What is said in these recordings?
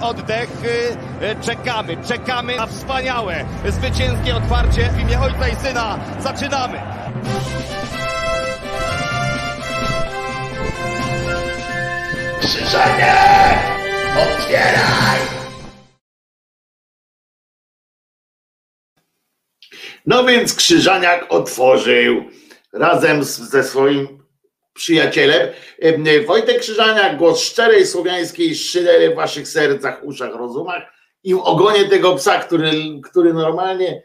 oddech, y, y, czekamy, czekamy na wspaniałe, zwycięskie otwarcie w imię Ojca i Syna. Zaczynamy! Krzyżanie! Otwieraj! No więc Krzyżaniak otworzył razem ze swoim przyjacielem. Em, Wojtek Krzyżaniak, głos szczerej słowiańskiej szydery w waszych sercach, uszach, rozumach i ogonie tego psa, który, który normalnie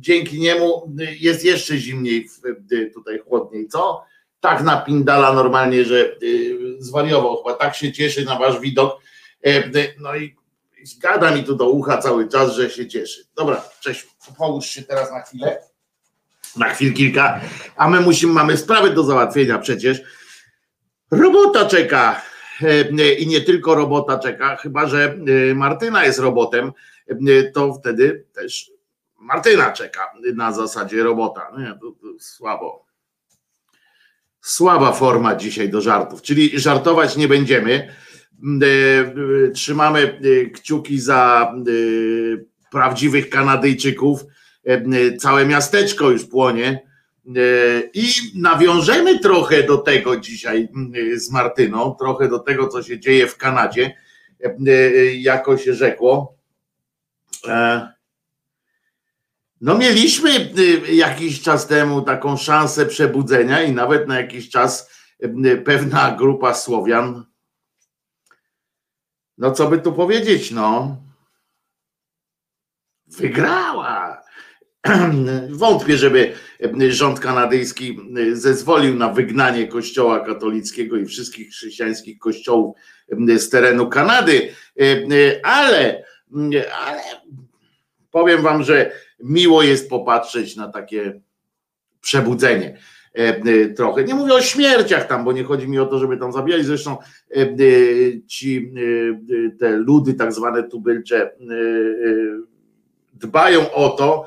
dzięki niemu jest jeszcze zimniej, tutaj chłodniej, co? Tak napindala normalnie, że zwariował, chyba tak się cieszy na wasz widok. No i gada mi tu do ucha cały czas, że się cieszy. Dobra, cześć, połóż się teraz na chwilę. Na chwil kilka, a my musimy, mamy sprawy do załatwienia przecież. Robota czeka. i nie tylko robota czeka, chyba że Martyna jest robotem, to wtedy też Martyna czeka na zasadzie robota. Nie, to, to słabo. Słaba forma dzisiaj do żartów, czyli żartować nie będziemy. Trzymamy kciuki za prawdziwych Kanadyjczyków. Całe miasteczko już płonie. E, I nawiążemy trochę do tego dzisiaj z Martyną, trochę do tego, co się dzieje w Kanadzie, e, e, jako się rzekło. No, mieliśmy jakiś czas temu taką szansę przebudzenia, i nawet na jakiś czas pewna grupa Słowian, no co by tu powiedzieć, no, wygrała Wątpię, żeby rząd kanadyjski zezwolił na wygnanie kościoła katolickiego i wszystkich chrześcijańskich kościołów z terenu Kanady, ale, ale powiem wam, że miło jest popatrzeć na takie przebudzenie trochę. Nie mówię o śmierciach tam, bo nie chodzi mi o to, żeby tam zabijali. Zresztą ci te ludy, tak zwane tubylcze, dbają o to,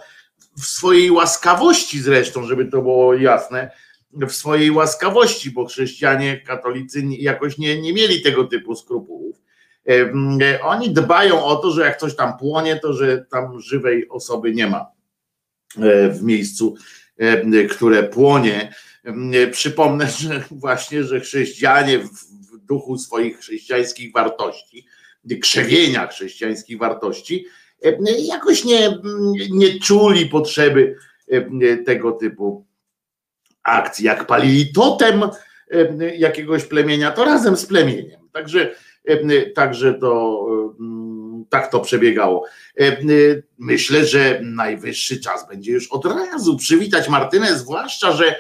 w swojej łaskawości zresztą, żeby to było jasne, w swojej łaskawości, bo chrześcijanie, katolicy jakoś nie, nie mieli tego typu skrupułów. E, oni dbają o to, że jak coś tam płonie, to że tam żywej osoby nie ma e, w miejscu, e, które płonie. Przypomnę, że właśnie, że chrześcijanie w duchu swoich chrześcijańskich wartości, krzewienia chrześcijańskich wartości, jakoś nie, nie czuli potrzeby tego typu akcji. Jak palili totem jakiegoś plemienia, to razem z plemieniem. Także, także to tak to przebiegało. Myślę, że najwyższy czas będzie już od razu przywitać Martynę, zwłaszcza, że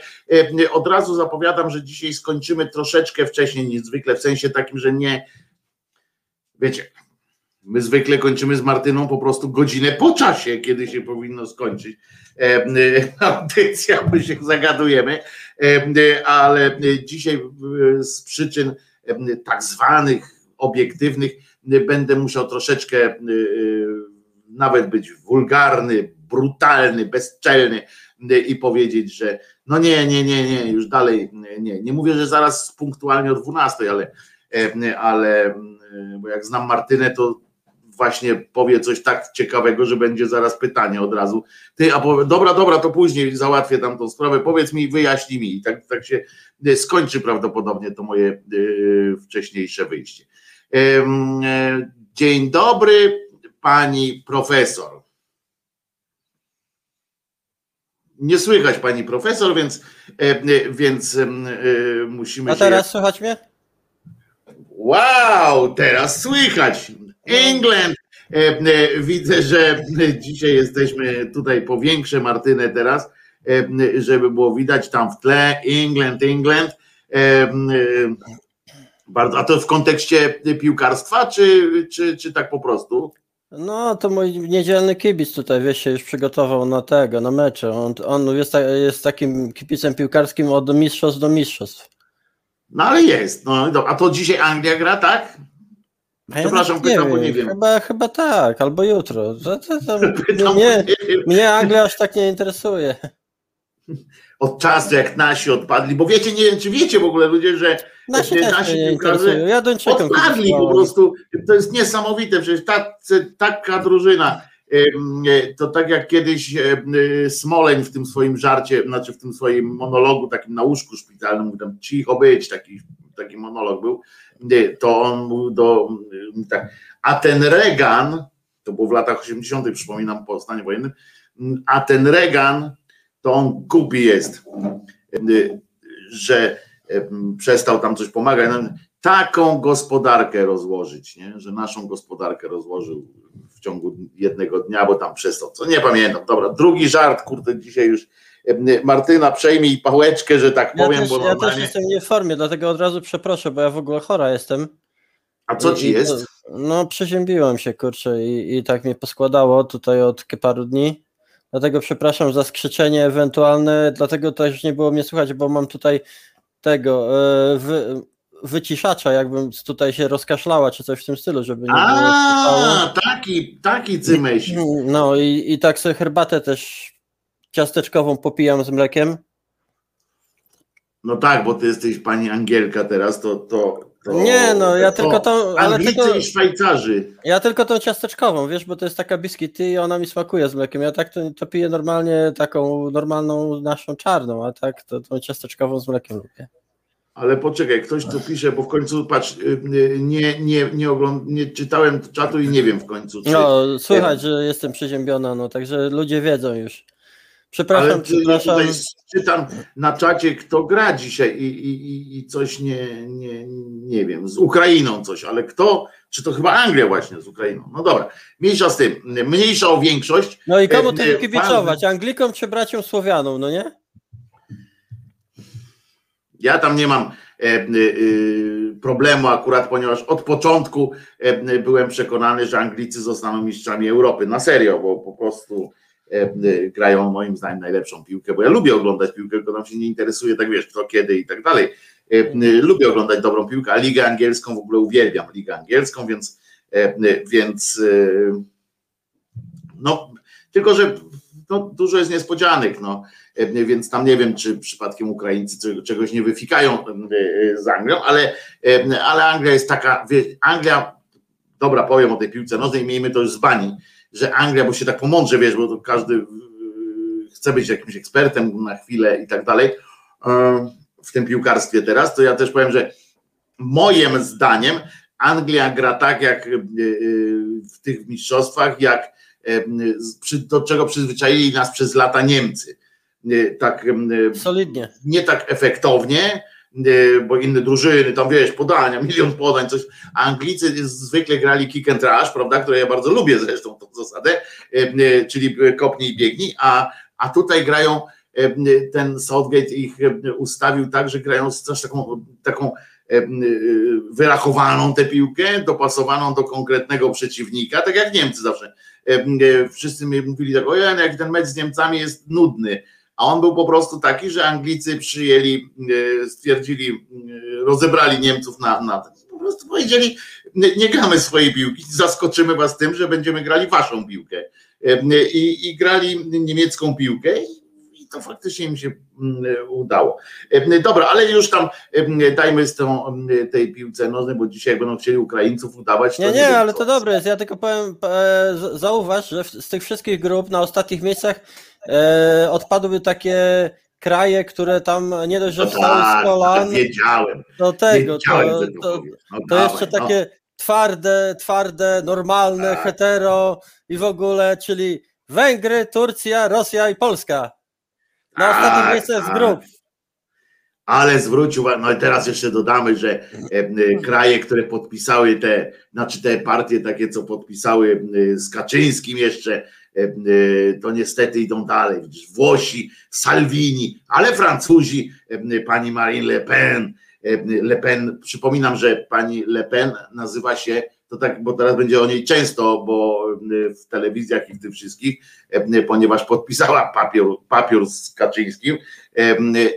od razu zapowiadam, że dzisiaj skończymy troszeczkę wcześniej niż zwykle, w sensie takim, że nie, wiecie, My zwykle kończymy z Martyną po prostu godzinę po czasie, kiedy się powinno skończyć e, audycja, my się zagadujemy, e, ale dzisiaj z przyczyn tak zwanych obiektywnych będę musiał troszeczkę nawet być wulgarny, brutalny, bezczelny i powiedzieć, że no nie, nie, nie, nie, już dalej nie. Nie mówię, że zaraz punktualnie o 12, ale, ale bo jak znam Martynę, to właśnie powie coś tak ciekawego, że będzie zaraz pytanie od razu. Ty, a powie, dobra, dobra, to później załatwię tam tą sprawę, powiedz mi, wyjaśnij mi. I tak, tak się e, skończy prawdopodobnie to moje yy, wcześniejsze wyjście. Yy, yy, dzień dobry, pani profesor. Nie słychać pani profesor, więc, więc musimy. A teraz się... słychać mnie? Wow, teraz słychać. England. E, e, widzę, że dzisiaj jesteśmy tutaj po większe Martynę teraz, e, żeby było widać tam w tle England, England. Bardzo, a to w kontekście piłkarstwa, czy, czy, czy tak po prostu? No, to mój niedzielny kibic tutaj, wiesz, się już przygotował na tego, na mecze. On, on jest, jest takim kibicem piłkarskim od mistrzostw do mistrzostw. No ale jest. No, a to dzisiaj Anglia gra, tak? Przepraszam, pytam, bo nie wiem. Chyba, chyba tak, albo jutro. To, to, to, pytam, mnie, mnie Anglia aż tak nie interesuje. Od czasu jak nasi odpadli, bo wiecie, nie wiem, czy wiecie w ogóle ludzie, że nasi, nasi piłkarze ja odpadli po prostu. To jest niesamowite, przecież ta, taka drużyna. To tak jak kiedyś Smoleń w tym swoim żarcie, znaczy w tym swoim monologu, takim na łóżku szpitalnym, mówił tam cicho być, taki, taki monolog był to on mówił do tak, a ten Reagan, to było w latach 80., przypominam po stanie wojennym, a ten Reagan, to on głupi jest, że przestał tam coś pomagać. No, taką gospodarkę rozłożyć, nie? że naszą gospodarkę rozłożył w ciągu jednego dnia, bo tam przestał, co nie pamiętam. Dobra, drugi żart, kurde, dzisiaj już Martyna, przejmij pałeczkę, że tak ja powiem. Też, bo ja też jestem nie w formie, dlatego od razu przeproszę, bo ja w ogóle chora jestem. A co ci jest? No, przeziębiłem się, kurczę, i, i tak mnie poskładało tutaj od paru dni. Dlatego przepraszam za skrzyczenie ewentualne, dlatego też nie było mnie słuchać, bo mam tutaj tego. E, w, wyciszacza, jakbym tutaj się rozkaszlała, czy coś w tym stylu, żeby nie było A, taki, taki cymyś. No i, i tak sobie herbatę też ciasteczkową popijam z mlekiem. No tak, bo ty jesteś pani Angielka teraz, to. to, to Nie, no, ja tylko tą- ale tylko- i Szwajcarzy. Ja tylko tą ciasteczkową, wiesz, bo to jest taka biskity i ona mi smakuje z mlekiem. Ja tak to, to piję normalnie taką normalną naszą czarną, a tak to tą ciasteczkową z mlekiem lubię. Ale poczekaj, ktoś tu pisze, bo w końcu patrz, y, y, nie, nie, nie, ogląd- nie czytałem czatu i nie wiem w końcu. Czy, No, słychać, że jestem przeziębiona, no także ludzie wiedzą już. Przepraszam, ale przepraszam. tutaj czytam na czacie, kto gra dzisiaj i, i, i- i coś nie, nie, nie wiem, z Ukrainą coś, ale kto, czy to chyba Anglia właśnie z Ukrainą. No dobra, mniejsza z tym, mniejsza o większość. No i komu e, ty e, kibicować? Anglikom czy braciom Słowianom, no nie? Ja tam nie mam e, problemu akurat, ponieważ od początku byłem przekonany, że Anglicy zostaną mistrzami Europy. Na serio, bo po prostu grają moim zdaniem najlepszą piłkę, bo ja lubię oglądać piłkę, tylko tam się nie interesuje, tak wiesz, kto kiedy i tak dalej. E, e, Lubię oglądać dobrą piłkę, a Ligę Angielską w ogóle uwielbiam, Ligę Angielską, więc e, e, więc e, no, tylko że no, dużo jest niespodzianek, no. E, Więc tam nie wiem, czy przypadkiem Ukraińcy czego- czegoś nie wyfikają e, z Anglią, ale, e, ale Anglia jest taka, Anglia, dobra, powiem o tej piłce nożnej, miejmy to już z bani, że Anglia, bo się tak pomądrze, wiesz, bo to każdy e, chce być jakimś ekspertem na chwilę i tak dalej e, w tym piłkarstwie teraz, to ja też powiem, że moim zdaniem Anglia gra tak jak e, w tych mistrzostwach, jak do czego przyzwyczaili nas przez lata Niemcy. Tak Solidnie. nie tak efektownie, bo inne drużyny, tam wiesz, podania, milion podań, coś, Anglicy zwykle grali kick and rush, prawda, które ja bardzo lubię zresztą tą zasadę, e, e, czyli kopnij i biegnij, a, a tutaj grają, ten Southgate ich ustawił tak, że grają też taką, taką wyrachowaną tę piłkę, dopasowaną do konkretnego przeciwnika, tak jak Niemcy zawsze. Wszyscy mi mówili tak, ojej, no jak ten mecz z Niemcami jest nudny, a on był po prostu taki, że Anglicy przyjęli, e, stwierdzili, e, rozebrali Niemców na, na po prostu powiedzieli, nie, nie gramy swojej piłki, zaskoczymy was tym, że będziemy grali waszą piłkę. E, I, i grali niemiecką piłkę i, to faktycznie im się mm, udało. Dobra, ale już tam dajmy z tą, tej piłce nożnej, bo dzisiaj będą chcieli Ukraińców udawać. to Nie, nie, wiem, ale to dobre jest. Ja tylko powiem, zauważ, że z tych wszystkich grup na ostatnich miejscach e, odpadły takie kraje, które tam nie dość, że No wstały z tak, kolan, wiedziałem. do tego, wiedziałem, to, to. No to dawaj, jeszcze no. takie twarde, twarde, normalne, Tak. hetero i w ogóle, czyli Węgry, Turcja, Rosja i Polska. Na Tak, ostatnich miejscach z tak. grup. Ale zwróć uwagę, no i teraz jeszcze dodamy, że e, e, kraje, które podpisały te, znaczy te partie takie, co podpisały e, z Kaczyńskim jeszcze, to niestety idą dalej. Włosi, Salvini, ale Francuzi, e, pani Marine Le Pen, e, Le Pen, przypominam, że pani Le Pen nazywa się, to tak, bo teraz będzie o niej często, bo e, w telewizjach i w tym wszystkich, e, ponieważ podpisała papier, papier z Kaczyńskim,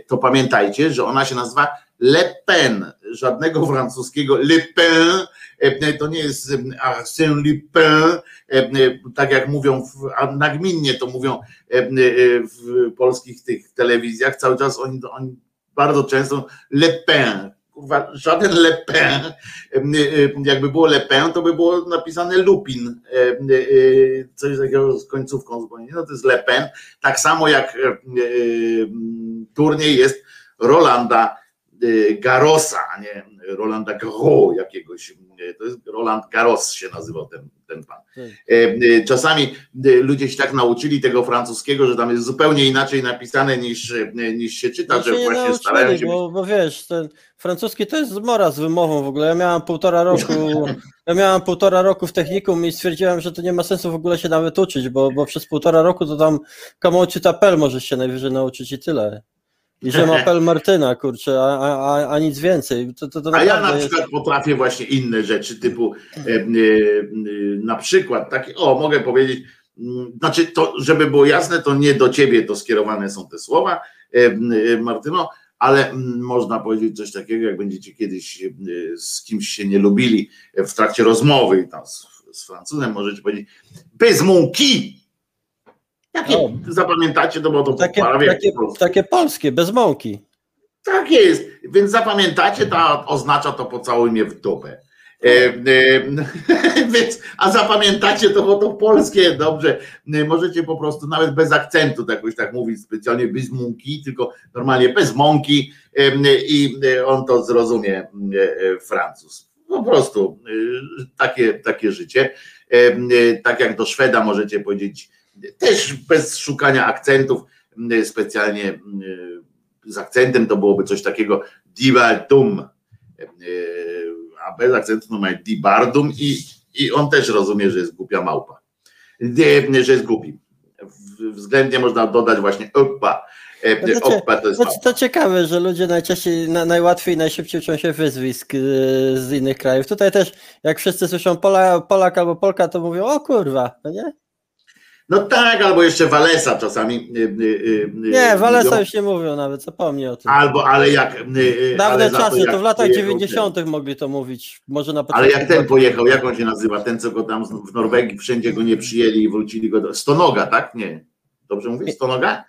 to pamiętajcie, że ona się nazywa Le Pen, żadnego francuskiego Le Pen, to nie jest Arsène Lupin, em, tak jak mówią, a nagminnie to mówią em, w polskich tych telewizjach, cały czas oni, oni bardzo często Le Pen, kurwa, żaden Le Pen, jakby było Le Pen, to by było napisane Lupin, e, coś takiego z końcówką zupełnie, no to jest Le Pen, tak samo jak e, e, turniej jest Rolanda e, Garrosa, a nie Rolanda Garros jakiegoś. e, To jest Roland Garros się nazywał ten, ten pan. Tak. E, Czasami ludzie się tak nauczyli tego francuskiego, że tam jest zupełnie inaczej napisane niż, niż się czyta, No że się nie właśnie starają nauczyli, się być bo, bo wiesz, ten francuski to jest zmora z wymową w ogóle. Ja miałem półtora roku, ja miałem półtora roku w technikum i stwierdziłem, że to nie ma sensu w ogóle się nawet uczyć, bo, bo przez półtora roku to tam tu t'appelles możesz się najwyżej nauczyć i tyle. I że ma Pel Martyna, kurczę, a, a, a, nic więcej. To, to, to A ja na jest- przykład potrafię właśnie inne rzeczy, typu e, e, na przykład takie, o mogę powiedzieć, mm, znaczy to, żeby było jasne, to nie do ciebie to skierowane są te słowa, e, Martyno, ale mm, można powiedzieć coś takiego, jak będziecie kiedyś z kimś się nie lubili w trakcie rozmowy tam z, z Francuzem możecie powiedzieć bez mąki. Takie, O. zapamiętacie to, bo to Takie, prawie takie, takie polskie, bez mąki. Tak jest, więc zapamiętacie, to oznacza to pocałuj mnie w dupę. E, e, więc, a zapamiętacie to, bo to polskie, dobrze, e, możecie po prostu nawet bez akcentu tak jakoś tak mówić specjalnie bez mąki, tylko normalnie bez mąki e, i e, on to zrozumie e, Francuz. Po prostu takie, takie życie. Tak jak do Szweda możecie powiedzieć też bez szukania akcentów, e, specjalnie e, z akcentem to byłoby coś takiego divaldum, E, a bez akcentu no ma dibardum i, i on też rozumie, że jest głupia małpa, E, że jest głupi. Względnie można dodać właśnie oppa. E, No to to ciekawe, że ludzie najczęściej, na, najłatwiej, najszybciej uczą się wyzwisk y, z innych krajów. Tutaj też, jak wszyscy słyszą Pola, Polak albo Polka, to mówią, o kurwa, no nie? No tak, albo jeszcze Walesa czasami. e, e, e, Nie, Walesa już nie mówią nawet, zapomnij o tym. Albo, ale jak. Dawne ale za czasy, jak to w latach pojechał 90. mogli to mówić. Może na Ale jak ten pojechał, jak on się nazywa? Ten, co go tam w Norwegii wszędzie go nie przyjęli i wrócili go do. Stonoga, tak? Nie. Dobrze mówię? Stonoga?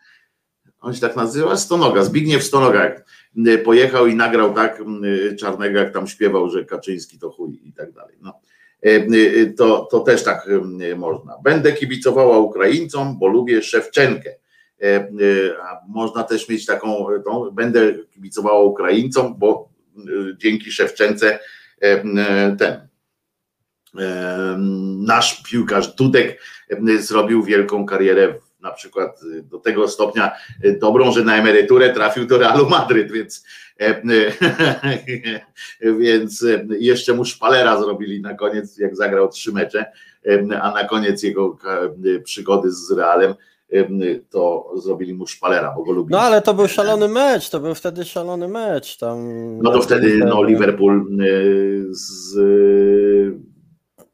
On się tak nazywa? Stonoga. Zbigniew Stonoga. y, Pojechał i nagrał tak y, czarnego, jak tam śpiewał, że Kaczyński to chuj i tak dalej. No. Y, y, To, to też tak można. Będę kibicowała Ukraińcom, bo lubię Szewczenkę. Można też mieć taką, będę kibicowała Ukraińcom, bo dzięki Szewczence e, ten e, nasz piłkarz Dudek e, zrobił wielką karierę na przykład e, do tego stopnia e, dobrą, że na emeryturę trafił do Realu Madryt, więc e, e, więc e, jeszcze mu szpalera zrobili na koniec, jak zagrał trzy mecze, e, a na koniec jego e, przygody z Realem e, to zrobili mu szpalera, bo go lubili. No ale to był szalony mecz, to był wtedy szalony mecz. Tam, No to wtedy no, Liverpool z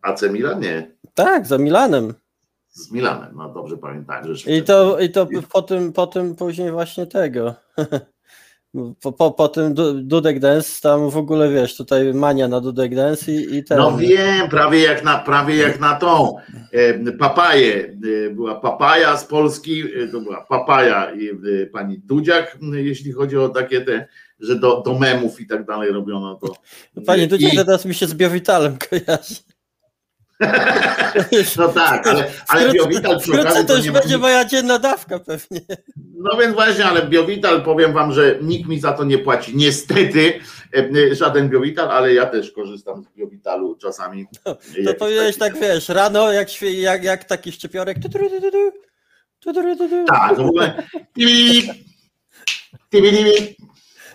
AC Milan? Nie, Tak, za Milanem. z Milanem, no dobrze pamiętam. Że I to, i to po, tym, po tym później właśnie tego. Po, po, po tym Du- Dudek Dance, tam w ogóle wiesz, tutaj mania na Dudek Dance i, i ten. No wiem, prawie jak na, prawie jak na tą e, papaję. E, była papaja z Polski, e, to była papaja i e, pani Dudziak, jeśli chodzi o takie te, że do, do memów i tak dalej robiono to. Panie Dudziak I- teraz mi się z Biowitalem kojarzy. No tak, ale, ale Biowital przy okazji to to już nie będzie moja dzienna dawka pewnie. No więc właśnie, ale Biowital, powiem wam, że nikt mi za to nie płaci. Niestety, e, żaden Biowital, ale ja też korzystam z Biowitalu czasami. To Jakiś powinieneś taki- tak, wiesz, rano jak, jak, jak taki szczypiorek. tu, tu, tu, tu, tu, tu, tu, tu, tu. Tak, to w ogóle.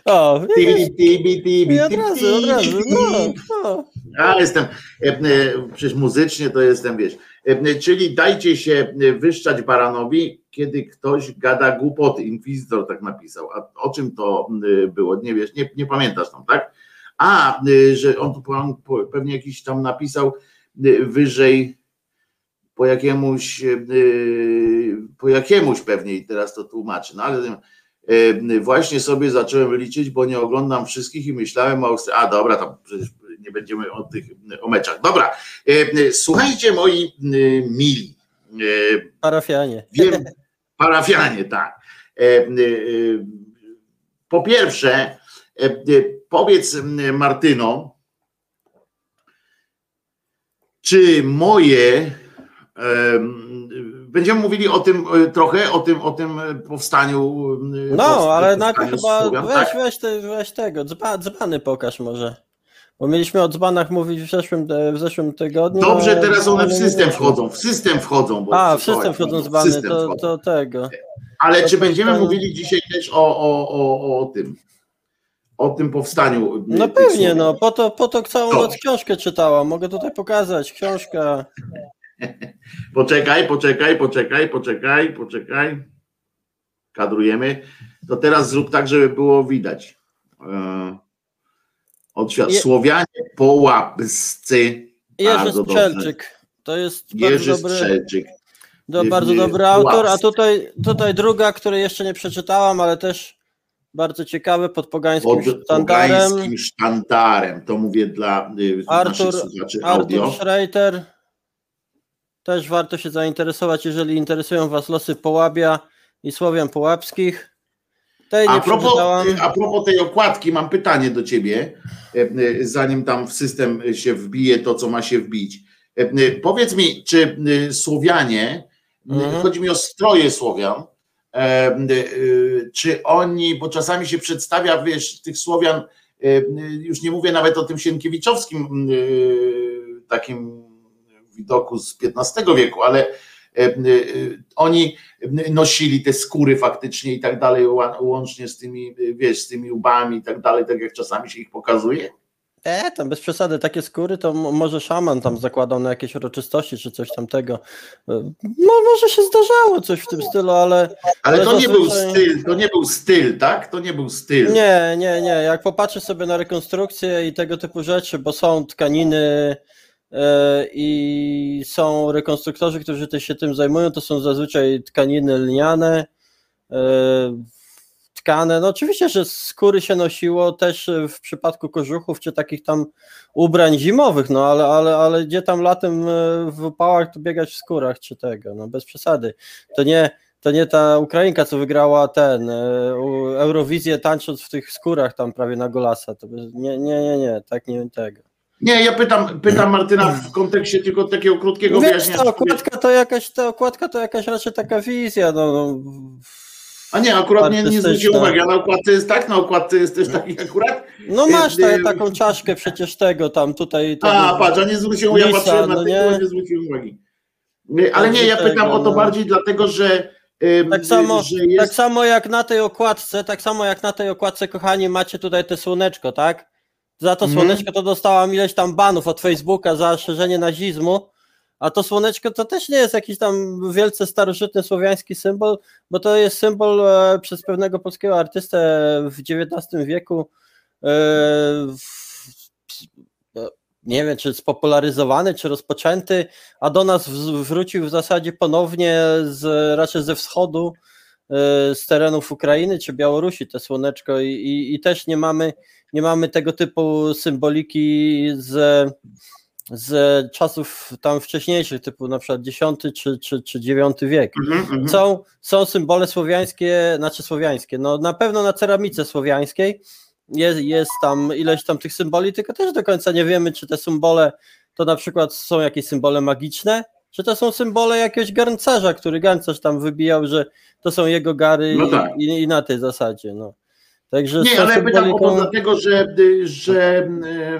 O, tibi, tibi, tibi, od razu, od razu, no, no. Ja jestem, e, e, przecież muzycznie to jestem, wiesz. E, Czyli dajcie się wyszczać baranowi, kiedy ktoś gada głupoty. Inkwizytor tak napisał. A o czym to było? Nie wiesz, nie, nie pamiętasz tam, tak? A, że on tu pewnie jakiś tam napisał wyżej po jakiemuś, po jakiemuś pewnie i teraz to tłumaczy. No ale właśnie sobie zacząłem liczyć, bo nie oglądam wszystkich i myślałem o. A dobra, tam przecież nie będziemy o tych o meczach. Dobra, słuchajcie moi mili. Parafianie. Wiem, parafianie, tak. Po pierwsze, powiedz Martyno, czy moje. Będziemy mówili o tym e, trochę, o tym, o tym e, powstaniu. e, No, powst- ale powstaniu najpierw chyba Słowian, weź, tak? weź, te, weź tego, dzba, dzbany pokaż może. Bo mieliśmy o dzbanach mówić w zeszłym, w zeszłym tygodniu. Dobrze, ale- teraz one w system wchodzą, w system wchodzą. Bo A, w system wchodzą w dzbany, system to, wchodzą. to tego. Ale to- czy będziemy to- mówili dzisiaj też o, o, o, o tym? O tym powstaniu. No pewnie, Słowian? no, po to, po to całą noc książkę czytałam. Mogę tutaj pokazać, książka. Poczekaj, poczekaj, poczekaj, poczekaj, poczekaj. Kadrujemy. To teraz zrób tak, żeby było widać. E, Od świat. Je- Słowianie połapscy. Jerzy. Strzelczyk. To jest Jerzy bardzo dobry, Strzelczyk. do, bardzo dobry autor, a tutaj, tutaj druga, której jeszcze nie przeczytałam, ale też bardzo ciekawy, pod pogańskim Pod sztandarem. pogańskim sztandarem. To mówię dla y, Artur, naszych słuchaczy audio. Artur Schreiter. Też warto się zainteresować, jeżeli interesują Was losy Połabia i Słowian Połapskich. Tej A propos, a propos tej okładki, mam pytanie do ciebie, e, e, zanim tam w system się wbije to, co ma się wbić. E, Powiedz mi, czy Słowianie, Mhm. chodzi mi o stroje Słowian, czy oni, bo czasami się przedstawia, wiesz, tych Słowian, już nie mówię nawet o tym Sienkiewiczowskim takim widoku z XV wieku, ale e, e, oni nosili te skóry faktycznie i tak dalej, łącznie z tymi, wiesz, z tymi łbami i tak dalej, tak jak czasami się ich pokazuje. E, tam bez przesady, takie skóry to może szaman tam zakładał na jakieś uroczystości czy coś tamtego. No może się zdarzało coś w tym stylu, ale Ale Ale to nie był styl, to nie był styl, tak? To nie był styl. nie, nie, nie. Jak popatrzę sobie na rekonstrukcje i tego typu rzeczy, bo są tkaniny i są rekonstruktorzy, którzy też się tym zajmują, to są zazwyczaj tkaniny lniane, e, tkane. No oczywiście, że skóry się nosiło też w przypadku kożuchów czy takich tam ubrań zimowych, no ale, ale, ale gdzie tam latem e, w upałach to biegać w skórach czy tego, no bez przesady. To nie, to nie ta Ukrainka, co wygrała ten e, Eurowizję tańcząc w tych skórach tam prawie na golasa. To nie, nie, nie, nie, tak nie tego. Nie, ja pytam, pytam Martyna w kontekście tylko takiego krótkiego Wiesz, wyjaśnienia. ta okładka to jakaś, ta okładka to jakaś raczej taka wizja, no, no A nie, akurat nie, nie zwróciłem artystyczna. uwagi, na okładce jest tak, na okładce jest też taki akurat. No masz E, ta, taką czaszkę przecież tego tam tutaj. Tego, A, patrz, a nie zwróciłem uwagi, ja Lisa, patrzyłem na no tego, nie? nie zwróciłem uwagi. Nie, Ale nie, ja pytam o to no. bardziej dlatego, że, ym, Tak samo, że jest... tak samo jak na tej okładce, tak samo jak na tej okładce, kochani, macie tutaj te słoneczko, tak? Za to Mhm. słoneczko to dostałam ileś tam banów od Facebooka za szerzenie nazizmu, a to słoneczko to też nie jest jakiś tam wielce starożytny słowiański symbol, bo to jest symbol e, przez pewnego polskiego artystę w XIX wieku. E, e, nie wiem, czy spopularyzowany, czy rozpoczęty, a do nas wrócił w zasadzie ponownie z, raczej ze wschodu, z terenów Ukrainy czy Białorusi, te słoneczko i, i, i też nie mamy, nie mamy tego typu symboliki z, z czasów tam wcześniejszych, typu na przykład X czy, czy, czy IX wiek. Mhm, mhm. Są, są symbole słowiańskie, znaczy słowiańskie, no na pewno na ceramice słowiańskiej jest, jest tam ileś tam tych symboli, tylko też do końca nie wiemy, czy te symbole to na przykład są jakieś symbole magiczne, czy to są symbole jakiegoś garncarza, który garncarz tam wybijał, że to są jego gary No tak. i, i na tej zasadzie, no. Także Nie, ale pytam o to dlatego, że, że y,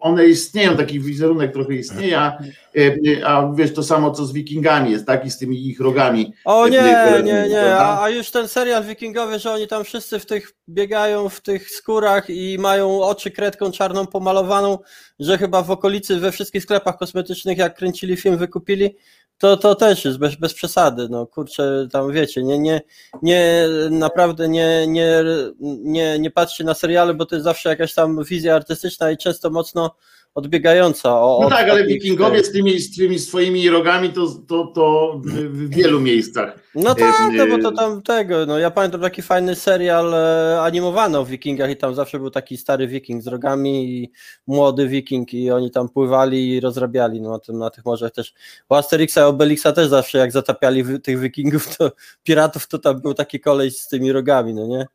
one istnieją, taki wizerunek trochę istnieje, a, y, a wiesz, to samo co z wikingami jest, tak? I z tymi ich rogami. O nie, nie, nie, a, a już ten serial wikingowy, że oni tam wszyscy w tych biegają w tych skórach i mają oczy kredką czarną pomalowaną, że chyba w okolicy we wszystkich sklepach kosmetycznych jak kręcili film wykupili, to, to też jest bez, bez przesady, no kurczę, tam wiecie, nie, nie, nie naprawdę nie, nie, nie, nie patrzcie na seriale, bo to jest zawsze jakaś tam wizja artystyczna i często mocno odbiegająca. O, No tak, ale takich, e, wikingowie z tymi, z tymi swoimi rogami to, to, to w wielu miejscach. No tak, no bo to y- tam tego, no ja pamiętam taki fajny serial e, animowany o wikingach i tam zawsze był taki stary wiking z rogami i młody wiking i oni tam pływali i rozrabiali no, na, tym, na tych morzach też. U Asterixa i Obelixa też zawsze jak zatapiali tych wikingów, to piratów, to tam był taki koleś z tymi rogami, no nie?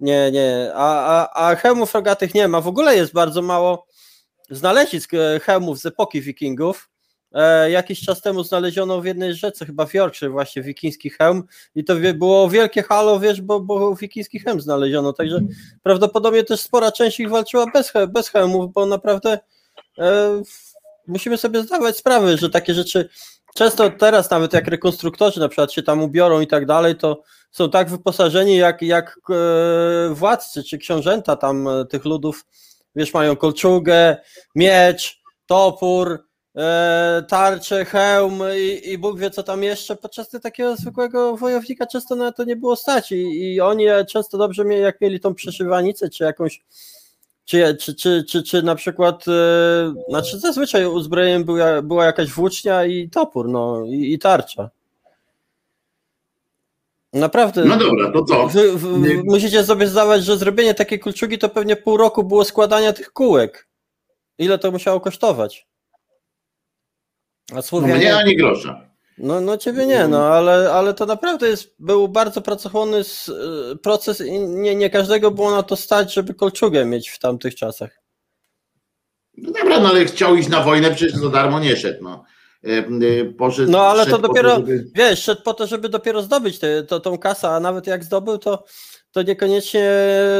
Nie, nie, a, a, a hełmów rogatych nie ma, w ogóle jest bardzo mało znalezisk e, hełmów z epoki wikingów, E, jakiś czas temu znaleziono w jednej rzece, chyba w Yorkshire właśnie wikiński hełm. I to było wielkie halo, wiesz, bo, bo wikiński hełm znaleziono, także prawdopodobnie też spora część ich walczyła bez, bez hełmów, bo naprawdę e, musimy sobie zdawać sprawę, że takie rzeczy często teraz nawet jak rekonstruktorzy na przykład się tam ubiorą i tak dalej, to są tak wyposażeni jak, jak e, władcy czy książęta tam tych ludów, wiesz, mają kolczugę, miecz, topór, e, tarczę, hełm i, i Bóg wie co tam jeszcze, podczas takiego zwykłego wojownika często na to nie było stać i, i oni często dobrze mieli, jak mieli tą przyszywanicę czy jakąś czy, czy, czy, czy, czy na przykład, e, znaczy zazwyczaj uzbrojeniem była, była jakaś włócznia i topór, no i, i tarcza. Naprawdę. No dobra, to co? Wy, wy, Nie- musicie sobie zdawać, że zrobienie takiej kulczugi to pewnie pół roku było składania tych kółek. Ile to musiało kosztować? A No Słowianie... mnie ani grosza. No, no ciebie nie, no ale, ale to naprawdę jest, był bardzo pracochłonny y, proces i nie, nie każdego było na to stać, żeby kolczugę mieć w tamtych czasach. No dobra, no ale chciał iść na wojnę, przecież za darmo nie szedł. No. E, e, Poszedł, No ale to dopiero, żeby- wiesz, szedł po to, żeby dopiero zdobyć tę to, tą kasę, a nawet jak zdobył, to, to niekoniecznie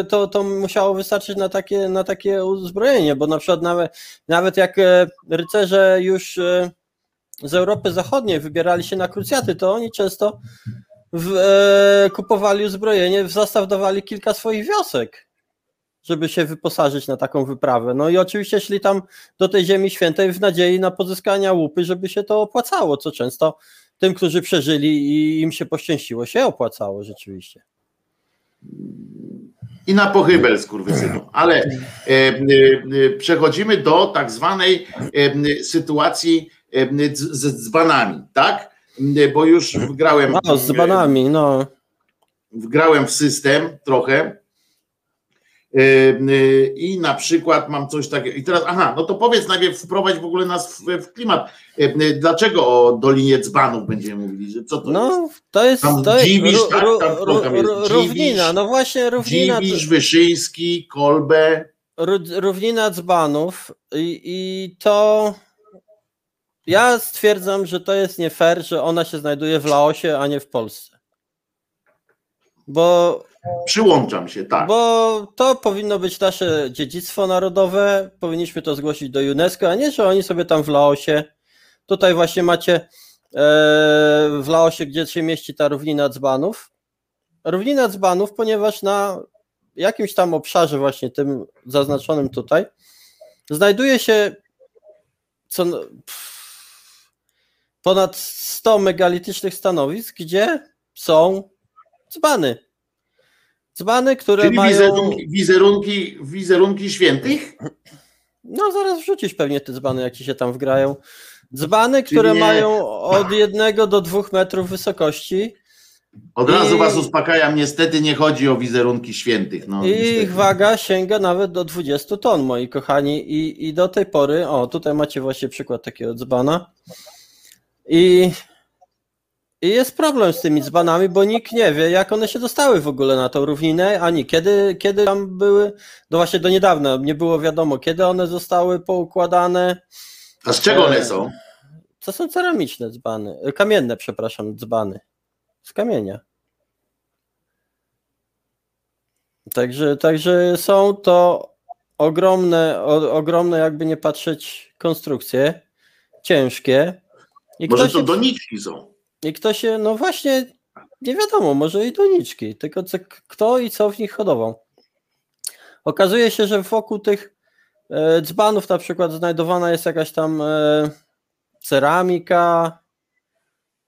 to, to musiało wystarczyć na takie, na takie uzbrojenie, bo na przykład nawet, nawet jak e, rycerze już e, z Europy Zachodniej wybierali się na krucjaty, to oni często w, e, kupowali uzbrojenie, zastaw dawali kilka swoich wiosek, żeby się wyposażyć na taką wyprawę. No i oczywiście szli tam do tej Ziemi Świętej w nadziei na pozyskania łupy, żeby się to opłacało, co często tym, którzy przeżyli i im się poszczęściło, się opłacało rzeczywiście. I na pochybel skurwysynu. Ale e, e, przechodzimy do tak zwanej e, sytuacji e, z, z dzbanami, tak? E, Bo już wgrałem, No, z banami, no. wgrałem w system trochę. E, I na przykład mam coś takiego. I teraz, aha, no to powiedz najpierw, wprowadź w ogóle nas w, w klimat. E, Dlaczego o Dolinie Dzbanów będziemy mówili? Że co to jest? No, to jest, Tam to jest Dziwisz, ru, tak? Tam ru, jest? Dziwisz? równina, no właśnie równina, Dziwisz, Wyszyński, Kolbe. ró- równina dzbanów i, i to ja stwierdzam, że to jest nie fair, że ona się znajduje w Laosie, a nie w Polsce. Bo Przyłączam się, tak. Bo to powinno być nasze dziedzictwo narodowe, powinniśmy to zgłosić do UNESCO, a nie, że oni sobie tam w Laosie. Tutaj właśnie macie e, w Laosie, gdzie się mieści ta równina dzbanów. Równina dzbanów, ponieważ na jakimś tam obszarze, właśnie tym zaznaczonym tutaj, znajduje się co, ponad 100 megalitycznych stanowisk, gdzie są dzbany. Dzbany, które Czyli mają. wizerunki, wizerunki, wizerunki świętych? No zaraz wrzucisz pewnie te dzbany, jak ci się tam wgrają. Dzbany, które mają od jednego do dwóch metrów wysokości Od I- razu was uspokajam, niestety nie chodzi o wizerunki świętych. No, i niestety. ich waga sięga nawet do 20 ton, moi kochani. I, I do tej pory, o tutaj macie właśnie przykład takiego dzbana. I, I jest problem z tymi dzbanami, bo nikt nie wie, jak one się dostały w ogóle na tą równinę, ani kiedy, kiedy tam były, no właśnie do niedawna nie było wiadomo, kiedy one zostały poukładane. A z czego e, one są? To są ceramiczne dzbany, e, kamienne, przepraszam, dzbany. Z kamienia. Także, także są to ogromne, o, ogromne, jakby nie patrzeć, konstrukcje, ciężkie. I Może to się, doniczki są. I kto się, no właśnie, nie wiadomo, może i doniczki, tylko co, kto i co w nich hodował. Okazuje się, że wokół tych e, dzbanów na przykład znajdowana jest jakaś tam e, ceramika.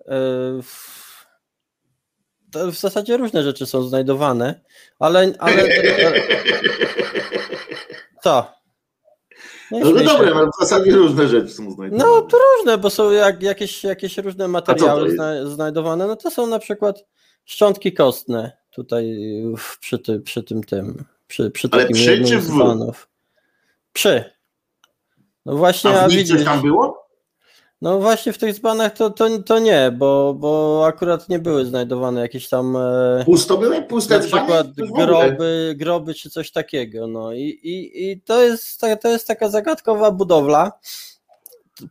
E, w, w zasadzie różne rzeczy są znajdowane, ale. ale co? No, no się. dobra, no w zasadzie różne rzeczy są znajdowane. No to różne, bo są jak, jakieś, jakieś różne materiały zna, znajdowane. No to są na przykład szczątki kostne tutaj w, przy, ty, przy tym tym. Przy, przy Ale przy czy w? Przy. No właśnie, A a w nich widzisz, coś tam było? No właśnie w tych dzbanach to, to, to nie, bo, bo akurat nie były znajdowane jakieś tam e, Pusto były? Puste na przykład groby, groby czy coś takiego. No i, i, i to, jest, to jest taka zagadkowa budowla.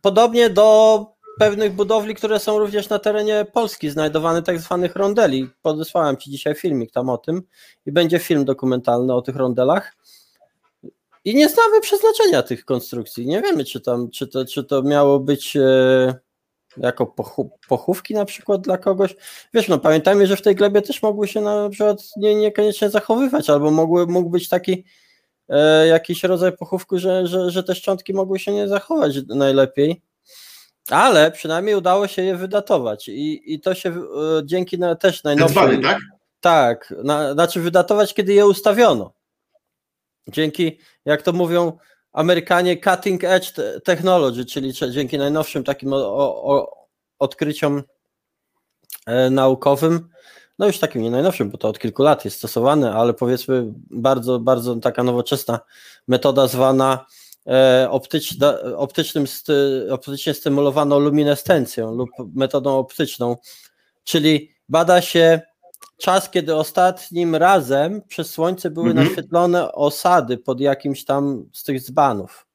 Podobnie do pewnych budowli, które są również na terenie Polski, znajdowane tak zwanych rondeli. Podesłałem Ci dzisiaj filmik tam o tym i będzie film dokumentalny o tych rondelach. I nie znamy przeznaczenia tych konstrukcji. Nie wiemy, czy, tam, czy, to, czy to miało być e, jako pochu, pochówki na przykład dla kogoś. Wiesz, no pamiętajmy, że w tej glebie też mogły się na przykład nie, niekoniecznie zachowywać, albo mogły, mógł być taki e, jakiś rodzaj pochówku, że, że, że te szczątki mogły się nie zachować najlepiej. Ale przynajmniej udało się je wydatować i, i to się e, dzięki na, też Te najnowszej... dzbany, tak? Tak, na, znaczy wydatować, kiedy je ustawiono. Dzięki, jak to mówią Amerykanie, cutting edge te- technology, czyli dzięki najnowszym takim o, o, odkryciom e, naukowym, no już takim nie najnowszym, bo to od kilku lat jest stosowane, ale powiedzmy bardzo, bardzo taka nowoczesna metoda zwana e, optyczna, optycznym, optycznie stymulowaną luminescencją lub metodą optyczną, czyli bada się czas, kiedy ostatnim razem przez słońce były Mhm. naświetlone osady pod jakimś tam z tych dzbanów.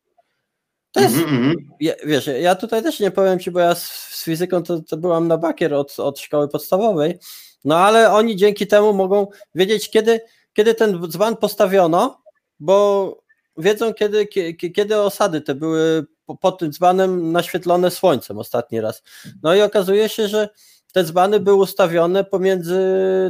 To jest, Mhm, mhm. ja, wiesz, ja tutaj też nie powiem ci, bo ja z, z fizyką to, to byłam na bakier od, od szkoły podstawowej, no ale oni dzięki temu mogą wiedzieć, kiedy, kiedy ten dzban postawiono, bo wiedzą, kiedy, kie- kiedy osady te były po- pod tym dzbanem naświetlone słońcem ostatni raz. No i okazuje się, że te dzbany były ustawione pomiędzy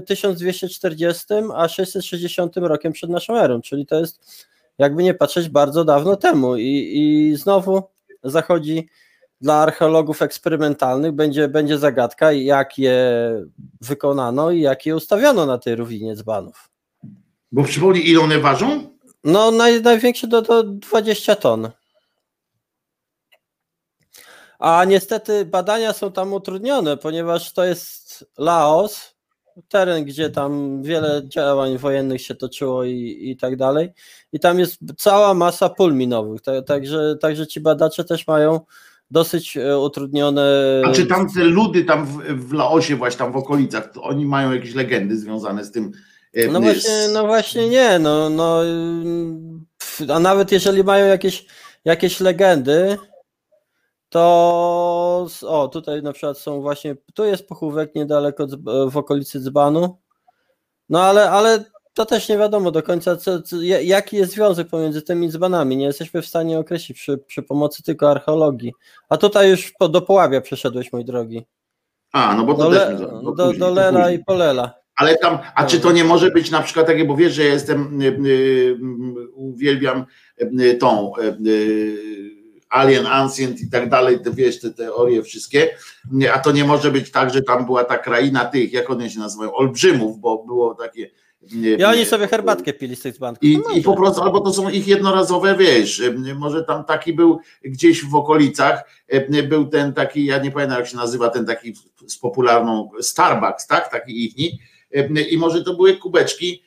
1240 a 660 rokiem przed naszą erą, czyli to jest jakby nie patrzeć bardzo dawno temu i, i znowu zachodzi dla archeologów eksperymentalnych będzie, będzie zagadka, jak je wykonano i jak je ustawiono na tej równinie dzbanów. Bo przypomnij, ile one ważą? No naj, największe do, do 20 ton. A niestety badania są tam utrudnione, ponieważ to jest Laos, teren, gdzie tam wiele działań wojennych się toczyło i, i tak dalej. I tam jest cała masa pól minowych. Ta- Także, także ci badacze też mają dosyć e, utrudnione. A czy tam te ludy tam w, w Laosie, właśnie tam w okolicach, to oni mają jakieś legendy związane z tym? e, No właśnie, no właśnie nie, no, no a nawet jeżeli mają jakieś, jakieś legendy, to o, tutaj na przykład są właśnie, tu jest pochówek niedaleko dzb- w okolicy dzbanu, no ale, ale to też nie wiadomo do końca, co, co, ja- jaki jest związek pomiędzy tymi dzbanami, nie jesteśmy w stanie określić przy, przy pomocy tylko archeologii, a tutaj już po, do Poławia przeszedłeś, mój drogi, A, no bo to do, też Le, do, do to Lela i Polela. Ale tam, a czy to nie może być na przykład takie, bo wiesz, że ja jestem, y, y, uwielbiam y, tą y, y, Alien Ancient i tak dalej, te, wiesz, te teorie wszystkie, Nie, a to nie może być tak, że tam była ta kraina tych, jak one się nazywają, olbrzymów, bo było takie... y, I oni sobie herbatkę pili z tych dzbanków. I, No I po prostu, albo to są ich jednorazowe, wiesz, może tam taki był gdzieś w okolicach, był ten taki, ja nie pamiętam jak się nazywa, ten taki z popularną Starbucks, tak, taki ichni, i może to były kubeczki,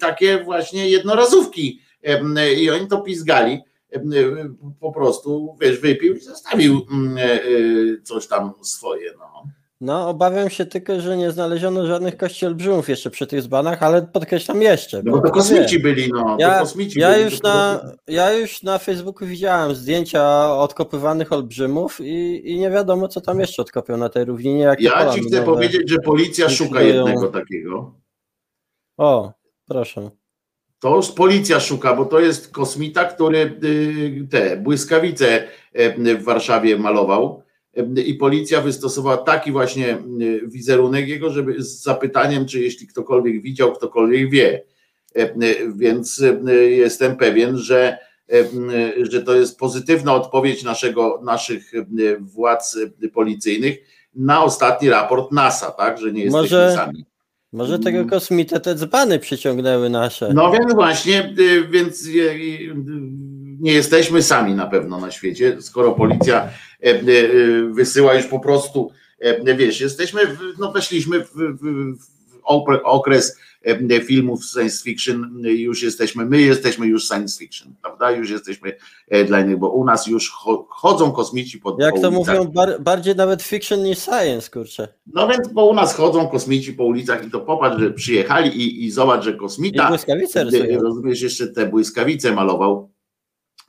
takie właśnie jednorazówki i oni to pizgali, po prostu, wiesz, wypił i zostawił y, y, coś tam swoje, no. No, obawiam się tylko, że nie znaleziono żadnych kości olbrzymów jeszcze przy tych dzbanach, ale podkreślam jeszcze. No bo to kosmici byli, no, to Ja, kosmici ja, byli. już na, ja już na Facebooku widziałem zdjęcia odkopywanych olbrzymów i, i nie wiadomo, co tam jeszcze odkopią na tej równinie. jakie Ja ci chcę powiedzieć, że policja szuka jednego takiego. O, proszę. To policja szuka, bo to jest kosmita, który y, te błyskawice y, w Warszawie malował. Y, I policja wystosowała taki właśnie wizerunek jego, żeby z zapytaniem, czy jeśli ktokolwiek widział, ktokolwiek wie. Więc jestem pewien, że, że to jest pozytywna odpowiedź naszego, naszych władz policyjnych na ostatni raport NASA, tak, że nie jesteśmy Może- sami. Może tego kosmitę te dzbany przyciągnęły nasze. No więc właśnie, y, więc y, y, nie jesteśmy sami na pewno na świecie, skoro policja e, y, wysyła już po prostu, e, wiesz, jesteśmy, no weszliśmy w, w, w okres e, filmów science fiction, y, już jesteśmy, my jesteśmy już science fiction, prawda, już jesteśmy e, dla innych, bo u nas już cho- chodzą kosmici pod Jak to ulicach. mówią, bar, bardziej nawet fiction niż science, kurczę. No więc, bo u nas chodzą kosmici po ulicach i to popatrz, że przyjechali i, i zobacz, że I kosmita błyskawice gdy, rysują. rozumiesz, jeszcze te błyskawice malował,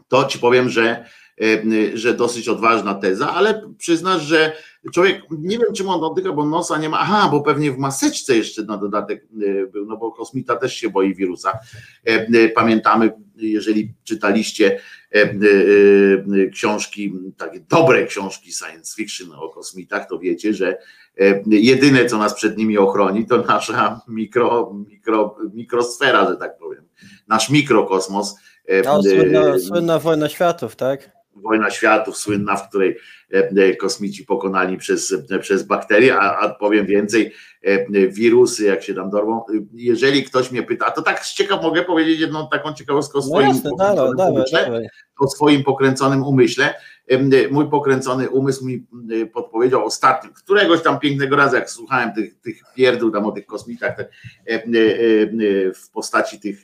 to ci powiem, że, e, że dosyć odważna teza, ale przyznasz, że człowiek, nie wiem czym on dotyka, bo nosa nie ma, aha, bo pewnie w maseczce jeszcze na dodatek e, był, no bo kosmita też się boi wirusa. E, e, Pamiętamy, jeżeli czytaliście książki, takie dobre książki science fiction o kosmitach, to wiecie, że jedyne, co nas przed nimi ochroni, to nasza mikro, mikro, mikrosfera, że tak powiem, nasz mikrokosmos. No, słynna, słynna wojna światów, tak? Wojna światów słynna, w której e, e, kosmici pokonani przez, e, przez bakterie, a, a powiem więcej, wirusy, jak się tam dorwą. Jeżeli ktoś mnie pyta, to tak ciekaw mogę powiedzieć jedną taką ciekawostkę o No swoim, jasne, dawaj, dawaj, umyśle, o swoim pokręconym umyśle. Mój pokręcony umysł mi podpowiedział ostatnio, któregoś tam pięknego razu, jak słuchałem tych, tych pierdół tam o tych kosmitach te, w postaci tych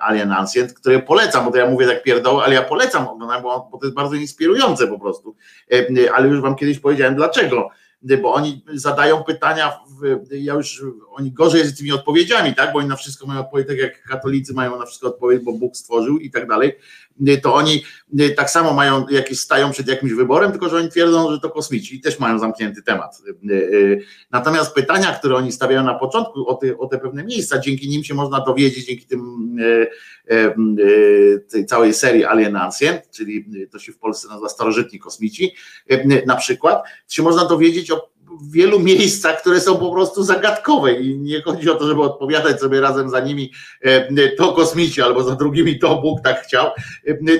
Alien Ancient, które polecam, bo to ja mówię tak pierdoły, ale ja polecam bo, bo to jest bardzo inspirujące po prostu. Ale już wam kiedyś powiedziałem dlaczego bo oni zadają pytania, ja już, oni gorzej jest z tymi odpowiedziami, tak, bo oni na wszystko mają odpowiedź, tak jak katolicy mają na wszystko odpowiedź, bo Bóg stworzył i tak dalej, to oni tak samo mają jakieś, stają przed jakimś wyborem, tylko że oni twierdzą, że to kosmici i też mają zamknięty temat. Natomiast pytania, które oni stawiają na początku o te, o te pewne miejsca, dzięki nim się można dowiedzieć, dzięki tym tej całej serii Alien Ancient, czyli to się w Polsce nazywa starożytni kosmici, na przykład, się można dowiedzieć o wielu miejscach, które są po prostu zagadkowe i nie chodzi o to, żeby odpowiadać sobie razem za nimi to kosmici albo za drugimi to Bóg tak chciał,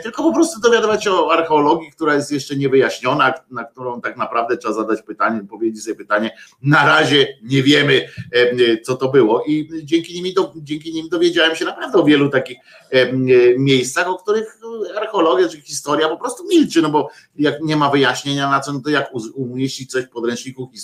tylko po prostu dowiadywać się o archeologii, która jest jeszcze niewyjaśniona, na którą tak naprawdę trzeba zadać pytanie, powiedzieć sobie pytanie, na razie nie wiemy co to było. I dzięki nim, dzięki nim dowiedziałem się naprawdę o wielu takich miejscach, o których archeologia czy historia po prostu milczy, no bo jak nie ma wyjaśnienia na co, no to jak umieścić coś w podręczniku historii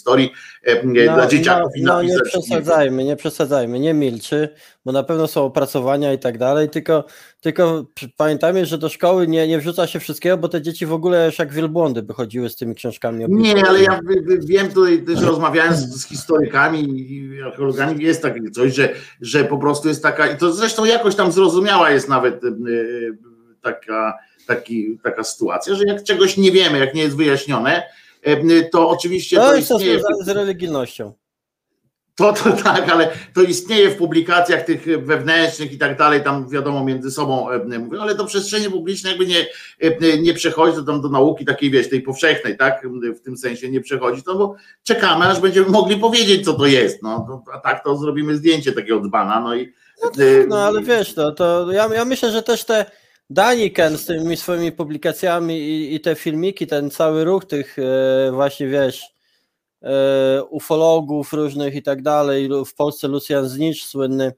no, dla dzieciaków no, no, nie przesadzajmy, nie przesadzajmy, nie milczy, bo na pewno są opracowania i tak dalej, tylko, tylko pamiętajmy, że do szkoły nie, nie wrzuca się wszystkiego, bo te dzieci w ogóle już jak wielbłądy by chodziły z tymi książkami. Nie, ale ja wiem tutaj też rozmawiając z historykami i archeologami, jest takie coś, że, że po prostu jest taka, i to zresztą jakoś tam zrozumiała jest nawet taka, taki, taka sytuacja, że jak czegoś nie wiemy, jak nie jest wyjaśnione, to oczywiście to, to jest istnieje. z, z religijnością. To, to tak, ale to istnieje w publikacjach tych wewnętrznych i tak dalej, tam wiadomo między sobą mówią, ale do przestrzeni publicznej jakby nie, nie przechodzi to tam do nauki takiej, wiesz, tej powszechnej, tak, w tym sensie nie przechodzi to, bo czekamy, aż będziemy mogli powiedzieć, co to jest, no, a tak to zrobimy zdjęcie takiego dzbana, no i... No, tak, no ale wiesz, no, to ja, ja myślę, że też te Daniken z tymi swoimi publikacjami i, i, te filmiki, ten cały ruch tych e, właśnie, wiesz, e, ufologów różnych i tak dalej, w Polsce Lucian Znicz słynny,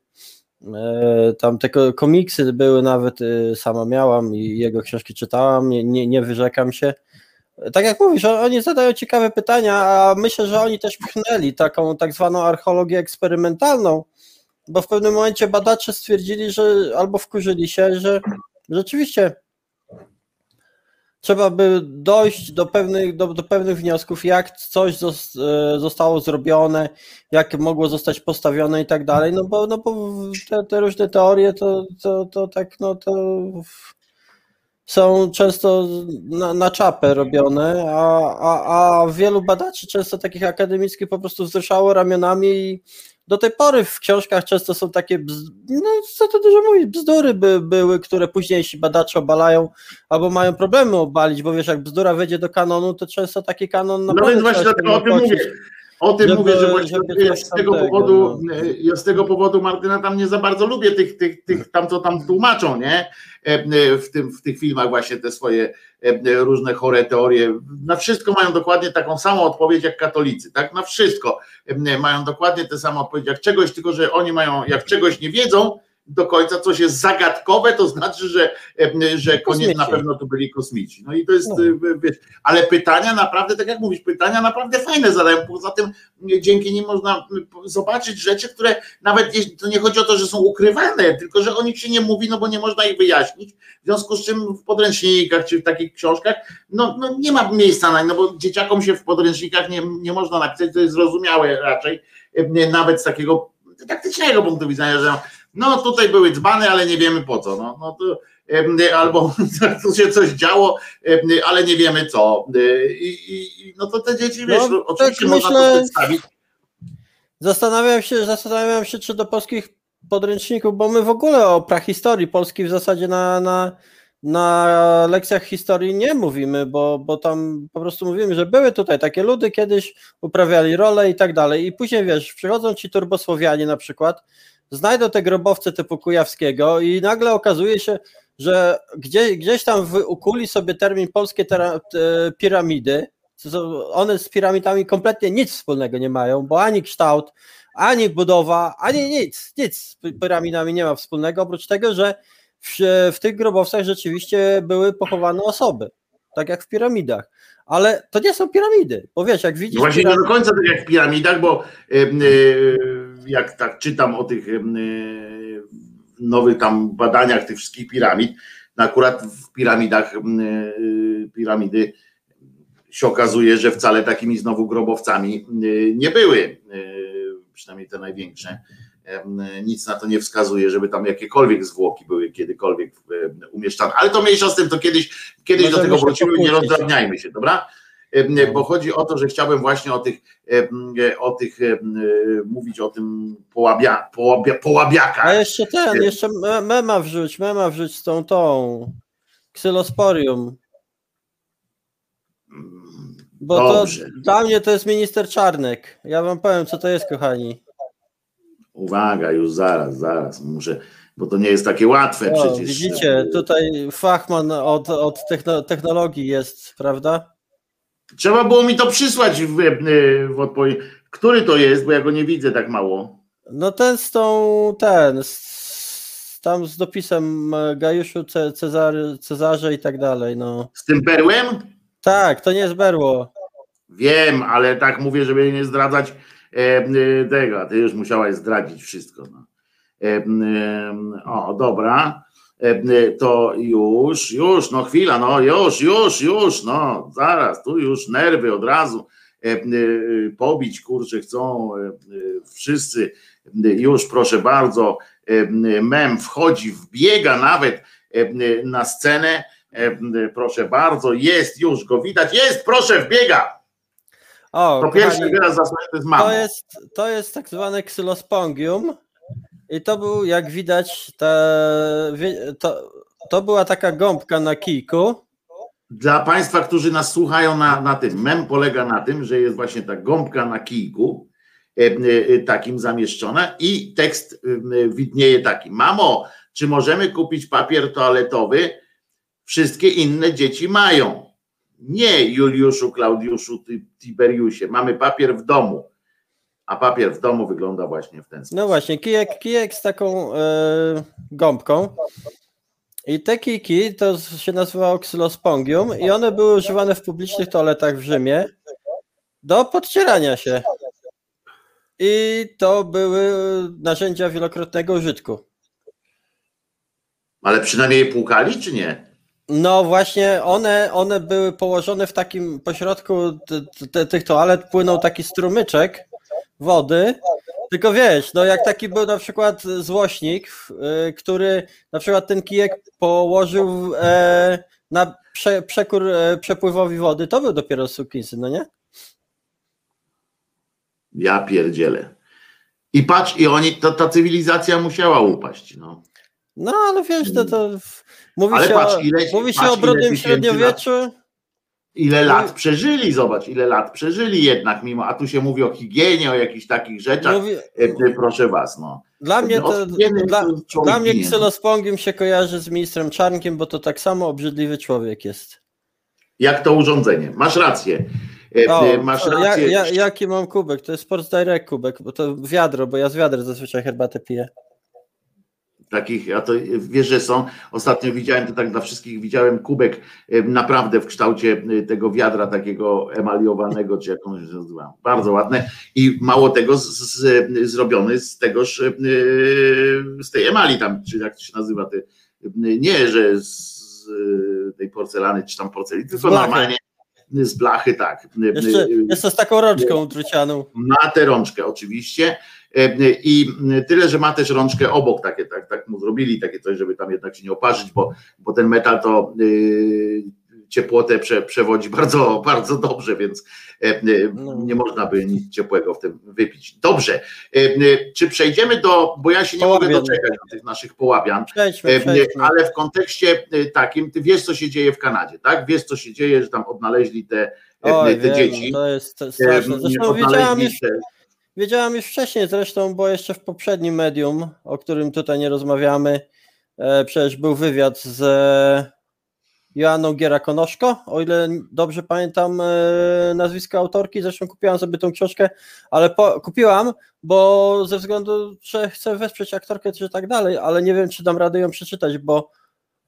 e, tam te komiksy były nawet, sama miałam i jego książki czytałam, nie, nie wyrzekam się. Tak jak mówisz, oni zadają ciekawe pytania, a myślę, że oni też pchnęli taką tak zwaną archeologię eksperymentalną, bo w pewnym momencie badacze stwierdzili, że albo wkurzyli się, że rzeczywiście trzeba by dojść do pewnych, do, do pewnych wniosków, jak coś zostało zrobione, jak mogło zostać postawione i tak dalej, no bo, no bo te, te różne teorie to, to, to tak, no to są często na, na czapę robione, a, a, a wielu badaczy, często takich akademickich, po prostu wzruszało ramionami i do tej pory w książkach często są takie, no co to dużo mówić, bzdury by, były, które późniejsi badacze obalają albo mają problemy obalić, bo wiesz, jak bzdura wejdzie do kanonu, to często taki kanon No więc właśnie dlatego o tym mówię. O tym żeby, mówię, że właśnie ja z tego tego, powodu, no. ja z tego powodu Martyna tam nie za bardzo lubię tych, tych, tych tam co tam tłumaczą, nie? W, tym, w tych filmach właśnie te swoje różne chore teorie. Na wszystko mają dokładnie taką samą odpowiedź jak katolicy, tak? Na wszystko mają dokładnie tę samą odpowiedź jak czegoś, tylko że oni mają, jak czegoś nie wiedzą, do końca coś jest zagadkowe, to znaczy, że, że koniec na pewno to byli kosmici. No i to jest, no. wiesz, ale pytania naprawdę, tak jak mówisz, pytania naprawdę fajne zadają. Poza tym dzięki nim można zobaczyć rzeczy, które nawet to nie chodzi o to, że są ukrywane, tylko że o nich się nie mówi, no bo nie można ich wyjaśnić. W związku z czym w podręcznikach czy w takich książkach, no, no nie ma miejsca na no bo dzieciakom się w podręcznikach nie, nie można napisać, to jest zrozumiałe raczej, nawet z takiego taktycznego punktu widzenia, że no tutaj były dzbany, ale nie wiemy po co. No, no to, albo tu się coś działo, ale nie wiemy co. I, i no to te dzieci, wiesz, no, oczywiście tak można myślę, to przedstawić. Zastanawiam się, zastanawiam się, czy do polskich podręczników, bo my w ogóle o prahistorii Polski w zasadzie na, na, na lekcjach historii nie mówimy, bo, bo tam po prostu mówimy, że były tutaj takie ludy kiedyś, uprawiali rolę i tak dalej. I później wiesz, przychodzą ci turbosłowianie na przykład, znajdą te grobowce typu Kujawskiego i nagle okazuje się, że gdzieś, tam ukuli sobie termin polskie piramidy, co- one z piramidami kompletnie nic wspólnego nie mają, bo ani kształt, ani budowa, ani nic, nic z pi- piramidami nie ma wspólnego, oprócz tego, że w, w tych grobowcach rzeczywiście były pochowane osoby, tak jak w piramidach. Ale to nie są piramidy, bo wiesz, jak widzisz. Właśnie nie piram- do końca tak jak w piramidach, bo e, jak tak czytam o tych e, nowych tam badaniach tych wszystkich piramid, no akurat w piramidach e, piramidy się okazuje, że wcale takimi znowu grobowcami nie były, przynajmniej te największe. Nic na to nie wskazuje, żeby tam jakiekolwiek zwłoki były kiedykolwiek umieszczane. Ale to mniejsza z tym, to kiedyś, kiedyś do tego wrócimy, nie rozdrabniajmy się, dobra? Em, Bo chodzi o to, że chciałbym właśnie o tych, o tych e, mówić o tym połabia, połabia, połabiakach. A jeszcze ten, jeszcze me- mema wrzuć, mema wrzuć z tą tą Xylosporium. Bo Dobrze. to dla mnie to jest minister Czarnek. Ja wam powiem, co to jest, kochani. Uwaga, już zaraz, zaraz muszę, bo to nie jest takie łatwe O, przecież. No, widzicie, tutaj fachman od, od techno, technologii jest, prawda? Trzeba było mi to przysłać w, w odpowiedzi. Który to jest, bo ja go nie widzę tak mało. No ten z tą, ten, z, tam z dopisem e, Gajuszu, Ce, Cezary, Cezarze i tak dalej, no. Z tym perłem? Tak, to nie jest berło. Wiem, ale tak mówię, żeby nie zdradzać e, e, tego. a Ty już musiałaś zdradzić wszystko. No. E, e, o, dobra. E, e, to już, już, no chwila, no już, już, już, no zaraz, tu już nerwy od razu e, e, pobić, kurczę, chcą e, e, wszyscy. E, Już, proszę bardzo, e, mem wchodzi, wbiega nawet e, na scenę. E, Proszę bardzo, jest, już go widać, jest, proszę, wbiega. O, To pierwszy wyraz zasłonięty z mamą. To jest, to jest tak zwane ksylospongium i to był, jak widać, ta, to, to była taka gąbka na kijku. Dla Państwa, którzy nas słuchają na, na tym, mem polega na tym, że jest właśnie ta gąbka na kijku, e, e, takim zamieszczona i tekst e, widnieje taki. Mamo, czy możemy kupić papier toaletowy? Wszystkie inne dzieci mają. Nie, Juliuszu, Klaudiuszu, Tiberiusie, mamy papier w domu. A papier w domu wygląda właśnie w ten sposób. No właśnie, kijek, kijek z taką e, gąbką. I te kijki to się nazywało ksylospongium i one były używane w publicznych toaletach w Rzymie do podcierania się. I to były narzędzia wielokrotnego użytku. Ale przynajmniej je płukali, czy nie? No właśnie, one, one były położone w takim pośrodku tych toalet płynął taki strumyczek wody. Tylko wiesz, no jak taki był na przykład złośnik, y, który na przykład ten kijek położył e, na prze, przekór e, przepływowi wody, to był dopiero sukinsyn, no nie? Ja pierdzielę. I patrz, i oni, to, ta cywilizacja musiała upaść. No. No ale wiesz, to, to w- mówi Ale się, patrz, o, ile- mówi się patrz, o ile brudnym tysięcy średniowieczu. Ile No lat przeżyli, zobacz, ile lat przeżyli jednak mimo, a tu się mówi o higienie, o jakichś takich rzeczach. Mówi, E, Proszę was, no. Dla mnie, to, dla, to człowiek dla mnie ginie. ksylospongium się kojarzy z ministrem Czarnkiem, bo to tak samo obrzydliwy człowiek jest. Jak to urządzenie? Masz rację. E, O, Masz ja, rację. ja, jaki mam kubek? To jest Sports Direct kubek, bo to wiadro, bo ja z wiadra zazwyczaj herbatę piję. Takich, a to wiesz, że są. Ostatnio widziałem to tak dla wszystkich, widziałem kubek e, naprawdę w kształcie e, tego wiadra takiego emaliowanego, czy jak on się nazywa. Bardzo ładne. I mało tego z, z, zrobiony z tegoż e, z tej emali tam, czy jak to się nazywa, te, nie, że z e, tej porcelany, czy tam porceliny, tylko normalnie z blachy, tak. Jeszcze, jeszcze z taką rączką drucianą. Ma tę rączkę oczywiście. E, I tyle, że ma też rączkę obok, takie, tak, tak mu zrobili, takie coś, żeby tam jednak się nie oparzyć, bo, bo ten metal to y, ciepłotę prze, przewodzi bardzo, bardzo dobrze, więc e, No. nie można by nic ciepłego w tym wypić. Dobrze, e, czy przejdziemy do, bo ja się nie mogę doczekać do tych naszych połabian, Przejdźmy, E, przejdźmy. ale w kontekście e, takim, ty wiesz, co się dzieje w Kanadzie, tak? Wiesz, co się dzieje, że tam odnaleźli te, e, Oj, te wiem, dzieci. to jest E, straszne. Zresztą wiedziałam te, wiedziałam już wcześniej zresztą, bo jeszcze w poprzednim medium, o którym tutaj nie rozmawiamy, e, przecież był wywiad z Joanną Gierakonoszko, o ile dobrze pamiętam e, nazwisko autorki, zresztą kupiłam sobie tą książkę, ale po, kupiłam, bo ze względu, że chcę wesprzeć aktorkę czy tak dalej, ale nie wiem, czy dam radę ją przeczytać, bo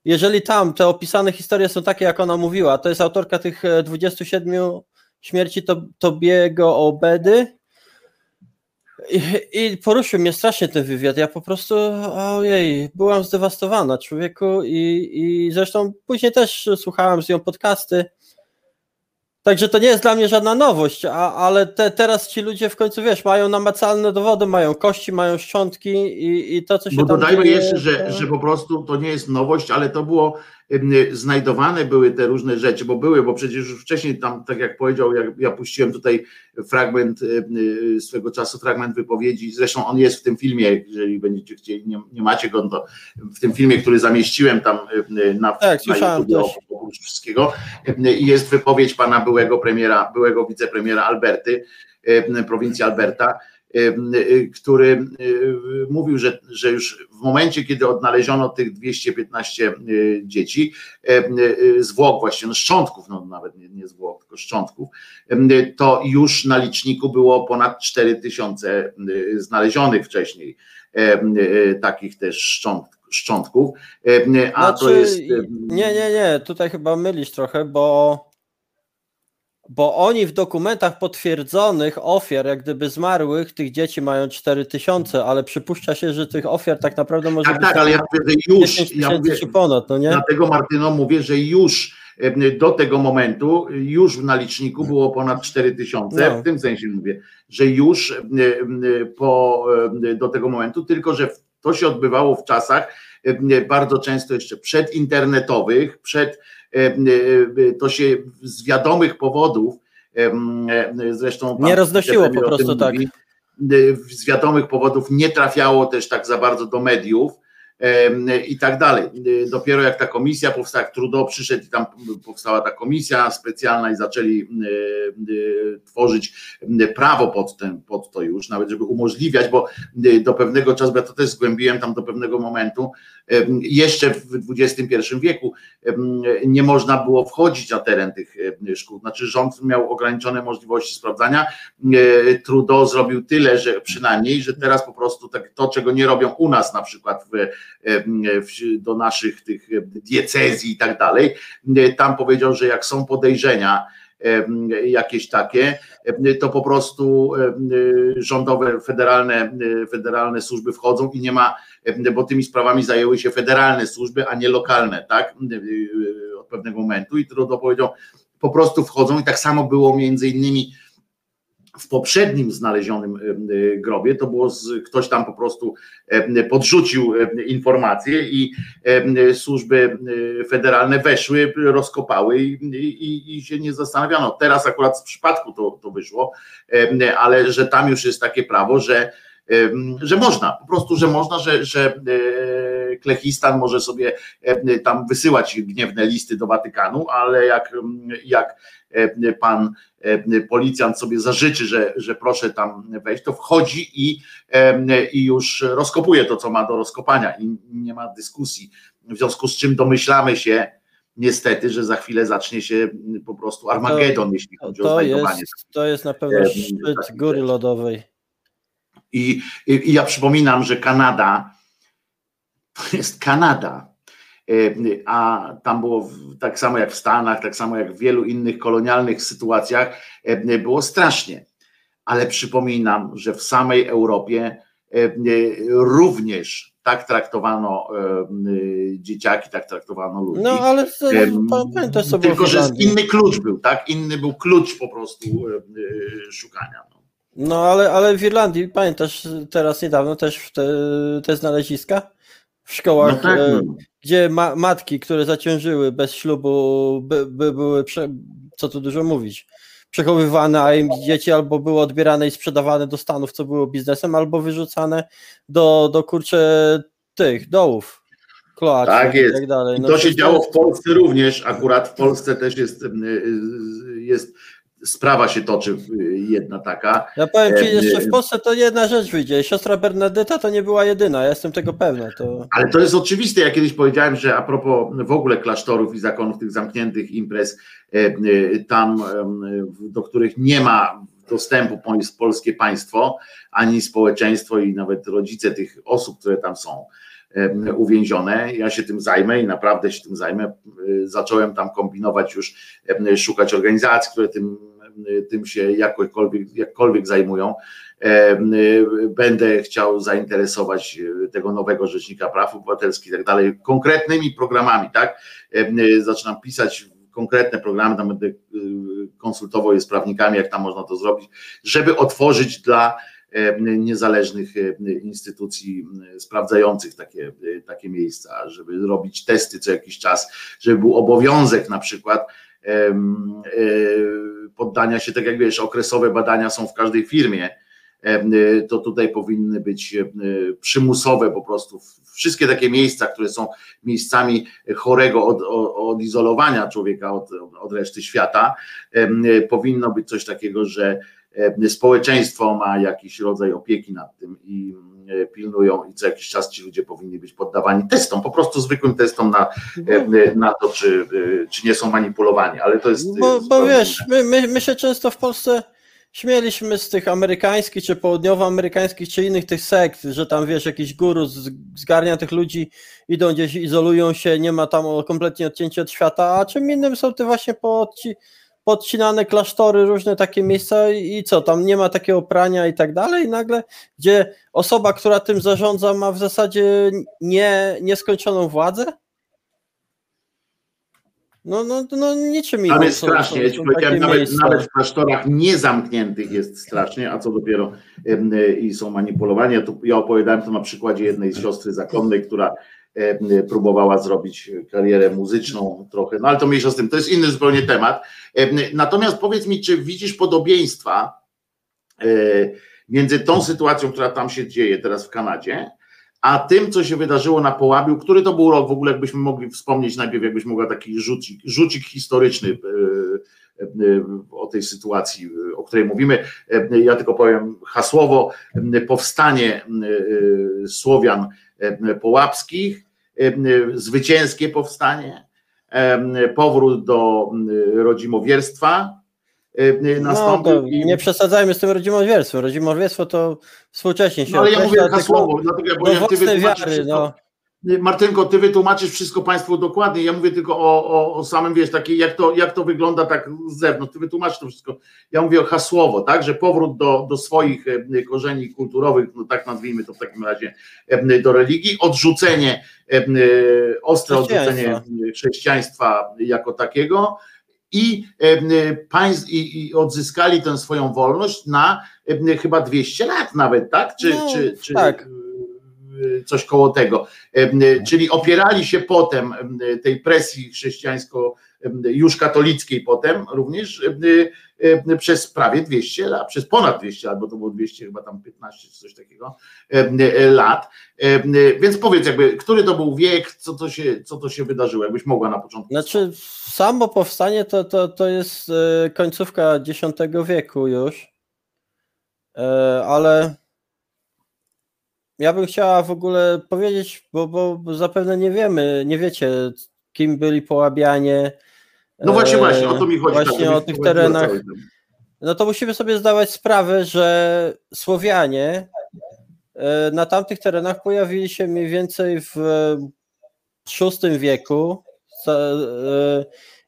jeżeli tam te opisane historie są takie, jak ona mówiła, to jest autorka tych e, 27 śmierci to, Tobiego Obedy, i, I poruszył mnie strasznie ten wywiad. Ja po prostu, ojej, byłam zdewastowana, człowieku, i, i zresztą później też słuchałem z nią podcasty. Także to nie jest dla mnie żadna nowość, a, ale te, teraz ci ludzie w końcu, wiesz, mają namacalne dowody, mają kości, mają szczątki i, i to, co się Bo tam dodajmy dzieje, jeszcze, że, to- że po prostu to nie jest nowość, ale to było znajdowane były te różne rzeczy, bo były, bo przecież już wcześniej tam, tak jak powiedział, jak ja puściłem tutaj fragment y, swego czasu, fragment wypowiedzi, zresztą on jest w tym filmie, jeżeli będziecie chcieli, nie, nie macie go, to w tym filmie, który zamieściłem tam em, na, Tak, na YouTube, oprócz wszystkiego, jest wypowiedź pana byłego premiera, byłego wicepremiera Alberty, prowincji Alberta, y, który y, mówił, że, że już w momencie, kiedy odnaleziono tych 215 y, dzieci, y, zwłok właśnie, no szczątków, no nawet nie, nie zwłok, tylko szczątków, y, to już na liczniku było ponad 4000 y, znalezionych wcześniej y, takich też szcząt, szczątków, em, a to Znaczy, jest... em, Nie, nie, nie, tutaj chyba mylisz trochę, bo, bo oni w dokumentach potwierdzonych ofiar, jak gdyby zmarłych, tych dzieci mają 4000, ale przypuszcza się, że tych ofiar tak naprawdę może Tak, być tak, ale ja mówię, że już, 10 ja mówię, czy ponad, no nie? Dlatego Martyno mówię, że już do tego momentu, już na liczniku było ponad 4 tysiące, No. w tym sensie mówię, że już po, do tego momentu, tylko że to się odbywało w czasach e, bardzo często jeszcze przedinternetowych, przed, e, e, to się z wiadomych powodów, zresztą Nie roznosiło po prostu tak. mówi, z wiadomych powodów nie trafiało też tak za bardzo do mediów i tak dalej. E, Dopiero jak ta komisja powstała, jak Trudeau przyszedł i tam powstała ta komisja specjalna i zaczęli e, e, tworzyć prawo pod, ten, pod to już, nawet żeby umożliwiać, bo do pewnego czasu, ja to też zgłębiłem tam do pewnego momentu, jeszcze w XXI wieku nie można było wchodzić na teren tych szkół. Znaczy rząd miał ograniczone możliwości sprawdzania. E, Trudeau zrobił tyle, że przynajmniej, że teraz po prostu tak, to, czego nie robią u nas na przykład w, w, do naszych tych diecezji i tak dalej, tam powiedział, że jak są podejrzenia, jakieś takie, to po prostu e, rządowe, federalne, e, federalne służby wchodzą i nie ma, bo tymi sprawami zajęły się federalne służby, a nie lokalne, tak? E, e, Od pewnego momentu i Trudeau powiedział, po prostu wchodzą i tak samo było między innymi w poprzednim znalezionym e, e, grobie, to było z, ktoś tam po prostu e, podrzucił e, informacje i e, służby e, federalne weszły, rozkopały i, i, i się nie zastanawiano. Teraz akurat z przypadku to, to wyszło, e, ale że tam już jest takie prawo, że że można, po prostu, że można, że, że e, Klechistan może sobie e, tam wysyłać gniewne listy do Watykanu, ale jak, jak e, pan policjant sobie zażyczy, że, że proszę tam wejść, to wchodzi i, i już rozkopuje to, co ma do rozkopania i nie ma dyskusji. W związku z czym domyślamy się niestety, że za chwilę zacznie się po prostu Armagedon, jeśli To, chodzi o to, znajdowanie. jest, to jest na pewno szczyt takich góry rzeczy. lodowej. I, i, ja przypominam, że Kanada to jest Kanada. E, A tam było tak samo jak w Stanach, tak samo jak w wielu innych kolonialnych sytuacjach, e, było strasznie. Ale przypominam, że w samej Europie e, również tak traktowano dzieciaki, tak traktowano ludzi. No ale to, w Tylko, że inny klucz był, tak? Inny był klucz po prostu szukania. No. No ale, ale w Irlandii, pamiętasz teraz niedawno też te, te znaleziska w szkołach, No tak, e, no. gdzie ma, matki, które zaciążyły bez ślubu, by, by były, prze, co tu dużo mówić, przechowywane, a im dzieci albo były odbierane i sprzedawane do Stanów, co było biznesem, albo wyrzucane do, do kurcze tych dołów, kloacznych Tak jest. i tak dalej. I No to się działo w Polsce również, akurat w Polsce też jest, y, jest sprawa się toczy jedna taka. Ja powiem ci, jeszcze w Polsce to jedna rzecz wyjdzie. Siostra Bernadetta to nie była jedyna, ja jestem tego pewna. To... Ale to jest oczywiste. Ja kiedyś powiedziałem, że a propos w ogóle klasztorów i zakonów, tych zamkniętych imprez, tam, do których nie ma dostępu polskie państwo, ani społeczeństwo i nawet rodzice tych osób, które tam są uwięzione. Ja się tym zajmę i naprawdę się tym zajmę. Zacząłem tam kombinować już, szukać organizacji, które tym, tym się jakkolwiek, jakkolwiek zajmują. Będę chciał zainteresować tego nowego Rzecznika Praw Obywatelskich i tak dalej, konkretnymi programami, tak? Zaczynam pisać konkretne programy, tam będę konsultował je z prawnikami, jak tam można to zrobić, żeby otworzyć dla niezależnych instytucji sprawdzających takie, takie miejsca, żeby robić testy co jakiś czas, żeby był obowiązek na przykład poddania się, tak jak wiesz, okresowe badania są w każdej firmie, to tutaj powinny być przymusowe po prostu. Wszystkie takie miejsca, które są miejscami chorego od, odizolowania człowieka od, od reszty świata, powinno być coś takiego, że społeczeństwo ma jakiś rodzaj opieki nad tym i e, pilnują i co jakiś czas ci ludzie powinni być poddawani testom, po prostu zwykłym testom na, e, na to, czy, e, czy nie są manipulowani, ale to jest... Bo, bo wiesz, my, my, my się często w Polsce śmieliśmy z tych amerykańskich, czy południowoamerykańskich, czy innych tych sekt, że tam wiesz, jakiś guru zgarnia tych ludzi, idą gdzieś, izolują się, nie ma tam kompletnie odcięcia od świata, a czym innym są te właśnie podci podcinane klasztory, różne takie miejsca i co, tam nie ma takiego prania i tak dalej, nagle, gdzie osoba, która tym zarządza, ma w zasadzie nie, nieskończoną władzę? No, no, no niczym innym. Ale strasznie, ja ci powiedziałem, nawet, nawet, w klasztorach niezamkniętych jest strasznie, a co dopiero i są manipulowani. Ja, tu, ja opowiadałem to na przykładzie jednej z siostry zakonnej, która E, próbowała zrobić karierę muzyczną trochę, no ale to mniejsza z tym, to jest inny zupełnie temat. E, natomiast powiedz mi, czy widzisz podobieństwa e, między tą sytuacją, która tam się dzieje teraz w Kanadzie, a tym, co się wydarzyło na Połabiu, który to był rok w ogóle, jakbyśmy mogli wspomnieć najpierw, jakbyś mogła taki rzucik, rzucik historyczny o tej sytuacji, o której mówimy. Ja tylko powiem hasłowo, powstanie Słowian połapskich, zwycięskie powstanie, powrót do rodzimowierstwa nastąpił. No, nie przesadzajmy z tym rodzimowierstwem. Rodzimowierstwo to współcześnie się no, ale ja mówię hasłowo, dlatego ja powiem, ty wiary, no. Martynko, ty wytłumaczysz wszystko Państwu dokładnie. Ja mówię tylko o, o, o samym, wiesz, taki, jak, to, jak to wygląda tak z zewnątrz. Ty wytłumaczysz to wszystko. Ja mówię o hasłowo, tak, że powrót do, do swoich e, korzeni kulturowych, no tak nazwijmy to w takim razie, e, do religii, odrzucenie, ostre odrzucenie chrześcijaństwa jako takiego i, państw, i, i odzyskali tę swoją wolność na chyba 200 lat nawet, tak? Czy, no, czy, czy, tak coś koło tego. Czyli opierali się potem tej presji chrześcijańsko, już katolickiej potem również przez prawie 200 lat, przez ponad 200 lat, bo to było 200 chyba tam 15 czy coś takiego lat. Więc powiedz jakby, który to był wiek, co to się, co to się wydarzyło, jakbyś mogła na początku. Znaczy samo powstanie to, to, to jest końcówka X wieku już, e, ale ja bym chciała w ogóle powiedzieć, bo, bo, zapewne nie wiemy, nie wiecie, kim byli połabianie. No właśnie, właśnie, o to mi chodzi. Właśnie tak, o tych terenach. No to musimy sobie zdawać sprawę, że Słowianie e, na tamtych terenach pojawili się mniej więcej w VI wieku e,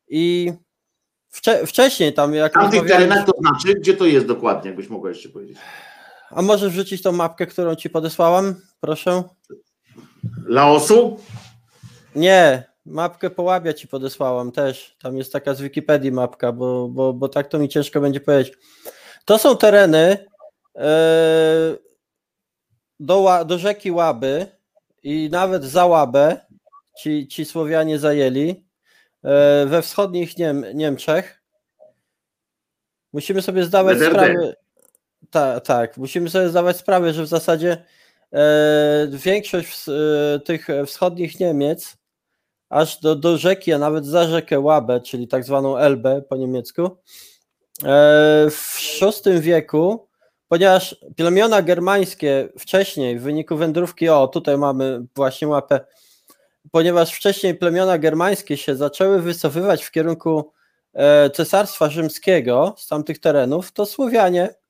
i wcześniej tam jak. Na tamtych terenach to znaczy, gdzie to jest dokładnie, jakbyś mogła jeszcze powiedzieć. A możesz wrzucić tą mapkę, którą ci podesłałam? Proszę. Laosu? Nie, mapkę Połabia ci podesłałam też. Tam jest taka z Wikipedii mapka, bo, bo, bo tak to mi ciężko będzie powiedzieć. To są tereny yy, do, do rzeki Łaby i nawet za Łabę ci, ci Słowianie zajęli yy, we wschodnich Niem Niemczech. Musimy sobie zdawać sprawę. Tak, tak. Musimy sobie zdawać sprawę, że w zasadzie e, większość e, tych wschodnich Niemiec, aż do, do rzeki, a nawet za rzekę Łabę, czyli tak zwaną Elbę po niemiecku, w VI wieku, ponieważ plemiona germańskie wcześniej w wyniku wędrówki, o tutaj mamy właśnie mapę, ponieważ wcześniej plemiona germańskie się zaczęły wycofywać w kierunku e, Cesarstwa Rzymskiego z tamtych terenów, to Słowianie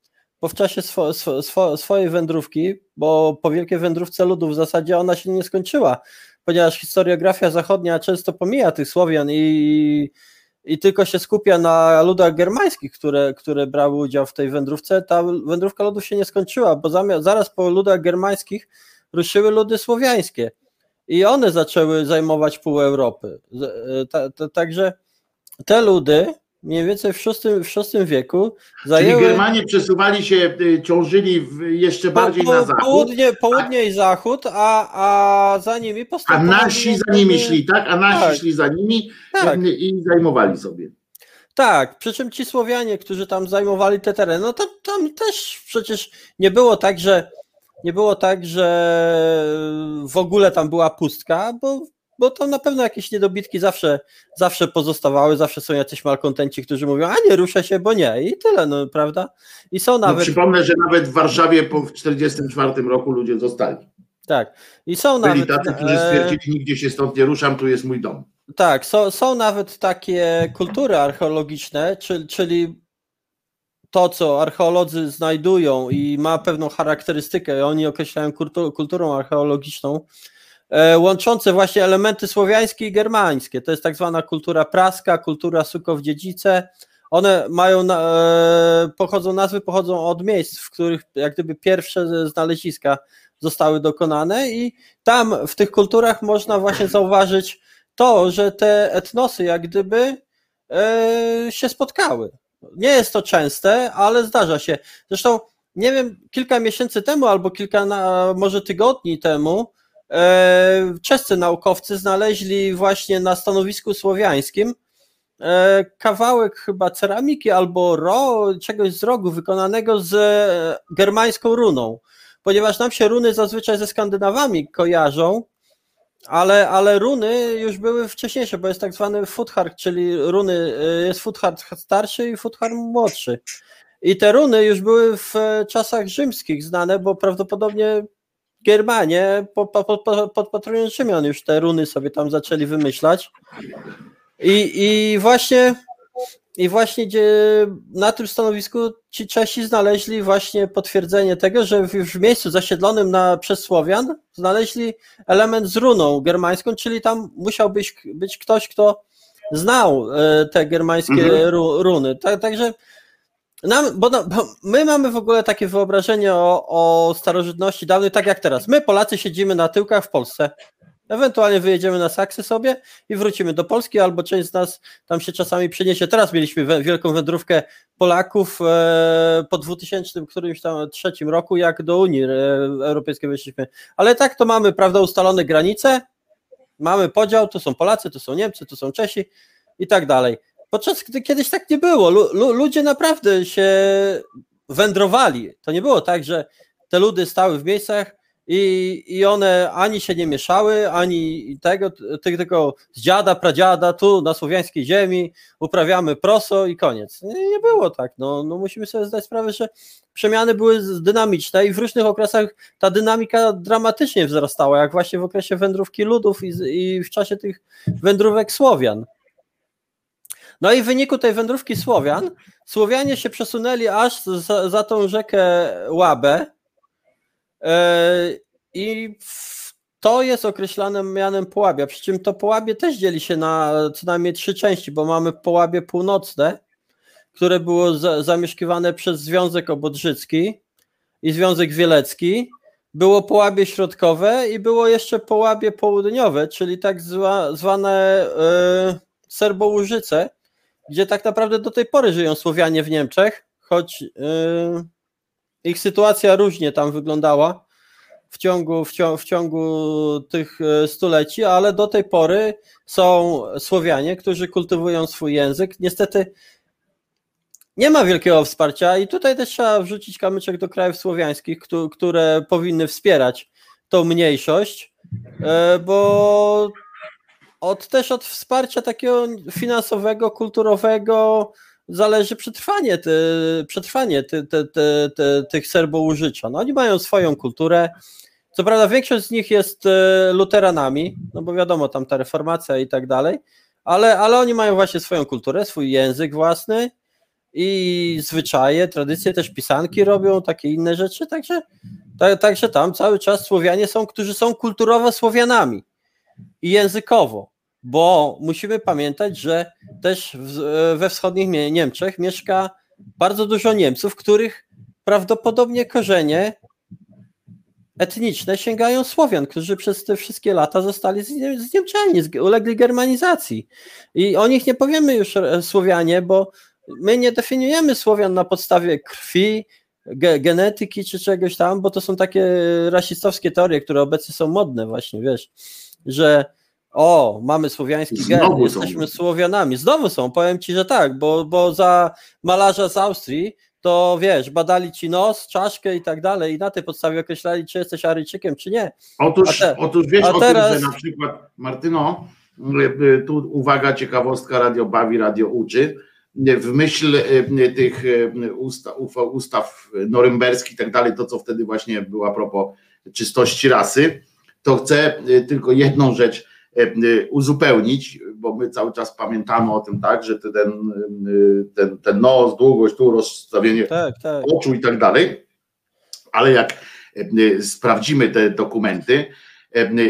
bo w czasie swo, swo, swojej wędrówki, bo po wielkiej wędrówce ludów w zasadzie ona się nie skończyła, ponieważ historiografia zachodnia często pomija tych Słowian i, i tylko się skupia na ludach germańskich, które, które brały udział w tej wędrówce, ta wędrówka ludów się nie skończyła, bo zamiast, zaraz po ludach germańskich ruszyły ludy słowiańskie i one zaczęły zajmować pół Europy. E, także te ludy mniej więcej w VI, w VI wieku zajęły... Czyli Germanie przesuwali się, y, ciążyli jeszcze bardziej po, na zachód. Południe, południe i zachód, a, a za nimi postępowali... A nasi za nimi szli, tak? A nasi tak. szli za nimi tak. i zajmowali sobie. Tak, przy czym ci Słowianie, którzy tam zajmowali te tereny, no to tam też przecież nie było tak, że nie było tak, że w ogóle tam była pustka, bo bo tam na pewno jakieś niedobitki zawsze, zawsze pozostawały, zawsze są jacyś malkontenci, którzy mówią, a nie ruszę się, bo nie i tyle, no prawda? I są no, nawet... No, przypomnę, że nawet w Warszawie po 1944 roku ludzie zostali. Tak. I są Byli nawet... tacy, którzy e, stwierdzili, nigdzie się stąd nie ruszam, tu jest mój dom. Tak, są, są nawet takie kultury archeologiczne, czyli, czyli to, co archeolodzy znajdują i ma pewną charakterystykę, oni określają kulturą archeologiczną, łączące właśnie elementy słowiańskie i germańskie. To jest tak zwana kultura praska, kultura Sukow-Dziedzice. One mają, e, pochodzą, nazwy pochodzą od miejsc, w których jak gdyby pierwsze znaleziska zostały dokonane i tam w tych kulturach można właśnie zauważyć to, że te etnosy jak gdyby e, się spotkały. Nie jest to częste, ale zdarza się. Zresztą nie wiem, kilka miesięcy temu albo kilka, może tygodni temu E, czescy naukowcy znaleźli właśnie na stanowisku słowiańskim e, kawałek chyba ceramiki albo ro, czegoś z rogu wykonanego z e, germańską runą, ponieważ nam się runy zazwyczaj ze Skandynawami kojarzą, ale, ale runy już były wcześniejsze, bo jest tak zwany futhard, czyli runy, jest futhard starszy i futhard młodszy. I te runy już były w czasach rzymskich znane, bo prawdopodobnie Germanie po, po, po, pod patronem Szymion już te runy sobie tam zaczęli wymyślać. I, i właśnie i właśnie gdzie na tym stanowisku ci Czesi znaleźli właśnie potwierdzenie tego, że w miejscu zasiedlonym na, przez Słowian znaleźli element z runą germańską, czyli tam musiał być, być ktoś, kto znał e, te germańskie mhm. runy. Tak, także nam, bo, no, bo, my mamy w ogóle takie wyobrażenie o, o starożytności dawnej, tak jak teraz. My, Polacy, siedzimy na tyłkach w Polsce. Ewentualnie wyjedziemy na Saksy sobie i wrócimy do Polski, albo część z nas tam się czasami przeniesie. Teraz mieliśmy wielką wędrówkę Polaków e, po 2000 którymś tam trzecim roku, jak do Unii e, Europejskiej weszliśmy. Ale tak to mamy, prawda, ustalone granice, mamy podział, tu są Polacy, tu są Niemcy, tu są Czesi i tak dalej. Podczas gdy kiedyś tak nie było. Lu, ludzie naprawdę się wędrowali. To nie było tak, że te ludy stały w miejscach i, i one ani się nie mieszały, ani tego, tylko z dziada, pradziada, tu na słowiańskiej ziemi uprawiamy proso i koniec. Nie, nie było tak. No, no musimy sobie zdać sprawę, że przemiany były dynamiczne i w różnych okresach ta dynamika dramatycznie wzrastała, jak właśnie w okresie wędrówki ludów i, i w czasie tych wędrówek Słowian. No i w wyniku tej wędrówki Słowian, Słowianie się przesunęli aż za, za tą rzekę Łabę. E, i to jest określane mianem Połabia, przy czym to Połabie też dzieli się na co najmniej trzy części, bo mamy Połabie Północne, które było zamieszkiwane przez Związek Obodrzycki i Związek Wielecki, było Połabie Środkowe i było jeszcze Połabie Południowe, czyli tak zwa, zwane y, Serbołużyce, gdzie tak naprawdę do tej pory żyją Słowianie w Niemczech, choć yy, ich sytuacja różnie tam wyglądała w ciągu, w, ciągu, w ciągu tych y, stuleci, ale do tej pory są Słowianie, którzy kultywują swój język. Niestety nie ma wielkiego wsparcia i tutaj też trzeba wrzucić kamyczek do krajów słowiańskich, które powinny wspierać tą mniejszość, y, bo od, też od wsparcia takiego finansowego, kulturowego, zależy przetrwanie, przetrwanie ty, ty, ty, ty, tych Serbołużycza. No oni mają swoją kulturę. Co prawda większość z nich jest e, luteranami, no bo wiadomo, tam ta reformacja i tak dalej, ale, ale oni mają właśnie swoją kulturę, swój język własny i zwyczaje, tradycje, też pisanki robią, takie inne rzeczy, także, tak, także tam cały czas Słowianie są, którzy są kulturowo Słowianami i językowo, bo musimy pamiętać, że też w, we wschodnich Niemczech mieszka bardzo dużo Niemców, których prawdopodobnie korzenie etniczne sięgają Słowian, którzy przez te wszystkie lata zostali zniemczeni, ulegli germanizacji. I o nich nie powiemy już e, Słowianie, bo my nie definiujemy Słowian na podstawie krwi, ge genetyki czy czegoś tam, bo to są takie rasistowskie teorie, które obecnie są modne właśnie, wiesz, że o, mamy słowiański gen, jesteśmy Słowianami. Znowu są, powiem ci, że tak, bo, bo za malarza z Austrii to wiesz, badali ci nos, czaszkę i tak dalej i na tej podstawie określali, czy jesteś Aryjczykiem, czy nie. Otóż, te, otóż wiesz o teraz... tym, że na przykład, Martyno, y, y, tu uwaga, ciekawostka, radio bawi, radio uczy, w myśl y, tych ustaw, ustaw norymberskich i tak dalej, to co wtedy właśnie było a propos czystości rasy, to chcę tylko jedną rzecz uzupełnić, bo my cały czas pamiętamy o tym, tak, że ten, ten, ten nos, długość, tu rozstawienie tak, tak. oczu i tak dalej, ale jak sprawdzimy te dokumenty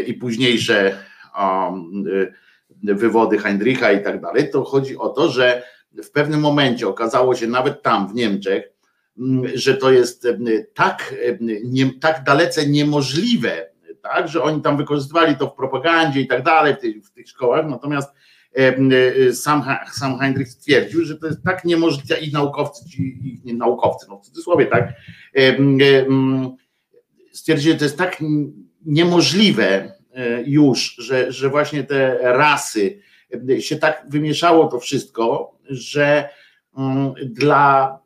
i późniejsze wywody Heinricha i tak dalej, to chodzi o to, że w pewnym momencie okazało się nawet tam w Niemczech, że to jest tak, nie, tak dalece niemożliwe tak, że oni tam wykorzystywali to w propagandzie i tak dalej w tych, w tych szkołach, natomiast e, sam, sam Heinrich stwierdził, że to jest tak niemożliwe i naukowcy, i naukowcy, no w cudzysłowie, tak, stwierdzili, że to jest tak niemożliwe e, już, że, że właśnie te rasy się tak wymieszało to wszystko, że dla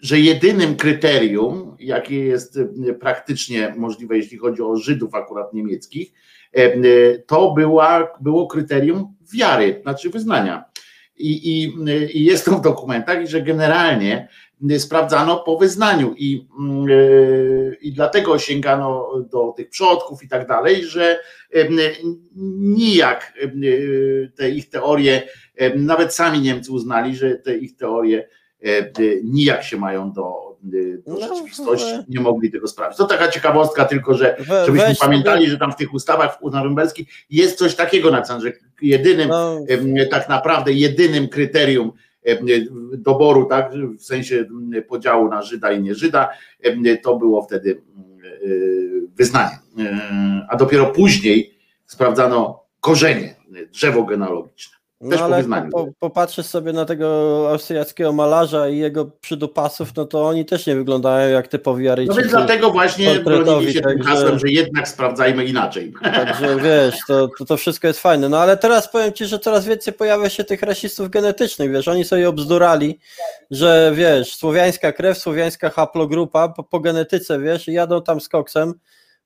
że jedynym kryterium, jakie jest e, praktycznie możliwe, jeśli chodzi o Żydów akurat niemieckich, e, e, to była, było kryterium wiary, znaczy wyznania. I, i, i jest to w dokumentach, że generalnie sprawdzano po wyznaniu i, i dlatego sięgano do tych przodków i tak dalej, że nijak te ich teorie, nawet sami Niemcy uznali, że te ich teorie E, nijak się mają do, do no, rzeczywistości, nie mogli tego sprawdzić. To taka ciekawostka tylko, że żebyśmy pamiętali, że tam w tych ustawach norymberskich jest coś takiego napisane, że jedynym, no. tak naprawdę jedynym kryterium doboru, tak, w sensie podziału na Żyda i nie Żyda, to było wtedy e, wyznanie. E, a dopiero później sprawdzano korzenie, drzewo genealogiczne. No Też ale po, popatrzysz sobie na tego austriackiego malarza i jego przydupasów, no to oni też nie wyglądają jak typowi Aryjczycy. No więc dlatego właśnie bronili się tym hasłem, że jednak sprawdzajmy inaczej. Także wiesz, to, to, to, wszystko jest fajne. No ale teraz powiem Ci, że coraz więcej pojawia się tych rasistów genetycznych, wiesz, oni sobie obzdurali, że wiesz, słowiańska krew, słowiańska haplogrupa po, po genetyce, wiesz, i jadą tam z koksem,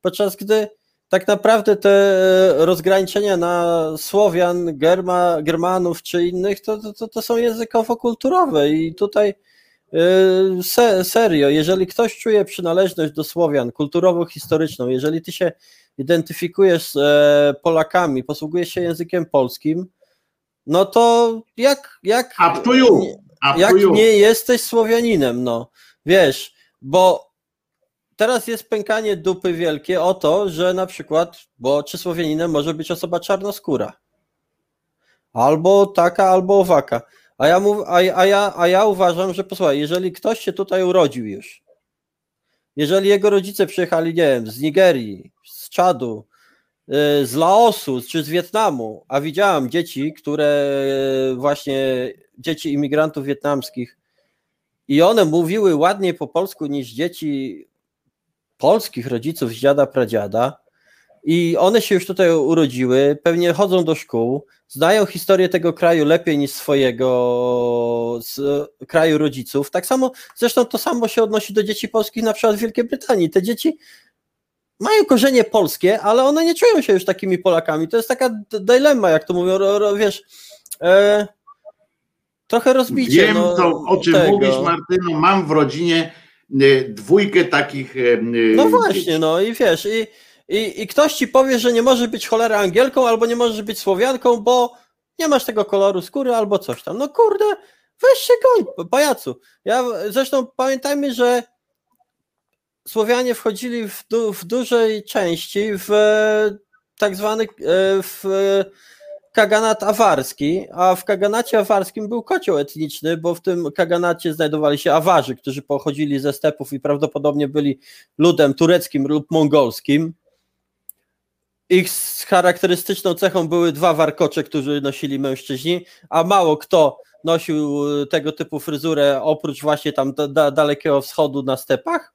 podczas gdy tak naprawdę te rozgraniczenia na Słowian, Germa, Germanów czy innych, to, to, to są językowo-kulturowe i tutaj y, se, serio, jeżeli ktoś czuje przynależność do Słowian, kulturowo-historyczną, jeżeli ty się identyfikujesz z e, Polakami, posługujesz się językiem polskim, no to jak, jak, jak nie jesteś Słowianinem, no. Wiesz, bo teraz jest pękanie dupy wielkie o to, że na przykład, bo czy Słowianinem może być osoba czarnoskóra. Albo taka, albo owaka. A ja, mów, a, a, ja, a ja uważam, że posłuchaj, jeżeli ktoś się tutaj urodził już, jeżeli jego rodzice przyjechali, nie wiem, z Nigerii, z Czadu, y, z Laosu czy z Wietnamu, a widziałam dzieci, które y, właśnie, dzieci imigrantów wietnamskich i one mówiły ładniej po polsku niż dzieci polskich rodziców z dziada, pradziada i one się już tutaj urodziły, pewnie chodzą do szkół, znają historię tego kraju lepiej niż swojego kraju rodziców. Tak samo, zresztą to samo się odnosi do dzieci polskich na przykład w Wielkiej Brytanii. Te dzieci mają korzenie polskie, ale one nie czują się już takimi Polakami. To jest taka dylemma, jak to mówią, wiesz, e, trochę rozbicie. Wiem, no, co, o czym tego. mówisz, Martyno. Mam w rodzinie dwójkę takich. y, No dzieci. właśnie, no i wiesz, i, i, i ktoś ci powie, że nie może być cholera Angielką, albo nie możesz być Słowianką, bo nie masz tego koloru skóry, albo coś tam. No kurde, weź się goń, pajacu. Ja, zresztą pamiętajmy, że Słowianie wchodzili w, du, w dużej części w e, tak zwany e, w kaganat awarski, a w kaganacie awarskim był kocioł etniczny, bo w tym kaganacie znajdowali się awarzy, którzy pochodzili ze stepów i prawdopodobnie byli ludem tureckim lub mongolskim. Ich charakterystyczną cechą były dwa warkocze, którzy nosili mężczyźni, a mało kto nosił tego typu fryzurę oprócz właśnie tam da, dalekiego wschodu na stepach.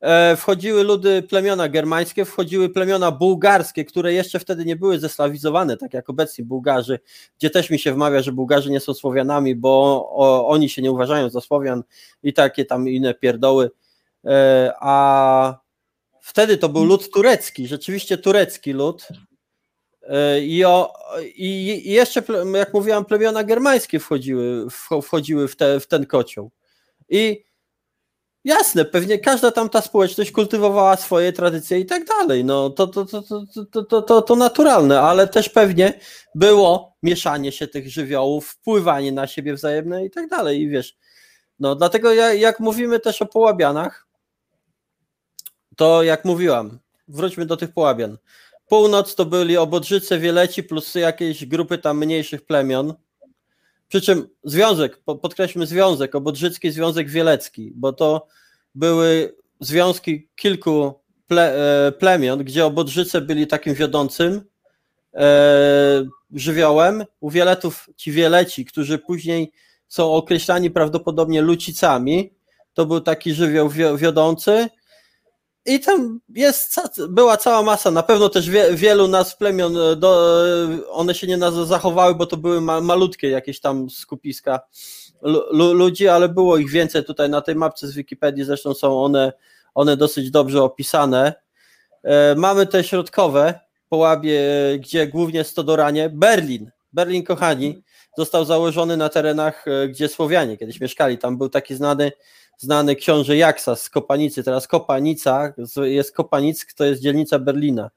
E, wchodziły ludy plemiona germańskie, wchodziły plemiona bułgarskie, które jeszcze wtedy nie były zeslawizowane, tak jak obecni Bułgarzy, gdzie też mi się wmawia, że Bułgarzy nie są Słowianami, bo oni się nie uważają za Słowian i takie tam inne pierdoły. E, a wtedy to był lud turecki, rzeczywiście turecki lud. E, I, o, i, jeszcze, jak mówiłam, plemiona germańskie wchodziły, wcho- wchodziły w, te, w ten kocioł. I Jasne, pewnie każda tamta społeczność kultywowała swoje tradycje i tak dalej. No to, to, to, to, to, to, to, naturalne, ale też pewnie było mieszanie się tych żywiołów, wpływanie na siebie wzajemne i tak dalej. I wiesz, no dlatego ja, jak mówimy też o połabianach, to jak mówiłam, wróćmy do tych połabian. Północ to byli obodrzyce, wieleci plus jakieś grupy tam mniejszych plemion. Przy czym związek, po- podkreślmy związek, obodrzycki związek wielecki, bo to były związki kilku ple, e, plemion, gdzie obodrzyce byli takim wiodącym e, żywiołem. U wieletów ci wieleci, którzy później są określani prawdopodobnie lucicami, to był taki żywioł wio- wiodący. I tam jest, była cała masa, na pewno też wie, wielu nas plemion, e, do, e, one się nie zachowały, bo to były ma, malutkie jakieś tam skupiska lu, lu, ludzi, ale było ich więcej. Tutaj na tej mapce z Wikipedii, zresztą są one, one dosyć dobrze opisane. E, mamy te środkowe połabie, gdzie głównie Stodoranie, Berlin, Berlin kochani, został założony na terenach, gdzie Słowianie kiedyś mieszkali, tam był taki znany znany książę Jaksas z Kopanicy, teraz Kopanica, jest Kopanick, to jest dzielnica Berlina.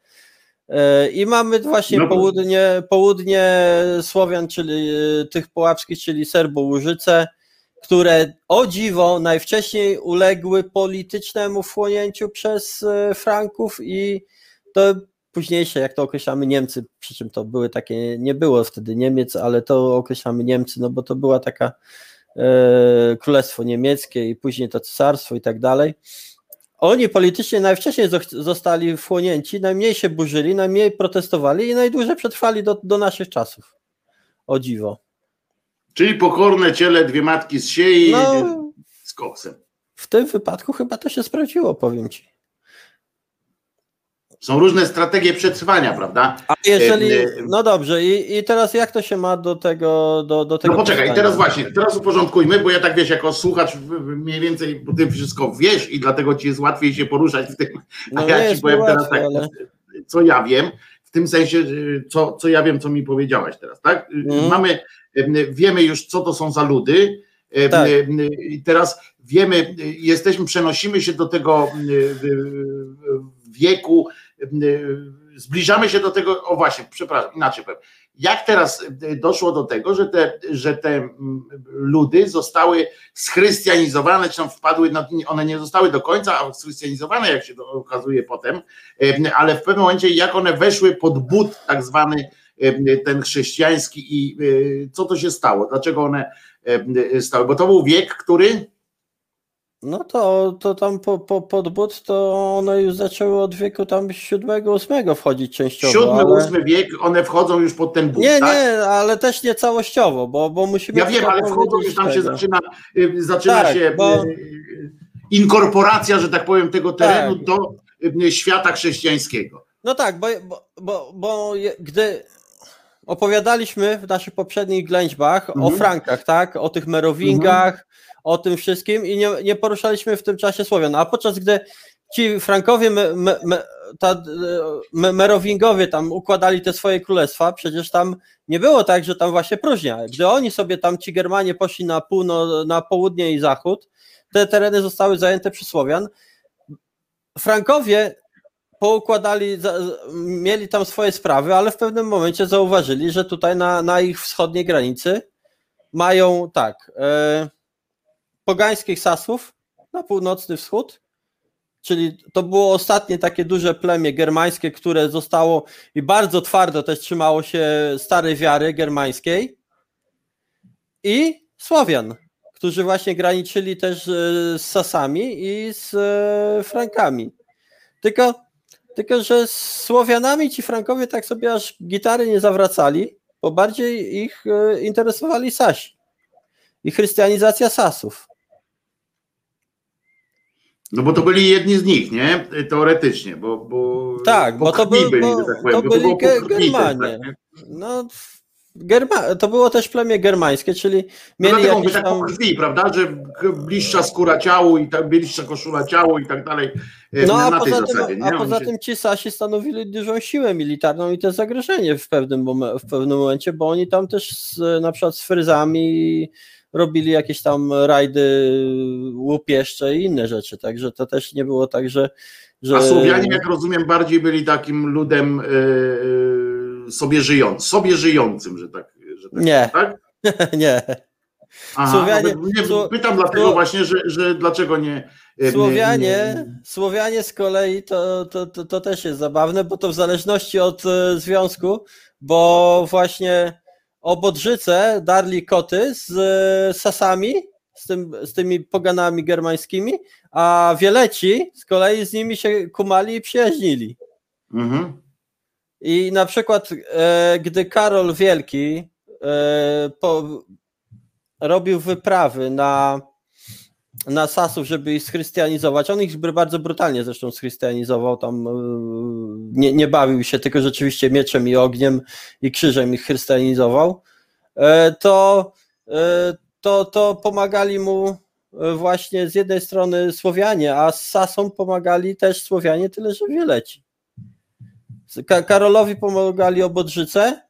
E, I mamy właśnie No południe, południe Słowian, czyli e, tych połapskich, czyli Serbo-Łużyce, które o dziwo najwcześniej uległy politycznemu wchłonięciu przez e, Franków i to późniejsze, jak to określamy Niemcy, przy czym to były takie, nie było wtedy Niemiec, ale to określamy Niemcy, no bo to była taka Królestwo Niemieckie i później to Cesarstwo i tak dalej. Oni politycznie najwcześniej zostali wchłonięci, najmniej się burzyli, najmniej protestowali i najdłużej przetrwali do, do naszych czasów. O dziwo. Czyli pokorne ciele, dwie matki z siei No, z koksem. w tym wypadku chyba to się sprawdziło, powiem ci. Są różne strategie przetrwania, prawda? A jeżeli, no dobrze, i, i teraz jak to się ma do tego, do, do tego No poczekaj, pytania? teraz właśnie, teraz uporządkujmy, bo ja tak wiesz, jako słuchacz mniej więcej bo ty wszystko wiesz i dlatego ci jest łatwiej się poruszać w tym. No A ja ci mi powiem teraz tak, ale... co ja wiem, w tym sensie, co, co ja wiem, co mi powiedziałaś teraz, tak? Mhm. Mamy, wiemy już, co to są za ludy. Tak. I teraz wiemy, jesteśmy, przenosimy się do tego wieku, zbliżamy się do tego, o właśnie, przepraszam, inaczej powiem. Jak teraz y, doszło do tego, że te, że te ludy zostały schrystianizowane, czy tam wpadły, no, one nie zostały do końca schrystianizowane, jak się okazuje potem, Em, ale w pewnym momencie jak one weszły pod but tak zwany ten chrześcijański i y, co to się stało, dlaczego one stały, bo to był wiek, który No to, to tam po, po, pod but to one już zaczęły od wieku tam siódmego, ósmego wchodzić częściowo. siódmy, ale... ósmy wiek, one wchodzą już pod ten but, Nie, tak? nie, ale też nie całościowo, bo, bo musimy... Ja wiem, ale wchodzą już tam się tego. zaczyna, y, zaczyna Tak, się bo- y, y, inkorporacja, że tak powiem, tego terenu Tak. do y, świata chrześcijańskiego. No tak, bo, bo, bo, bo gdy opowiadaliśmy w naszych poprzednich ględźbach o Mhm. Frankach, tak? O tych Merowingach, o tym wszystkim i nie, nie poruszaliśmy w tym czasie Słowian. A podczas gdy ci Frankowie, me, me, me, ta, me, Merowingowie tam układali te swoje królestwa, przecież tam nie było tak, że tam właśnie próżnia. Gdy oni sobie tam, ci Germanie poszli na, półno, na południe i zachód, te tereny zostały zajęte przez Słowian. Frankowie poukładali, mieli tam swoje sprawy, ale w pewnym momencie zauważyli, że tutaj na, na ich wschodniej granicy mają tak, e, pogańskich Sasów na północny wschód, czyli to było ostatnie takie duże plemię germańskie, które zostało i bardzo twardo też trzymało się starej wiary germańskiej i Słowian, którzy właśnie graniczyli też e, z Sasami i z e, Frankami. Tylko, tylko, że z Słowianami ci Frankowie tak sobie aż gitary nie zawracali, bo bardziej ich e, interesowali Sasi i chrystianizacja Sasów. No bo to byli jedni z nich, nie? Teoretycznie, bo. bo tak, bo to, był, byli, bo, tak powiem, to byli to Germanie. Tak, no, Germa to było też plemię germańskie, czyli no mieli no jakieś tak tam... krwi, prawda, że bliższa skóra ciału i tak bliższa koszula ciału i tak dalej. E, no a poza, tym, zasadzie, a poza się... tym ci Sasi stanowili dużą siłę militarną i też zagrożenie w pewnym, w pewnym momencie, bo oni tam też z, na przykład z fryzami robili jakieś tam rajdy łupieszcze i inne rzeczy, także to też nie było tak, że... że... A Słowianie, jak rozumiem, bardziej byli takim ludem yy, sobie, żyjąc, sobie żyjącym, że tak, że tak Nie, tak? nie. Aha, Słowianie, nie, pytam dlatego właśnie, że, że dlaczego nie. Słowianie, nie... Słowianie z kolei to, to, to, to, też jest zabawne, bo to w zależności od e, związku, bo właśnie obodrzyce darli koty z e, sasami, z, tym, z tymi poganami germańskimi, a wieleci z kolei z nimi się kumali i przyjaźnili. Mhm. I na przykład, e, gdy Karol Wielki e, po, robił wyprawy na na Sasów, żeby ich schrystianizować. On ich bardzo brutalnie zresztą schrystianizował, tam e, nie, nie bawił się, tylko rzeczywiście mieczem i ogniem i krzyżem ich chrystianizował. E, to, e, to, to pomagali mu właśnie z jednej strony Słowianie, a z Sasą pomagali też Słowianie, tyle że wieleci. Karolowi pomagali obodrzyce,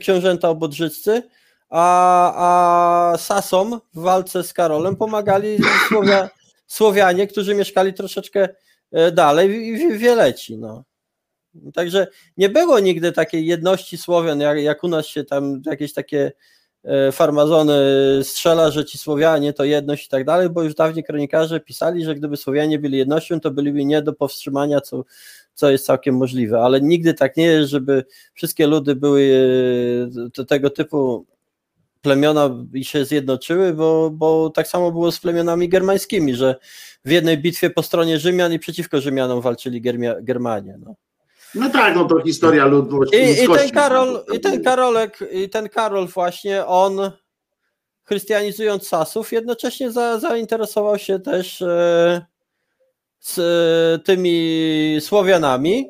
książęta obodrzyccy, a, a Sasom w walce z Karolem pomagali Słowia, Słowianie, którzy mieszkali troszeczkę e, dalej i Wieleci. No. Także nie było nigdy takiej jedności Słowian, jak, jak u nas się tam jakieś takie e, farmazony strzela, że ci Słowianie to jedność i tak dalej, bo już dawniej kronikarze pisali, że gdyby Słowianie byli jednością, to byliby nie do powstrzymania, co, co jest całkiem możliwe, ale nigdy tak nie jest, żeby wszystkie ludy były e, tego typu plemiona się zjednoczyły, bo, bo tak samo było z plemionami germańskimi, że w jednej bitwie po stronie Rzymian i przeciwko Rzymianom walczyli Germia, Germanie. No. No tak, no to historia ludności. I, i ten Karol, i ten Karolek, i ten Karol właśnie, on chrystianizując Sasów, jednocześnie za, zainteresował się też e, z e, tymi Słowianami,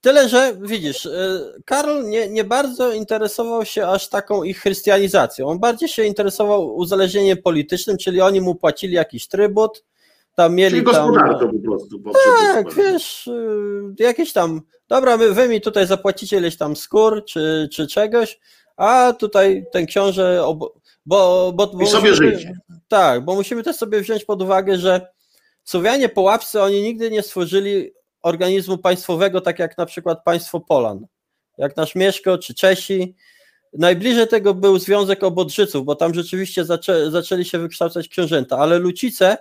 Tyle, że widzisz, y, Karol nie, nie bardzo interesował się aż taką ich chrystianizacją. On bardziej się interesował uzależnieniem politycznym, czyli oni mu płacili jakiś trybut, tam mieli czyli tam... po prostu. Tak, wiesz, y, jakieś tam, dobra, my, wy mi tutaj zapłacicie ileś tam skór czy, czy czegoś, a tutaj ten książę, bo, bo, bo I sobie żyć. Tak, bo musimy też sobie wziąć pod uwagę, że Słowianie po łapce oni nigdy nie stworzyli organizmu państwowego, tak jak na przykład państwo Polan, jak nasz Mieszko czy Czesi. Najbliżej tego był Związek Obodrzyców, bo tam rzeczywiście zaczę, zaczęli się wykształcać książęta, ale Lucice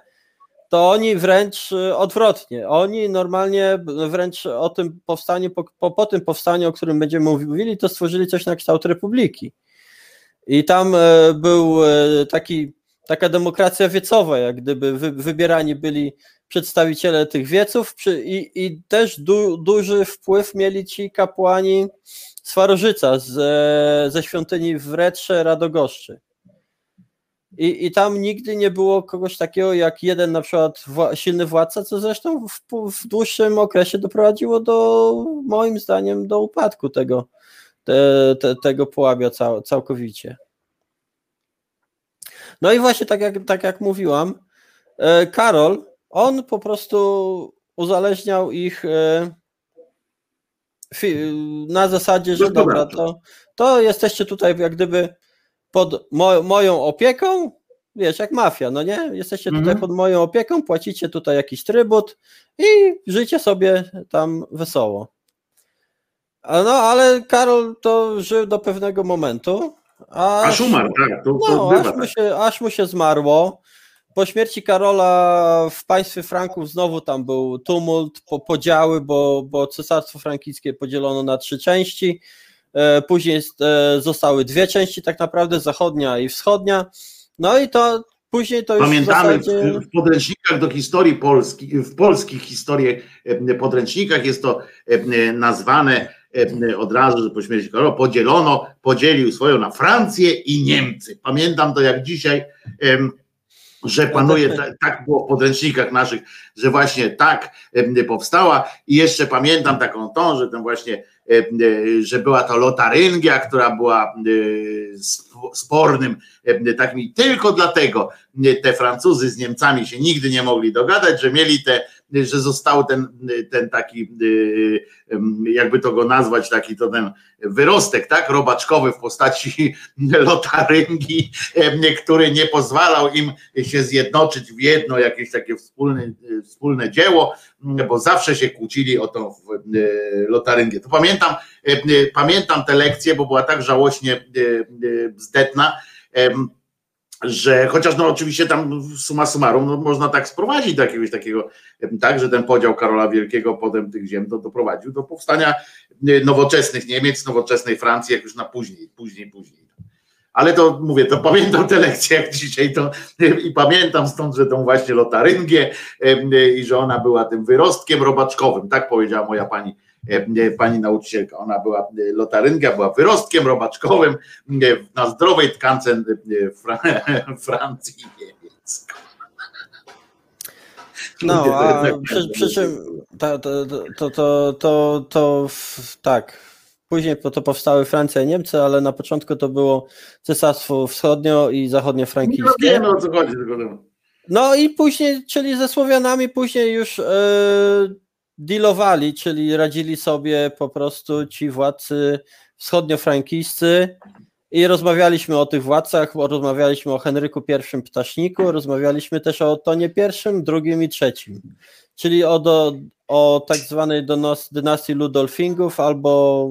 to oni wręcz y, odwrotnie. Oni normalnie wręcz o tym powstaniu, po, po, tym powstaniu, o którym będziemy mówili, to stworzyli coś na kształt republiki. I tam y, był y, taki, taka demokracja wiecowa, jak gdyby wy, wybierani byli przedstawiciele tych wieców i, i też du, duży wpływ mieli ci kapłani Swarożyca ze, ze świątyni w Retrze Radogoszczy. I, I tam nigdy nie było kogoś takiego jak jeden na przykład wła, silny władca, co zresztą w, w, dłuższym okresie doprowadziło do, moim zdaniem, do upadku tego, te, te, tego połabia cał, całkowicie. No i właśnie tak jak, tak jak mówiłam, e, Karol on po prostu uzależniał ich e, na zasadzie, że dobra, to, to jesteście tutaj jak gdyby pod mo moją opieką, wiesz, jak mafia, no nie? Jesteście tutaj mhm. pod moją opieką, płacicie tutaj jakiś trybut i życie sobie tam wesoło. No, ale Karol to żył do pewnego momentu. Aż, aż umarł, tak. To, to no, aż, mu tak. się, aż mu się zmarło. Po śmierci Karola w państwie Franków znowu tam był tumult, po, podziały, bo, bo cesarstwo frankickie podzielono na trzy części. E, później e, zostały dwie części, tak naprawdę, zachodnia i wschodnia. No i to później to już. Pamiętamy w, zasadzie... w podręcznikach do historii Polski, w polskich historiach, e, podręcznikach jest to nazwane od razu, że po śmierci Karola podzielono, podzielił swoją na Francję i Niemcy. Pamiętam to jak dzisiaj że panuje, tak było w podręcznikach naszych, że właśnie tak powstała. I jeszcze pamiętam taką tą, że ten właśnie, że była to lotaryngia, która była spornym takim, tylko dlatego te Francuzy z Niemcami się nigdy nie mogli dogadać, że mieli te że został ten, ten taki, y, jakby to go nazwać, taki to ten wyrostek, tak, robaczkowy w postaci lotaryngi, który nie pozwalał im się zjednoczyć w jedno jakieś takie wspólne, wspólne dzieło, bo zawsze się kłócili o tą lotaryngię. To pamiętam, pamiętam tę lekcję, bo była tak żałośnie bzdetna, że chociaż no oczywiście tam suma summarum no, można tak sprowadzić do jakiegoś takiego, tak, że ten podział Karola Wielkiego potem tych ziem do, doprowadził do powstania e, nowoczesnych Niemiec, nowoczesnej Francji, jak już na później, później, później. Ale to mówię, to pamiętam te lekcje jak dzisiaj to i pamiętam stąd, że tą właśnie lotaryngię e, i że ona była tym wyrostkiem robaczkowym, tak powiedziała moja pani E, pani nauczycielka. Ona była e, lotarynga, była wyrostkiem robaczkowym e, na zdrowej tkance Francji i Niemiec. No, a przy, przy czym to, to, to, to, to, to tak, później to powstały Francja i Niemcy, ale na początku to było Cesarstwo Wschodnio i Zachodnio Frankijskie. No wiem o co chodzi. Tylko... No i później, czyli ze Słowianami później już yy, dealowali, czyli radzili sobie po prostu ci władcy wschodniofrankijscy i rozmawialiśmy o tych władcach, rozmawialiśmy o Henryku I Ptaszniku, rozmawialiśmy też o Tonie I, drugim i trzecim, czyli o, do, o tak zwanej dynastii Ludolfingów albo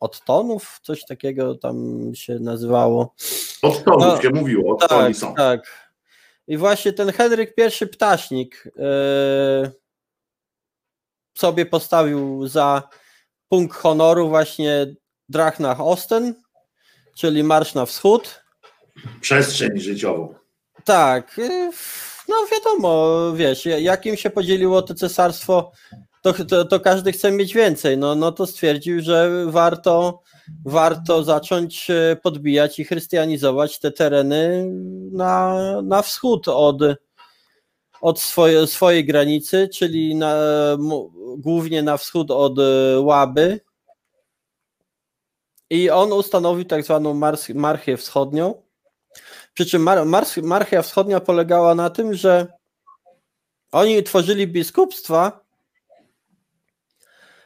Ottonów, coś takiego tam się nazywało. Ottonów no, się mówiło, Ottoni tak, są. Tak. I właśnie ten Henryk I Ptasznik, yy, sobie postawił za punkt honoru właśnie Drachnach Osten, czyli marsz na wschód. Przestrzeń życiową. Tak. Y, no wiadomo, wiesz, jakim się podzieliło to cesarstwo, to, to, to, każdy chce mieć więcej. No, no to stwierdził, że warto, warto zacząć y, podbijać i chrystianizować te tereny na, na wschód od, od swoje, swojej granicy, czyli na, głównie na wschód od e, Łaby. I on ustanowił tak zwaną marchię wschodnią. Przy czym mar, marchia wschodnia polegała na tym, że oni tworzyli biskupstwa,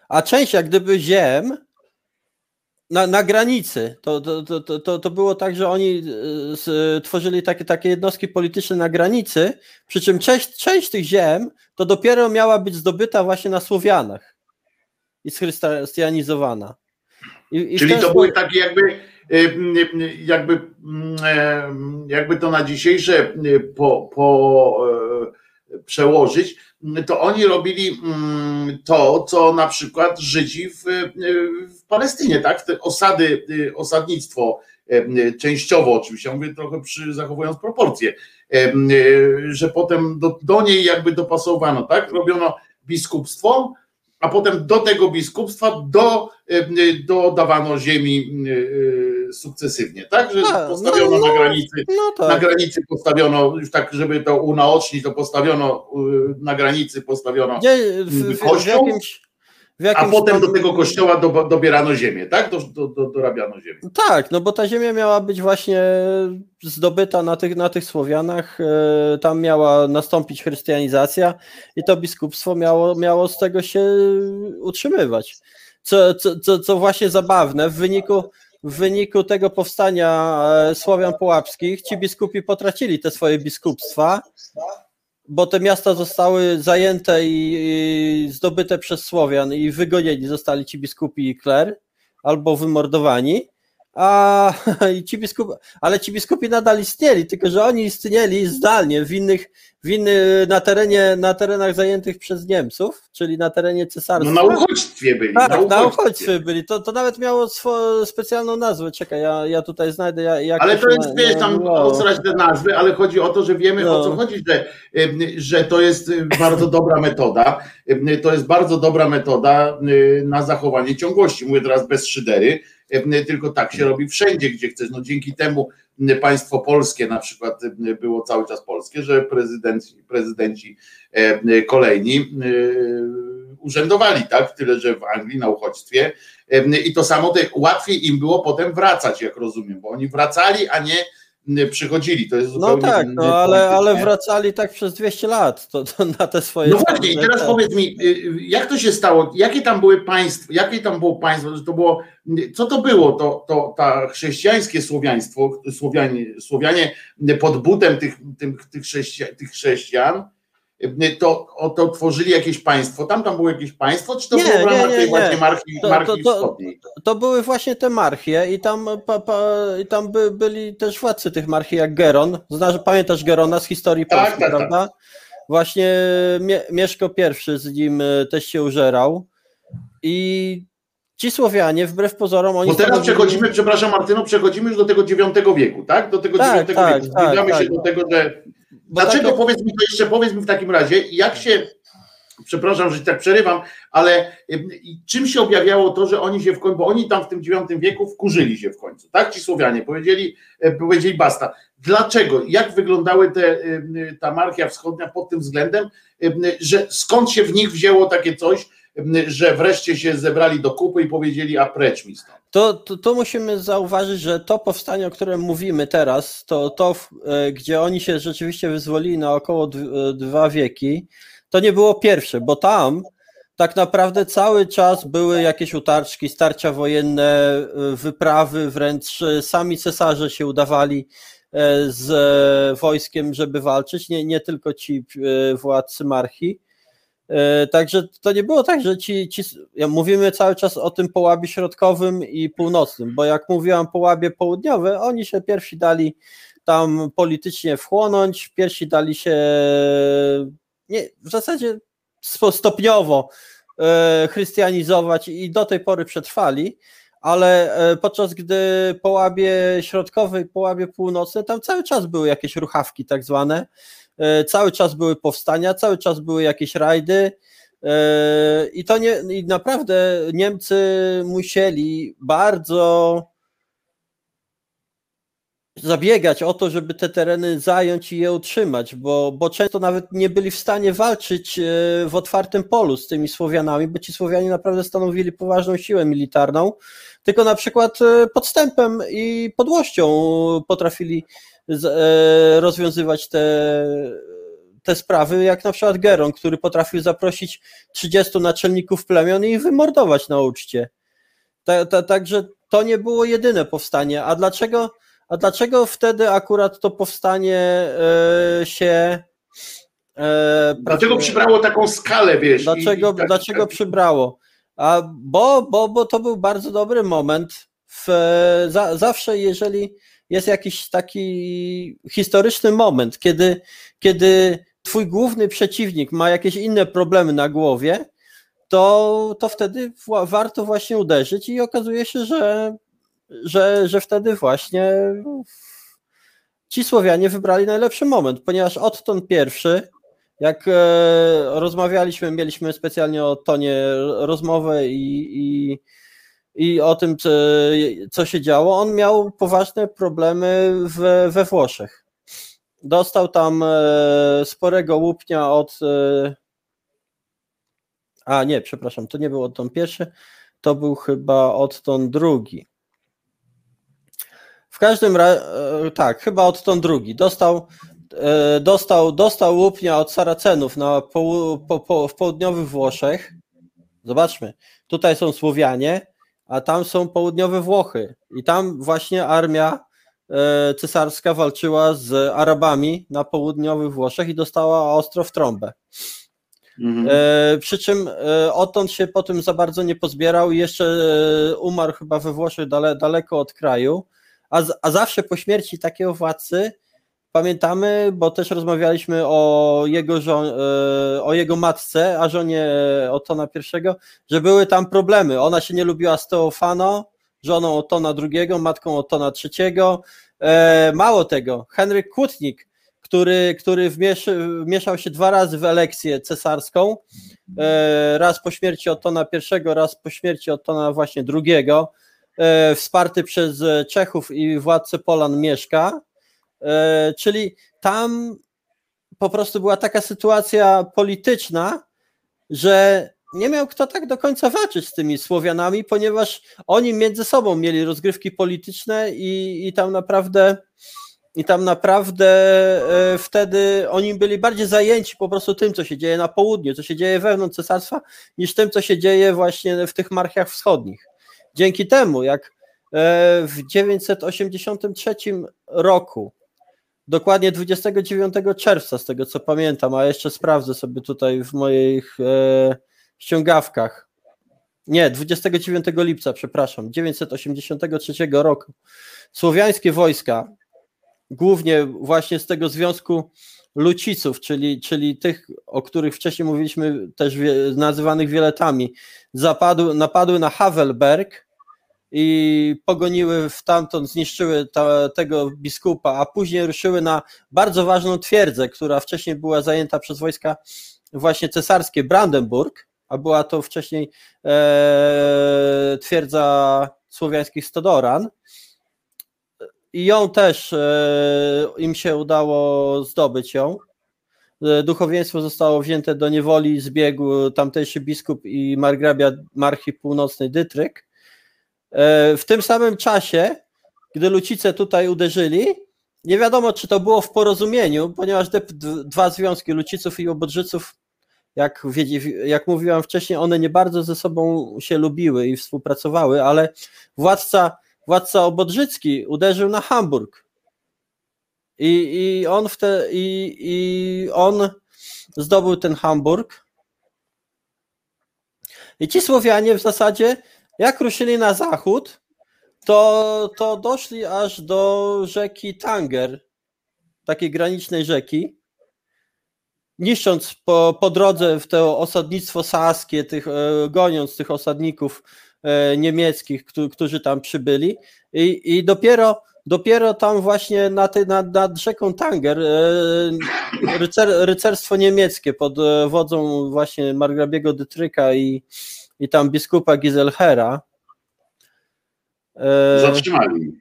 a część jak gdyby ziem na, na granicy. To, to, to, to, to było tak, że oni e, tworzyli takie, takie jednostki polityczne na granicy, przy czym część, część tych ziem to dopiero miała być zdobyta właśnie na Słowianach i schrystianizowana. I, i Czyli to sposób... były takie jakby e, jakby, e, jakby to na dzisiejsze po, po przełożyć, to oni robili mm, to, co na przykład Żydzi w, w Palestynie, tak? Te osady, y, osadnictwo częściowo oczywiście, ja mówię trochę przy, zachowując proporcje, że potem do, do niej jakby dopasowano, tak? Robiono biskupstwo, a potem do tego biskupstwa do, dodawano ziemi sukcesywnie, tak? Że a, postawiono no, na granicy, no tak. na granicy postawiono, już tak, żeby to unaocznić, to postawiono na granicy, postawiono Nie, w, w, w A potem do tego kościoła do, dobierano ziemię, tak? Do, do, do, dorabiano ziemię. Tak, no bo ta ziemia miała być właśnie zdobyta na tych, na tych Słowianach, e, tam miała nastąpić chrystianizacja i to biskupstwo miało, miało z tego się utrzymywać. Co, co, co, co właśnie zabawne, w wyniku, w wyniku tego powstania e, Słowian Połapskich ci biskupi potracili te swoje biskupstwa, bo te miasta zostały zajęte i zdobyte przez Słowian i wygonieni zostali ci biskupi i kler albo wymordowani. A i ci biskupi, ale ci biskupi nadal istnieli, tylko że oni istnieli zdalnie w innych, w inny, na, terenie, na terenach zajętych przez Niemców, czyli na terenie No cesarstwa. na uchodźstwie byli. Tak, na uchodźstwie. uchodźstwie byli. To, to nawet miało swo, specjalną nazwę. Czekaj, ja, ja tutaj znajdę. Ja, jak Ale to jest, na- wiesz, tam nazywało. osrać te nazwy, ale chodzi o to, że wiemy No. o co chodzi, że, że to jest bardzo dobra metoda. To jest bardzo dobra metoda na zachowanie ciągłości. Mówię teraz bez szydery, tylko tak się robi wszędzie, gdzie chcesz. No dzięki temu państwo polskie na przykład było cały czas polskie, że prezydenci, prezydenci kolejni urzędowali, tak? Tyle, że w Anglii na uchodźstwie I to samo łatwiej im było potem wracać, jak rozumiem, bo oni wracali, a nie przychodzili. To jest No zupełnie tak, inny no ale, ale wracali tak przez 200 lat to, to na te swoje. No właśnie, i teraz te- powiedz mi, y, jak to się stało? Jakie tam były państwa? Jakie tam było państwo? To było, co to było? To, to ta chrześcijańskie słowiaństwo, Słowianie, Słowianie pod butem tych, tych, tych, chrześcija, tych chrześcijan, to, o, to tworzyli jakieś państwo. Tam tam było jakieś państwo, czy to Nie, było w ramach tej nie. właśnie marchi, To- marchi to- to- wschodniej? To były właśnie te marchie i tam, pa, pa, i tam by, byli też władcy tych marchii, jak Geron. Znasz, pamiętasz Gerona z historii Tak, Polski, tak, tak. prawda? Właśnie Mie, Mieszko I z nim y, też się użerał i ci Słowianie, wbrew pozorom, oni Bo teraz stanowili- przechodzimy, przepraszam Martyno, przechodzimy już do tego IX wieku, tak? Do tego Tak, IX tak, wieku. tak, Zbliżamy tak. się do tego, że. Dlaczego takie- powiedz mi to jeszcze, powiedz mi w takim razie, jak się. Przepraszam, że tak przerywam, ale i czym się objawiało to, że oni się w końcu, bo oni tam w tym IX wieku wkurzyli się w końcu, tak? Ci Słowianie powiedzieli, e, powiedzieli basta. Dlaczego? Jak wyglądały te, ym, ta marchia wschodnia pod tym względem, że skąd się w nich wzięło takie coś, że wreszcie się zebrali do kupy i powiedzieli, a precz mi stąd. To, to, to musimy zauważyć, że to powstanie, o którym mówimy teraz, to, to e, gdzie oni się rzeczywiście wyzwolili na około e, dwa wieki, to nie było pierwsze, bo tam tak naprawdę cały czas były jakieś utarczki, starcia wojenne, e, wyprawy, wręcz sami cesarze się udawali z wojskiem, żeby walczyć, nie, nie tylko ci władcy marchi. E, Także to nie było tak, że ci, ci mówimy cały czas o tym połabie środkowym i północnym, bo jak mówiłam połabie południowe, oni się pierwsi dali tam politycznie wchłonąć, pierwsi dali się nie, w zasadzie stopniowo e, chrystianizować i do tej pory przetrwali, ale e, podczas gdy połabie środkowe i połabie północne, tam cały czas były jakieś ruchawki tak zwane, cały czas były powstania, cały czas były jakieś rajdy e, i to nie, i naprawdę Niemcy musieli bardzo zabiegać o to, żeby te tereny zająć i je utrzymać, bo, bo często nawet nie byli w stanie walczyć e, w otwartym polu z tymi Słowianami, bo ci Słowianie naprawdę stanowili poważną siłę militarną, tylko na przykład e, podstępem i podłością potrafili e, rozwiązywać te, te sprawy, jak na przykład Geron, który potrafił zaprosić 30 naczelników plemion i wymordować na uczcie. Ta, ta, także to nie było jedyne powstanie. A dlaczego, a dlaczego wtedy akurat to powstanie e, się. E, Dlaczego przybrało taką skalę, wiesz? i- Dlaczego, i tak- dlaczego tak- przybrało? A, bo, bo, bo to był bardzo dobry moment. W, za, zawsze, jeżeli jest jakiś taki historyczny moment, kiedy, kiedy twój główny przeciwnik ma jakieś inne problemy na głowie, to, to wtedy wa- warto właśnie uderzyć i okazuje się, że, że, że wtedy właśnie ci Słowianie wybrali najlepszy moment, ponieważ Otton pierwszy, jak e, rozmawialiśmy, mieliśmy specjalnie o tonie rozmowę i, i, i o tym, co, się działo, on miał poważne problemy we, Włoszech. Dostał tam e, sporego łupnia od, e, A nie, przepraszam, to nie był Otton pierwszy, to był chyba Otton drugi. W każdym razie, tak, chyba Otton drugi. Dostał, e, dostał, dostał łupnia od Saracenów na poł, po, po, w południowych Włoszech. Zobaczmy, tutaj są Słowianie, a tam są południowe Włochy. I tam właśnie armia e, cesarska walczyła z Arabami na południowych Włoszech i dostała ostro w trąbę. Mhm. E, przy czym e, odtąd się po tym za bardzo nie pozbierał i jeszcze e, umarł chyba we Włoszech dale, daleko od kraju, a, z, a zawsze po śmierci takiego władcy pamiętamy, bo też rozmawialiśmy o jego, żon, e, o jego matce, a żonie Otona I, że były tam problemy. Ona się nie lubiła z Teofano, żoną Otona II, matką Otona III. E, mało tego, Henryk Kłótnik który, który wmieszał się dwa razy w elekcję cesarską, e, raz po śmierci Ottona I, raz po śmierci Ottona właśnie II, e, wsparty przez Czechów i władcę Polan Mieszka, e, czyli tam po prostu była taka sytuacja polityczna, że nie miał kto tak do końca walczyć z tymi Słowianami, ponieważ oni między sobą mieli rozgrywki polityczne i, i tam naprawdę i tam naprawdę e, wtedy oni byli bardziej zajęci po prostu tym, co się dzieje na południu, co się dzieje wewnątrz cesarstwa, niż tym, co się dzieje właśnie w tych marchiach wschodnich. Dzięki temu, jak e, w 983 roku, dokładnie 29 czerwca, z tego co pamiętam, a jeszcze sprawdzę sobie tutaj w moich e, ściągawkach, nie, 29 lipca, przepraszam, 983 roku, słowiańskie wojska głównie właśnie z tego związku luciców, czyli, czyli tych, o których wcześniej mówiliśmy, też wie, nazywanych wieletami, zapadły, napadły na Havelberg i pogoniły w tamtąd, zniszczyły ta, tego biskupa, a później ruszyły na bardzo ważną twierdzę, która wcześniej była zajęta przez wojska właśnie cesarskie Brandenburg, a była to wcześniej e, twierdza słowiańskich Stodoran i ją też e, im się udało zdobyć ją. E, duchowieństwo zostało wzięte do niewoli, zbiegł tamtejszy biskup i margrabia marchi północnej Dytryk. E, w tym samym czasie, gdy Lucice tutaj uderzyli, nie wiadomo, czy to było w porozumieniu, ponieważ te dwa związki Luciców i Obodrzyców, jak, jak mówiłam wcześniej, one nie bardzo ze sobą się lubiły i współpracowały, ale władca władca Obodrzycki uderzył na Hamburg. I, i on wtedy, i, i on zdobył ten Hamburg. I ci Słowianie w zasadzie, jak ruszyli na zachód, to, to doszli aż do rzeki Tanger, takiej granicznej rzeki, niszcząc po, po drodze w to osadnictwo saskie, tych, e, goniąc tych osadników E, niemieckich, którzy tam przybyli. I, i dopiero, dopiero tam właśnie nad, nad, nad rzeką Tanger e, rycer, rycerstwo niemieckie pod wodzą właśnie margrabiego Dytryka i, i tam biskupa Giselhera zatrzymali.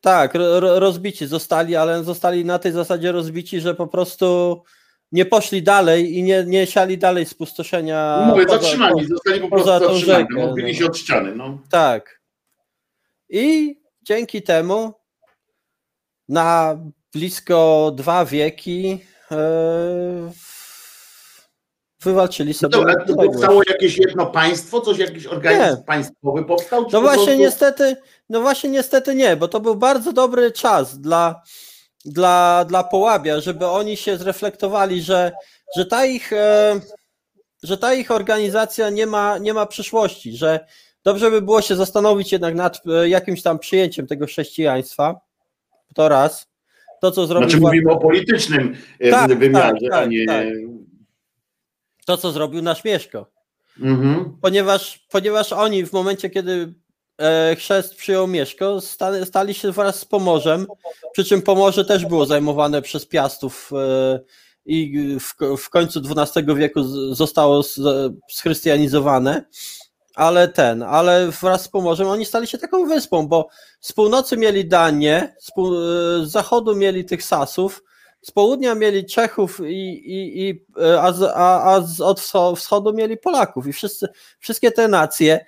Tak, rozbici zostali, ale zostali na tej zasadzie rozbici, że po prostu nie poszli dalej i nie, nie siali dalej spustoszenia. No mówię, poza, zatrzymani, po, zostali po prostu zatrzymani, rzekę, odbili no. się od ściany. No. Tak. I dzięki temu na blisko dwa wieki e, wywalczyli sobie. No to powstało jakieś jedno państwo, coś, jakiś organizm nie. państwowy powstał? No właśnie prostu... niestety, no właśnie niestety nie, bo to był bardzo dobry czas dla dla, dla Połabia, żeby oni się zreflektowali, że, że, ta ich, e, że ta ich organizacja nie ma, nie ma przyszłości, że dobrze by było się zastanowić jednak nad e, jakimś tam przyjęciem tego chrześcijaństwa. To raz. To, co zrobił. Znaczy, mówimy o politycznym e, tak, wymiarze, tak, tak, a nie. To, co zrobił nasz Mieszko. Mhm. Ponieważ, ponieważ oni w momencie, kiedy E, chrzest przyjął Mieszko, stali się wraz z Pomorzem, przy czym Pomorze też było zajmowane przez Piastów e, i w, końcu XII wieku zostało schrystianizowane, ale ten, ale wraz z Pomorzem oni stali się taką wyspą, bo z północy mieli Danię, z, z zachodu mieli tych Sasów, z południa mieli Czechów, i, i, i, a, z, a, a z, od wschodu mieli Polaków. I wszyscy, wszystkie te nacje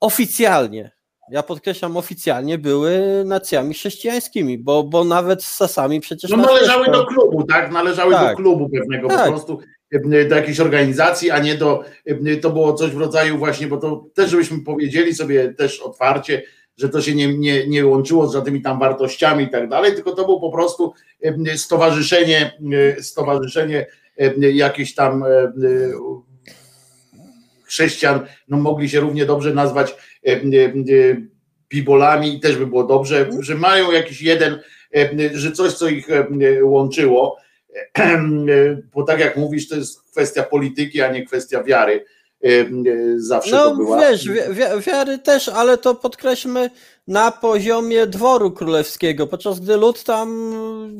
oficjalnie, ja podkreślam oficjalnie, były nacjami chrześcijańskimi, bo, bo nawet z Sasami przecież. No należały do klubu, tak? Należały tak. do klubu pewnego tak. po prostu do jakiejś organizacji, a nie do, to było coś w rodzaju właśnie, bo to też żebyśmy powiedzieli sobie też otwarcie, że to się nie, nie, nie łączyło z żadnymi tam wartościami i tak dalej, tylko to było po prostu stowarzyszenie, stowarzyszenie jakieś tam chrześcijan, no mogli się równie dobrze nazwać bibolami i też by było dobrze, że mają jakiś jeden, że coś, co ich łączyło, bo tak jak mówisz, to jest kwestia polityki, a nie kwestia wiary. Zawsze no, to była. Wiesz, wi wiary też, ale to podkreślmy na poziomie dworu królewskiego, podczas gdy lud tam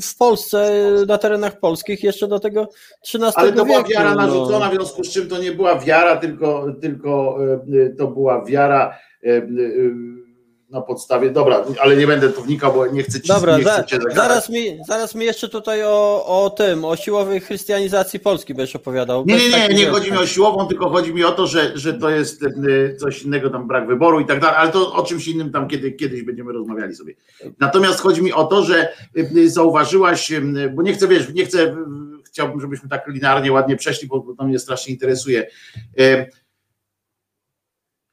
w Polsce, na terenach polskich jeszcze do tego XIII Ale to była wiara no. narzucona, w związku z czym to nie była wiara, tylko, tylko to była wiara na podstawie, dobra, ale nie będę tu wnikał, bo nie chcę ci Dobra, nie chcę za, zaraz, mi, zaraz mi jeszcze tutaj o, o tym, o siłowej chrystianizacji Polski będziesz opowiadał. Nie, nie, nie, nie chodzi mi o siłową, tylko chodzi mi o to, że, że to jest e, coś innego, tam brak wyboru i tak dalej, ale to o czymś innym tam kiedy, kiedyś będziemy rozmawiali sobie. Natomiast chodzi mi o to, że e, zauważyłaś, bo nie chcę, wiesz, nie chcę, chciałbym, żebyśmy tak linearnie ładnie przeszli, bo, to mnie strasznie interesuje.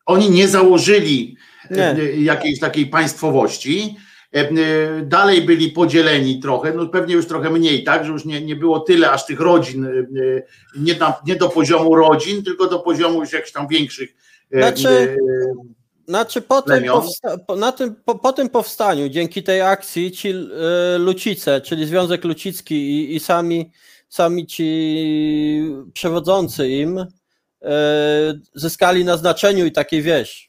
Oni nie założyli nie. jakiejś takiej państwowości. Dalej byli podzieleni trochę, no pewnie już trochę mniej, tak, że już nie, nie było tyle aż tych rodzin, nie, na, nie do poziomu rodzin, tylko do poziomu już jakichś tam większych. Znaczy, znaczy po, tym na tym, po, po, tym powstaniu, dzięki tej akcji, ci Lucice, czyli Związek Lucicki i, i sami, sami ci przewodzący im, zyskali na znaczeniu i takiej wieś E,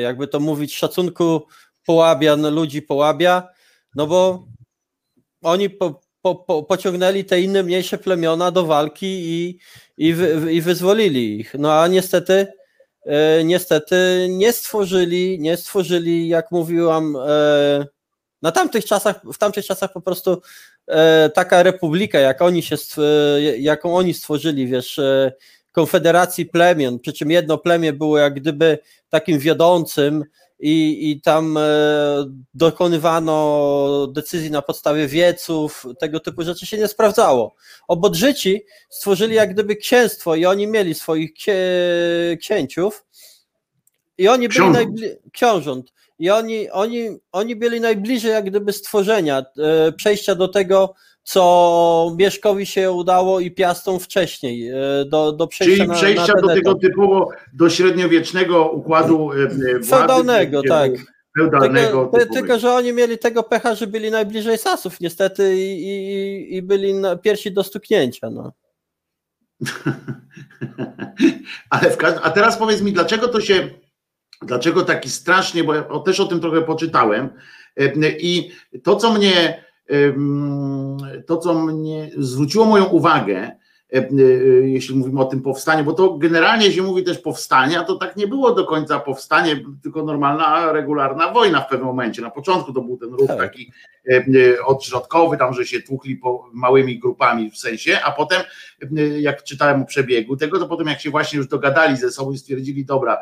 jakby to mówić, szacunku połabian, ludzi połabia, no bo oni po, po, po, pociągnęli te inne mniejsze plemiona do walki i, i, wy, i wyzwolili ich. No a niestety, e, niestety nie stworzyli, nie stworzyli, jak mówiłam, e, na tamtych czasach, w tamtych czasach po prostu e, taka republika, jak oni się, jaką oni stworzyli, wiesz, e, konfederacji plemion, przy czym jedno plemię było jak gdyby takim wiodącym i, i tam e, dokonywano decyzji na podstawie wieców, tego typu rzeczy się nie sprawdzało. Obodrzyci stworzyli jak gdyby księstwo i oni mieli swoich księciów i oni byli najbliżej, książąt, i oni, oni, oni byli najbliżej jak gdyby stworzenia, e, przejścia do tego, co Mieszkowi się udało i Piastom wcześniej, e, do, do przejścia Czyli przejścia na, na do tego typowo, do średniowiecznego układu e, władzy. Feudalnego, tak. Feudalnego tylko, tylko, że oni mieli tego pecha, że byli najbliżej Sasów niestety i, i, i byli na, pierwsi do stuknięcia. No. Ale w każdym, a teraz powiedz mi, dlaczego to się, dlaczego taki strasznie, bo ja też o tym trochę poczytałem e, i to, co mnie to, co mnie zwróciło moją uwagę, E, e, jeśli mówimy o tym powstaniu, bo to generalnie się mówi też powstanie, a to tak nie było do końca powstanie, tylko normalna, regularna wojna w pewnym momencie. Na początku to był ten ruch tak. taki e, odśrodkowy, tam, że się tłukli małymi grupami w sensie, a potem jak czytałem o przebiegu tego, to potem jak się właśnie już dogadali ze sobą i stwierdzili, dobra,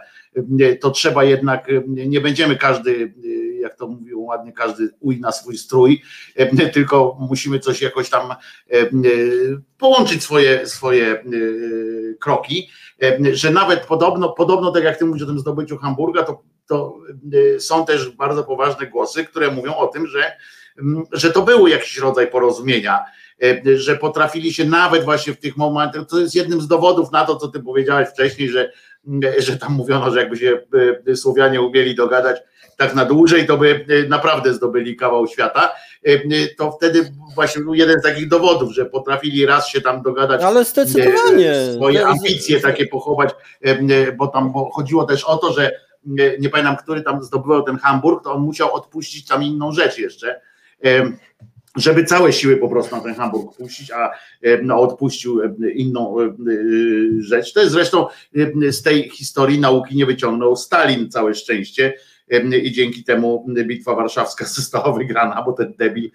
to trzeba jednak, nie będziemy każdy jak to mówią ładnie, każdy uj na swój strój, tylko musimy coś jakoś tam połączyć swoje, swoje kroki, że nawet podobno, podobno tak jak ty mówisz o tym zdobyciu Hamburga, to, to są też bardzo poważne głosy, które mówią o tym, że, że to był jakiś rodzaj porozumienia, że potrafili się nawet właśnie w tych momentach, to jest jednym z dowodów na to, co ty powiedziałeś wcześniej, że, że tam mówiono, że jakby się Słowianie umieli dogadać, tak na dłużej, to by e, naprawdę zdobyli kawał świata. E, e, to wtedy właśnie był jeden z takich dowodów, że potrafili raz się tam dogadać. Ale zdecydowanie. Swoje ambicje takie pochować, bo tam chodziło też o to, że nie pamiętam, który tam zdobywał ten Hamburg, to on musiał odpuścić tam inną rzecz jeszcze żeby całe siły po prostu na ten Hamburg puścić, a no, odpuścił inną rzecz. To jest zresztą z tej historii nauki nie wyciągnął Stalin, całe szczęście, i dzięki temu bitwa warszawska została wygrana, bo ten debil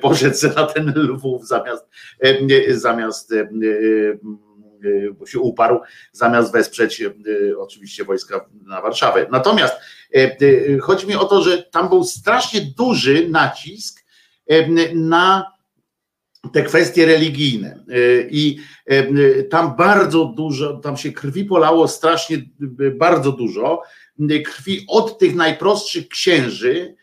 poszedł na ten Lwów zamiast zamiast bo się uparł, zamiast wesprzeć oczywiście wojska na Warszawę. Natomiast chodzi mi o to, że tam był strasznie duży nacisk na te kwestie religijne. I tam bardzo dużo, tam się krwi polało strasznie bardzo dużo, krwi od tych najprostszych księży.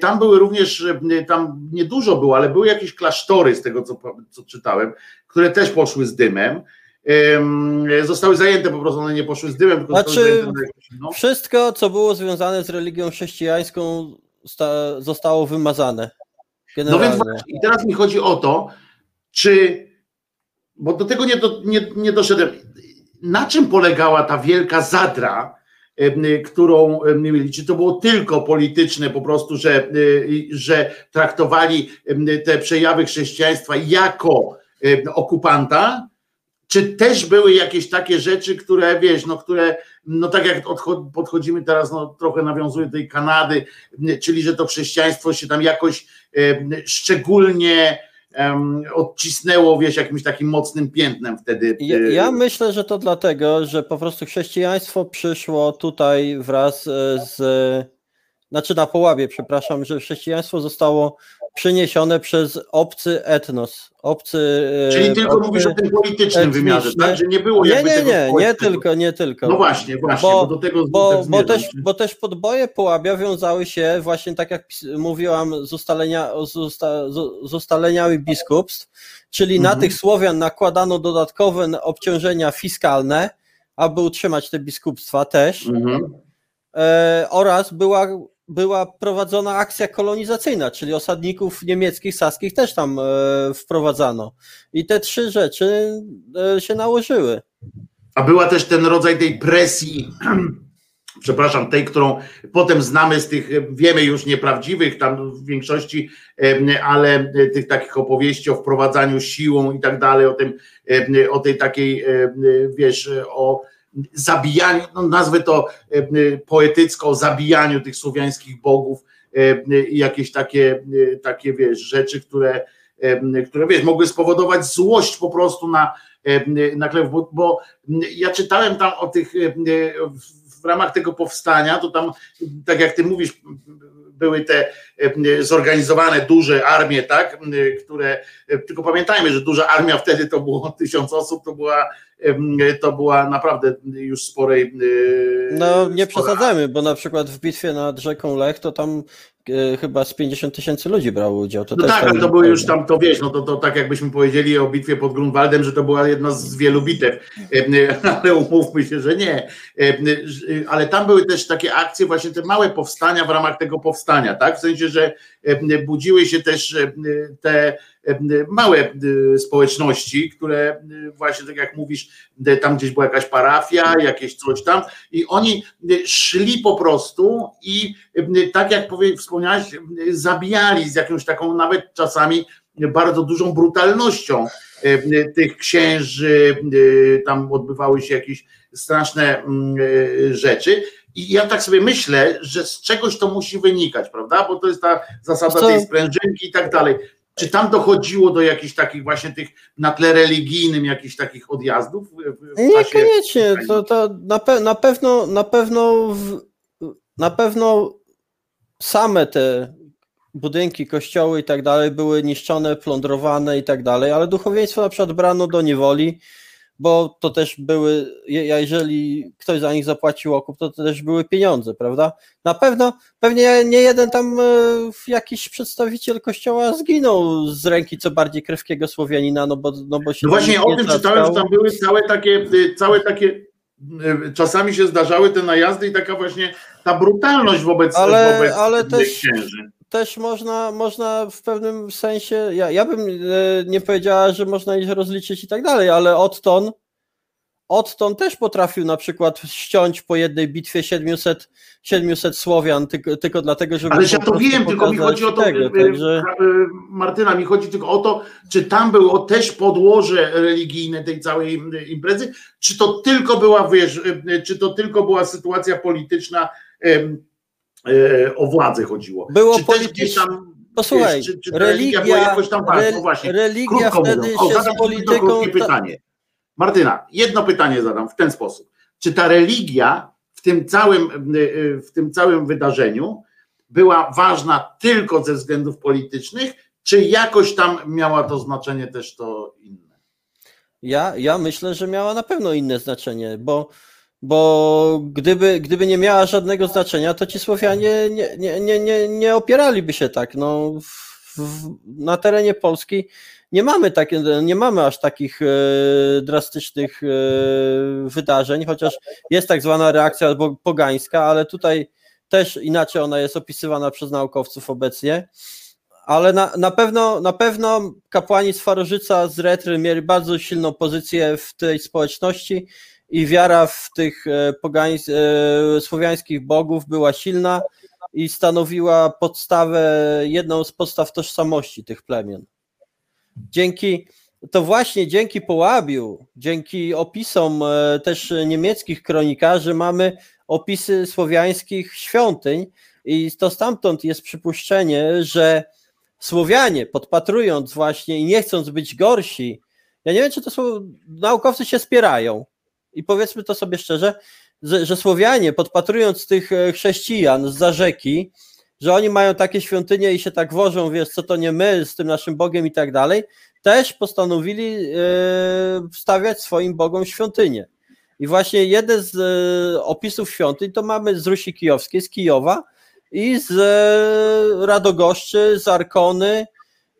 Tam były również, tam niedużo było, ale były jakieś klasztory z tego, co, co czytałem, które też poszły z dymem. Zostały zajęte po prostu, one nie poszły z dymem. Tylko znaczy, no. wszystko, co było związane z religią chrześcijańską, zostało wymazane. Generalnie. No więc i teraz mi chodzi o to, czy, bo do tego nie, do, nie, nie doszedłem, na czym polegała ta wielka zadra, którą mieli, to było tylko polityczne po prostu, że, że traktowali te przejawy chrześcijaństwa jako okupanta, czy też były jakieś takie rzeczy, które wiesz, no które, no tak jak podchodzimy teraz, no trochę nawiązuje do tej Kanady, czyli że to chrześcijaństwo się tam jakoś szczególnie odcisnęło, wiesz, jakimś takim mocnym piętnem wtedy. Ja, y, ja, myślę, że to dlatego, że po prostu chrześcijaństwo przyszło tutaj wraz e, z, znaczy na poławie, przepraszam, że chrześcijaństwo zostało przeniesione przez obcy etnos, obcy... E, Czyli tylko obcy mówisz o tym politycznym wymiarze, tak? Że nie było Nie, nie, nie, nie tylko, nie tylko. No właśnie, właśnie, bo, bo do tego bo, bo, też, bo też podboje połabia wiązały się właśnie tak jak mówiłam z, ustalenia, z, usta, z ustaleniami biskupstw, czyli mhm. na tych Słowian nakładano dodatkowe obciążenia fiskalne, aby utrzymać te biskupstwa też. Mhm. E, oraz była była prowadzona akcja kolonizacyjna, czyli osadników niemieckich, saskich też tam e, wprowadzano. I te trzy rzeczy e, się nałożyły. A była też ten rodzaj tej presji, przepraszam, tej, którą potem znamy z tych, wiemy już nieprawdziwych tam w większości, ale tych takich opowieści o wprowadzaniu siłą i tak dalej, o tym, o tej takiej, wiesz, o zabijaniu, no nazwę to e, e, poetycko, zabijaniu tych słowiańskich bogów e, i jakieś takie, takie wiesz, rzeczy, które, które wiesz, mogły spowodować złość po prostu na, na chleb, bo, bo ja czytałem tam o tych w ramach tego powstania, to tam, tak jak ty mówisz, były te zorganizowane duże armie, tak, które, tylko pamiętajmy, że duża armia wtedy to było tysiąc osób, to była to była naprawdę już sporej. No nie spora. przesadzamy, bo na przykład w bitwie nad rzeką Lech to tam e, chyba z 50 tysięcy ludzi brało udział. To no tak, ale to były już tam, to wiesz, no to, to tak jakbyśmy powiedzieli o bitwie pod Grunwaldem, że to była jedna z wielu bitew, ale umówmy się, że nie. Ale tam były też takie akcje, właśnie te małe powstania w ramach tego powstania, tak? W sensie, że budziły się też te małe społeczności, które właśnie tak jak mówisz, tam gdzieś była jakaś parafia, jakieś coś tam i oni szli po prostu i tak jak wspomniałeś, zabijali z jakąś taką nawet czasami bardzo dużą brutalnością tych księży, tam odbywały się jakieś straszne rzeczy. I ja tak sobie myślę, że z czegoś to musi wynikać, prawda? Bo to jest ta zasada tej sprężynki i tak dalej. Czy tam dochodziło do jakichś takich właśnie tych na tle religijnym, jakichś takich odjazdów? Niekoniecznie. To, to na, pe na pewno na pewno w, na pewno same te budynki, kościoły i tak dalej były niszczone, plądrowane i tak dalej, ale duchowieństwo na przykład brano do niewoli bo to też były, jeżeli ktoś za nich zapłacił okup, to, to też były pieniądze, prawda? Na pewno, pewnie nie jeden tam e, jakiś przedstawiciel kościoła zginął z ręki co bardziej krewkiego Słowianina, no bo, no bo się. No właśnie o tym czytałem, że tam były całe takie, y, całe takie y, czasami się zdarzały te najazdy i taka właśnie ta brutalność wobec, ale, wobec ale też, księży też można, można w pewnym sensie, ja, ja bym e, nie powiedziała, że można ich rozliczyć i tak dalej, ale Otton, Otton też potrafił na przykład ściąć po jednej bitwie 700, 700 Słowian, tylko, tylko dlatego, że... Ale ja to wiem, tylko mi chodzi o to, tego, e, także... E, Martyna, mi chodzi tylko o to, czy tam było też podłoże religijne tej całej imprezy, czy to tylko była, wiesz, czy to tylko była sytuacja polityczna, o władzę chodziło. Było czy politycz- tam, Posłuchaj, wiesz, czy, czy religia, była religia, jakoś tam re, no właśnie, religia krótko wtedy mówiąc. O, się zadam polityką... krótkie ta- pytanie. Martyna, jedno pytanie zadam w ten sposób. Czy ta religia w tym całym, y, y, w tym całym wydarzeniu była ważna tylko ze względów politycznych, czy jakoś tam miała to znaczenie też to inne? Ja, ja myślę, że miała na pewno inne znaczenie, bo, bo gdyby, gdyby nie miała żadnego znaczenia, to ci Słowianie nie, nie, nie, nie, nie opieraliby się tak. No, w, na terenie Polski nie mamy, takie, nie mamy aż takich e, drastycznych e, wydarzeń, chociaż jest tak zwana reakcja pogańska, ale tutaj też inaczej ona jest opisywana przez naukowców obecnie. Ale na, na, pewno, na pewno kapłani z Farożyca, z Retry mieli bardzo silną pozycję w tej społeczności i wiara w tych e, e, słowiańskich bogów była silna i stanowiła podstawę, jedną z podstaw tożsamości tych plemion. Dzięki, to właśnie dzięki Połabiu, dzięki opisom e, też niemieckich kronikarzy mamy opisy słowiańskich świątyń i to stamtąd jest przypuszczenie, że Słowianie, podpatrując właśnie i nie chcąc być gorsi, ja nie wiem, czy to słowo, naukowcy się spierają i powiedzmy to sobie szczerze, że, że Słowianie, podpatrując tych e, chrześcijan z rzeki, że oni mają takie świątynie i się tak wożą, wiesz, co to nie my z tym naszym Bogiem i tak dalej, też postanowili e, wstawiać swoim Bogom świątynie. I właśnie jeden z e, opisów świątyń to mamy z Rusi Kijowskiej, z Kijowa, i z e, Radogoszczy, z Arkony.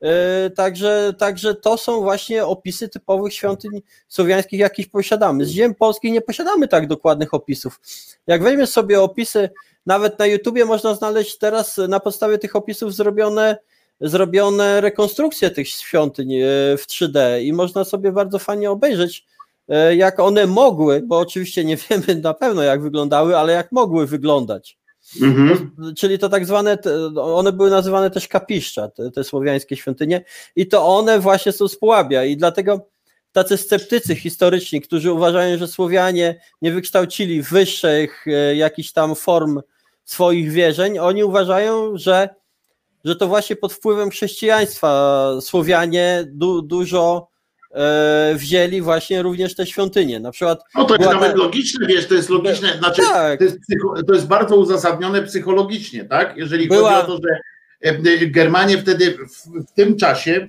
E, Także, także to są właśnie opisy typowych świątyń słowiańskich, jakich posiadamy. Z ziem polskich nie posiadamy tak dokładnych opisów. Jak weźmiesz sobie opisy, nawet na YouTubie można znaleźć teraz na podstawie tych opisów zrobione, zrobione rekonstrukcje tych świątyń e, w 3D i można sobie bardzo fajnie obejrzeć, e, jak one mogły, bo oczywiście nie wiemy na pewno jak wyglądały, ale jak mogły wyglądać. Mhm. Czyli to tak zwane, one były nazywane też kapiszcza, te, te słowiańskie świątynie, i to one właśnie są z. I dlatego tacy sceptycy historyczni, którzy uważają, że Słowianie nie wykształcili wyższych e, jakichś tam form swoich wierzeń, oni uważają, że, że to właśnie pod wpływem chrześcijaństwa Słowianie du, dużo wzięli właśnie również te świątynie. Na przykład No to jest nawet ta- logiczne, wiesz, to jest logiczne, znaczy Tak. to, jest psycho, to jest bardzo uzasadnione psychologicznie, tak? Jeżeli Była- chodzi o to, że e, e, Germanie wtedy w, w tym czasie,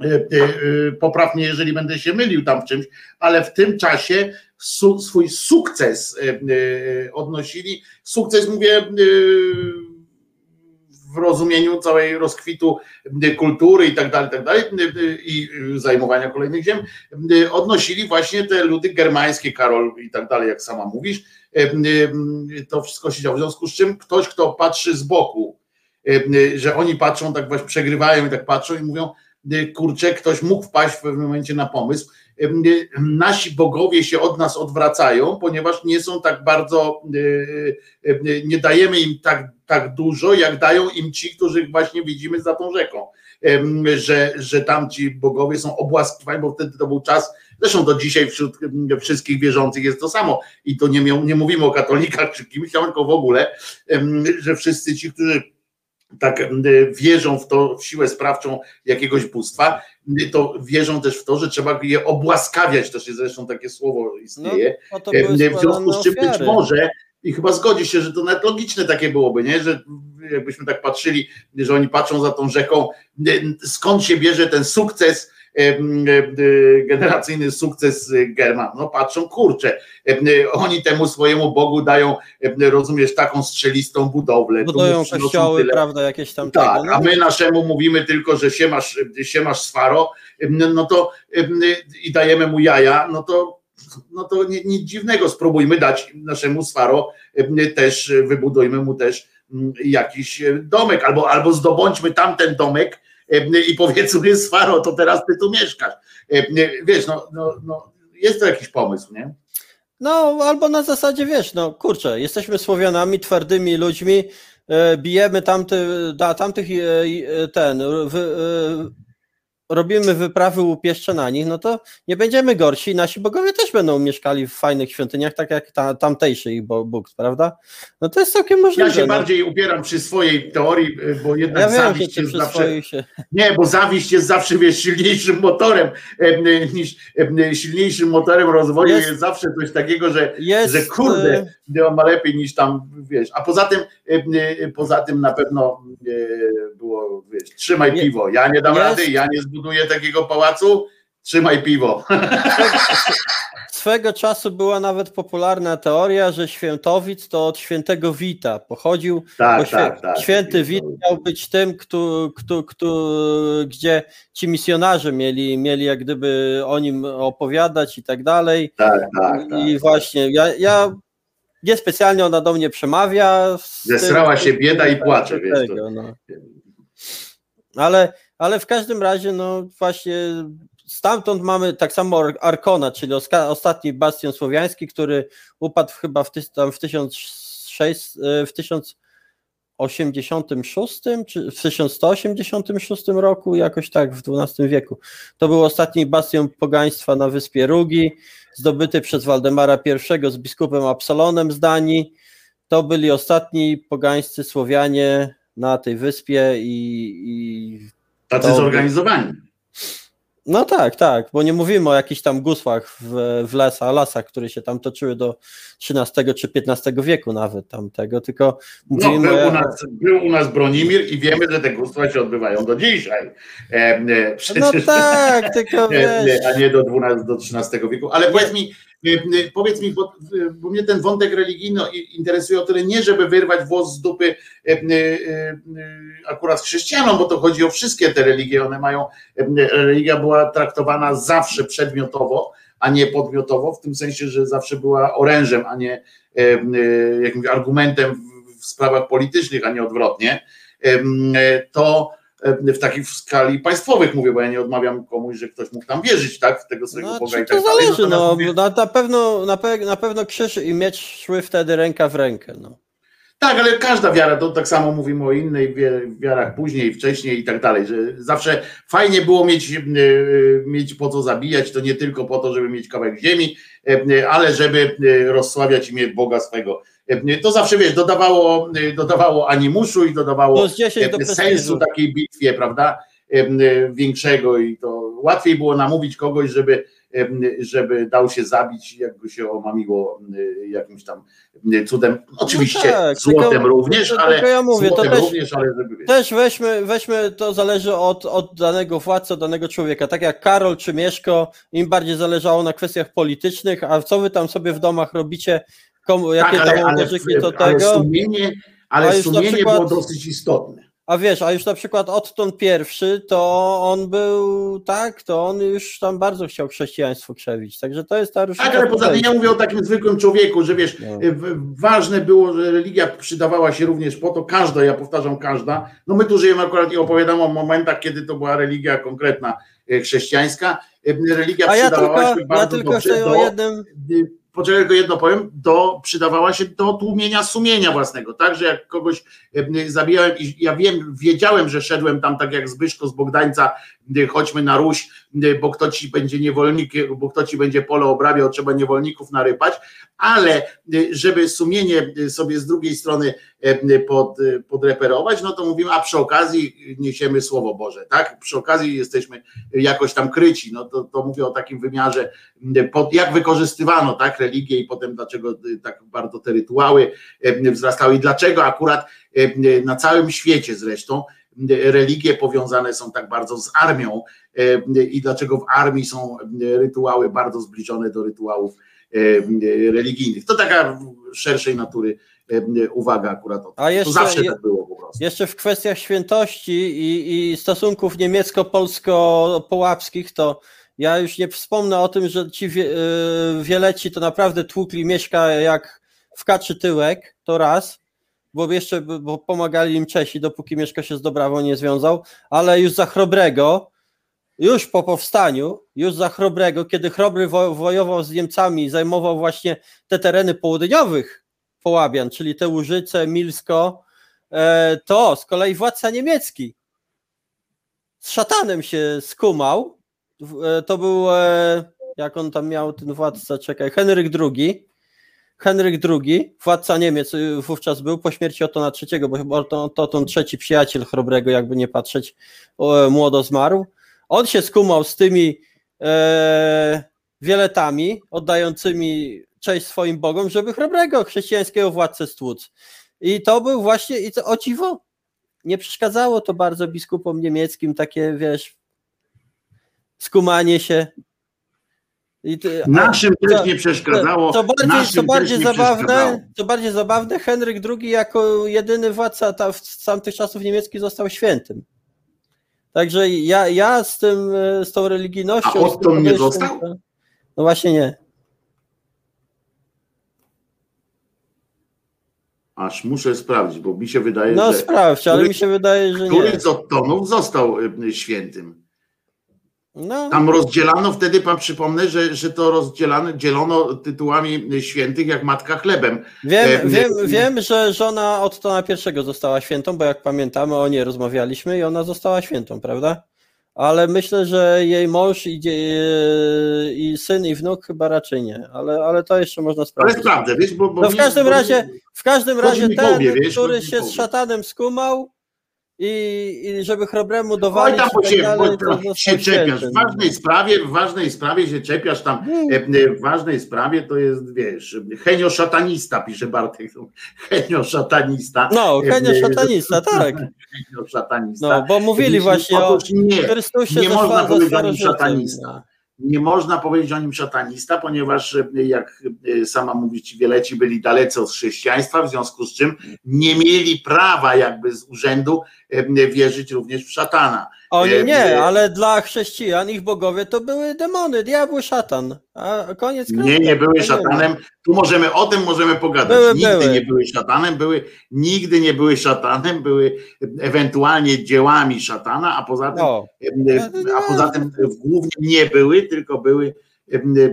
e, e, e, popraw mnie, jeżeli będę się mylił tam w czymś, ale w tym czasie su, swój sukces e, e, odnosili, sukces mówię e, w rozumieniu całej rozkwitu e, kultury i tak dalej, i tak dalej, e, i e, zajmowania kolejnych ziem, odnosili właśnie te ludy germańskie, Karol i tak dalej, jak sama mówisz, to wszystko się działo. W związku z czym ktoś, kto patrzy z boku, że oni patrzą, tak właśnie przegrywają i tak patrzą i mówią, kurczę, ktoś mógł wpaść w pewnym momencie na pomysł. e, e, Nasi bogowie się od nas odwracają, ponieważ nie są tak bardzo, e, e, nie dajemy im tak, tak dużo, jak dają im ci, których właśnie widzimy za tą rzeką. Że, że tamci bogowie są obłaskiwani, bo wtedy to był czas, zresztą do dzisiaj wśród wszystkich wierzących jest to samo i to nie, nie mówimy o katolikach czy kimś, tylko w ogóle, że wszyscy ci, którzy tak em, wierzą w to, w siłę sprawczą jakiegoś bóstwa, em, to wierzą też w to, że trzeba je obłaskawiać, też jest zresztą takie słowo istnieje, no, były w związku z czym być może i chyba zgodzi się, że to nawet logiczne takie byłoby, nie? że jakbyśmy tak patrzyli, że oni patrzą za tą rzeką, skąd się bierze ten sukces, generacyjny sukces e, German. No patrzą, kurczę, e, oni temu swojemu Bogu dają, e, rozumiesz, taką strzelistą budowlę. Budują kościoły, tyle. prawda, jakieś tam Tak, tego, a no. my naszemu mówimy tylko, że się masz, się masz swaro, no to i dajemy mu jaja, no to no to ni- nic dziwnego, spróbujmy dać naszemu swaro też, wybudujmy mu też mm, jakiś domek, albo, albo zdobądźmy tamten domek i powiedzmy swaro, to teraz ty tu mieszkasz. Wiesz, no, no, no jest to jakiś pomysł, nie? No, albo na zasadzie, wiesz, no kurczę, jesteśmy Słowianami, twardymi ludźmi, e, bijemy tamty, da, tamtych, e, e, ten, robimy wyprawy łupieszcze na nich, no to nie będziemy gorsi. Nasi bogowie też będą mieszkali w fajnych świątyniach, tak jak ta, tamtejszy ich Bóg, prawda? No to jest całkiem możliwe. Ja się no. bardziej upieram przy swojej teorii, bo jednak ja zawiść jest zawsze... się. Nie, bo zawiść jest zawsze wiesz, silniejszym motorem e, niż e, silniejszym motorem rozwoju jest, Jest- zawsze coś takiego, że, Jest, że kurde, e, on ma lepiej niż tam, wiesz, a poza tym poza tym na pewno było, wiesz, trzymaj Nie- piwo, ja nie dam jest- rady, ja nie zbuduję takiego pałacu, trzymaj piwo. Swego czasu była nawet popularna teoria, że Świętowic to od świętego Wita pochodził, Tak, świe- tak, tak. święty Wit miał być tym, kto, kto, kto, gdzie ci misjonarze mieli, mieli jak gdyby o nim opowiadać i tak dalej. Tak, tak, tak. I właśnie, ja, ja niespecjalnie ona do mnie przemawia. Zesrała tym- się bieda i płacze, wiesz, to- tego, no. Ale, ale w każdym razie, no właśnie stamtąd mamy tak samo Ar- Arkona, czyli ostatni bastion słowiański, który upadł chyba w, tam w 1600, e, w 1086 czy w 1186 roku, jakoś tak w XII wieku. To był ostatni bastion pogaństwa na wyspie Rugi, zdobyty przez Waldemara I z biskupem Absalonem z Danii. To byli ostatni pogańscy Słowianie na tej wyspie i, i Tacy to- zorganizowani. no tak, tak, bo nie mówimy o jakichś tam gusłach w, w lesa, lasach, które się tam toczyły do XIII czy XV wieku nawet tamtego, tylko No, mówimy był, o, u nas, był u nas Bronimir i wiemy, że te gustwa się odbywają do dzisiaj. E, e, No przecież, tak, tylko wiesz, a nie do, 12, do XIII wieku. Ale powiedz mi, powiedz mi, bo, e, bo mnie ten wątek religijny interesuje o tyle nie, żeby wyrwać włos z dupy e, e, e, akurat chrześcijanom, bo to chodzi o wszystkie te religie. One mają, e, religia była traktowana zawsze przedmiotowo, a nie podmiotowo, w tym sensie, że zawsze była orężem, a nie e, e, jakimś argumentem w- sprawach politycznych, a nie odwrotnie, e, to e, w takich skali państwowych mówię, bo ja nie odmawiam komuś, że ktoś mógł tam wierzyć, tak, w tego swojego no, Boga i tak to dalej. zależy, no, mówię, na, na, pewno, na, pe, na pewno krzyż i miecz szły wtedy ręka w rękę, no. Tak, ale każda wiara, to tak samo mówimy o innej wiarach później, wcześniej i tak dalej, że zawsze fajnie było mieć, e, mieć po co zabijać, to nie tylko po to, żeby mieć kawałek ziemi, e, ale żeby e, rozsławiać imię Boga swego. E, To zawsze, wiesz, dodawało, e, dodawało animuszu i dodawało Plus 10 do e, sensu takiej bitwie, prawda, większego i to łatwiej było namówić kogoś, żeby, żeby dał się zabić, jak go się omamiło jakimś tam cudem, oczywiście No tak, złotem tylko- również, to- ale ja mówię, złotem też- również, ale żeby wiesz, Też weźmy, weźmy, to zależy od, od danego władcy, od danego człowieka. Tak jak Karol czy Mieszko, im bardziej zależało na kwestiach politycznych, a co wy tam sobie w domach robicie, komu, jakie tak, tam ale, ale, ułożyki do ale tego. sumienie, ale już na sumienie przykład- było dosyć istotne. A wiesz, a już na przykład Otton pierwszy, to on był, tak, to on już tam bardzo chciał chrześcijaństwo krzewić, także to jest ta różnica. Tak, ale poza tym ja mówię o takim zwykłym człowieku, że wiesz, No. ważne było, że religia przydawała się również po to, każda, ja powtarzam, każda, no my tu żyjemy akurat i opowiadam o momentach, kiedy to była religia konkretna e, chrześcijańska, E, religia A ja przydawała tylko, się bardzo ja tylko dobrze do, o jednym, y, poczekaj, tylko jedno powiem, do, przydawała się do tłumienia sumienia własnego, tak, że jak kogoś y, zabijałem i ja wiem, wiedziałem, że szedłem tam tak jak Zbyszko z Bogdańca, chodźmy na Ruś, bo kto ci będzie niewolnik, bo kto ci będzie pole obrabiał, trzeba niewolników narypać, ale y, żeby sumienie y, sobie z drugiej strony y, pod, podreperować, no to mówimy, a przy okazji niesiemy Słowo Boże, tak, przy okazji jesteśmy jakoś tam kryci, no to, to mówię o takim wymiarze pod, jak wykorzystywano tak religię i potem dlaczego tak bardzo te rytuały wzrastały i dlaczego akurat na całym świecie zresztą religie powiązane są tak bardzo z armią y, i dlaczego w armii są y, rytuały bardzo zbliżone do rytuałów y, religijnych. To taka szerszej natury uwaga akurat. A jeszcze- to zawsze je- tak było po prostu. Jeszcze w kwestiach świętości i, i stosunków niemiecko-polsko-połapskich, to ja już nie wspomnę o tym, że ci wie, wieleci to naprawdę tłukli Mieszka jak w kaczy tyłek, to raz, bo jeszcze bo pomagali im Czesi, dopóki Mieszko się z Dobrawą nie związał, ale już za Chrobrego, już po powstaniu, już za Chrobrego, kiedy Chrobry wo, wojował z Niemcami, zajmował właśnie te tereny południowych Połabian, czyli te Łużyce, Milsko, e, to z kolei władca niemiecki z szatanem się skumał. E, To był, e, jak on tam miał ten władca, czekaj, Henryk II. Henryk II, władca Niemiec y, wówczas był po śmierci Otona III, bo Oton, Oton III, przyjaciel Chrobrego, jakby nie patrzeć, o, młodo zmarł. On się skumał z tymi e, wieletami, oddającymi cześć swoim bogom, żeby Chrobrego, chrześcijańskiego władcę stłuc. I to był właśnie, i to o dziwo, nie przeszkadzało to bardzo biskupom niemieckim, takie, wiesz, skumanie się. Ty, Naszym też nie przeszkadzało. co bardziej, naszym też bardziej zabawne, co bardziej zabawne, Henryk II jako jedyny władca ta, z tamtych czasów niemieckich został świętym. Także ja, ja z tym, e, z tą religijnością. A Otton nie został? to- No właśnie nie. Aż muszę sprawdzić, bo mi się wydaje, No że sprawdź, ale który- mi się wydaje, że nie. któryś z Ottonów został y, świętym. No, Tam rozdzielano wtedy, pan przypomnę, że, że to rozdzielano, dzielono tytułami świętych jak matka chlebem. wiem, e, wiem, nie- wiem, że żona Ottona I została świętą, bo jak pamiętamy, o niej rozmawialiśmy i ona została świętą, prawda? Ale myślę, że jej mąż i, i syn i wnuk chyba raczej nie, ale, ale to jeszcze można Ale sprawdzić. sprawdzę, wiesz, bo... bo No w każdym razie, w każdym razie ten, wiesz, który się z szatanem skumał i, i żeby chrobremu Oj dowalić tam, bo i tak się, dalej, bo tam się czepiasz. W ważnej sprawie, w ważnej sprawie się czepiasz tam. Hmm. e, W ważnej sprawie to jest, wiesz, henio szatanista, pisze Bartek. Henio szatanista. No, Henio E, szatanista, tak. Henio szatanista. No, bo mówili właśnie o nie, Chrystusie nie można powiedzieć szatanista. Nie można powiedzieć o nim szatanista, ponieważ e, jak e, sama mówi ci wieleci byli dalece od chrześcijaństwa, w związku z czym nie mieli prawa jakby z urzędu e, wierzyć również w szatana. Oni nie, ale dla chrześcijan ich bogowie to były demony, diabły, szatan. A koniec Nie, nie były szatanem. Tu możemy o tym możemy pogadać. Były, nigdy były. nie były szatanem, były, nigdy nie były szatanem, były ewentualnie dziełami szatana, a poza tym, O, a poza tym głównie nie były, tylko były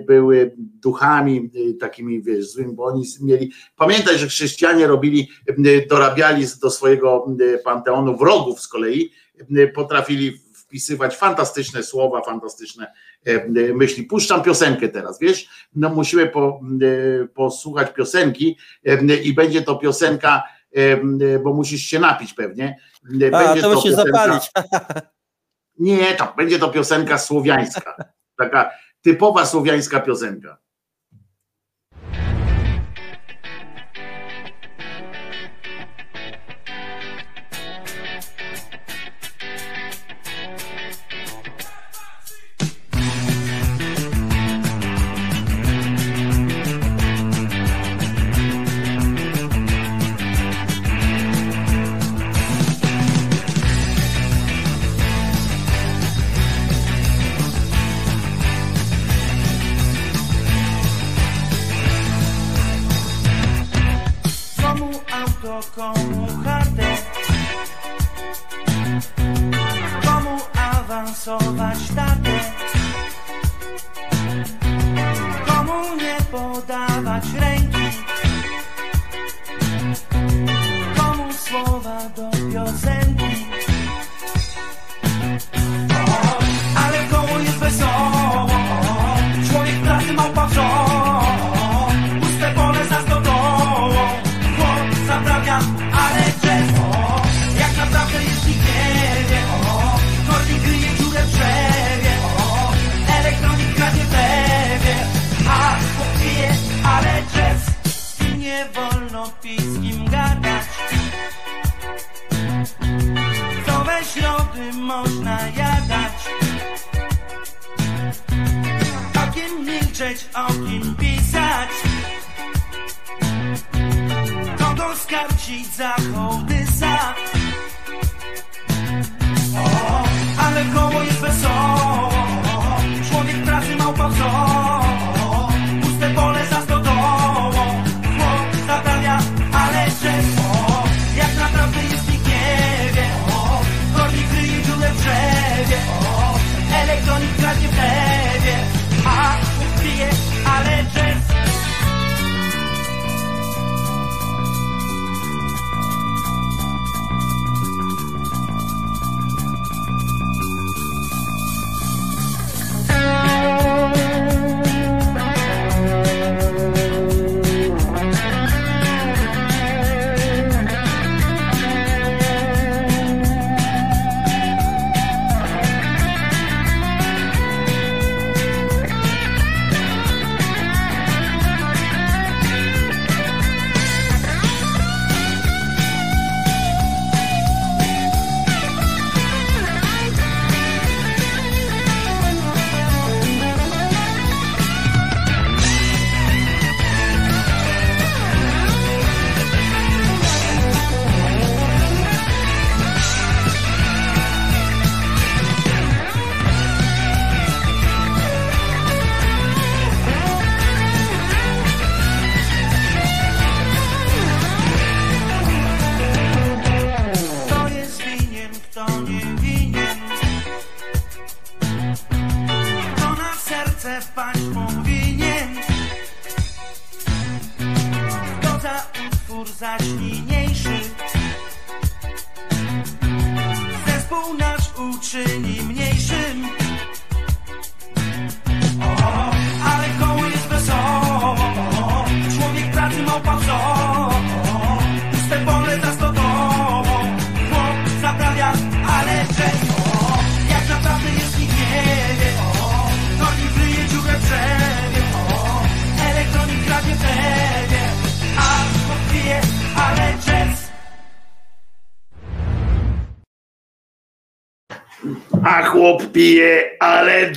były duchami y, takimi, wiesz, złymi, bo oni mieli, pamiętaj, że chrześcijanie robili, y, dorabiali do swojego y, panteonu wrogów z kolei, potrafili wpisywać fantastyczne słowa, fantastyczne y, myśli. Puszczam piosenkę teraz, wiesz, no musimy po, posłuchać piosenki i będzie to piosenka, bo musisz się napić pewnie. Y, a, Będzie to musisz piosenka- zapalić. nie, to będzie to piosenka słowiańska. Taka typowa słowiańska piosenka.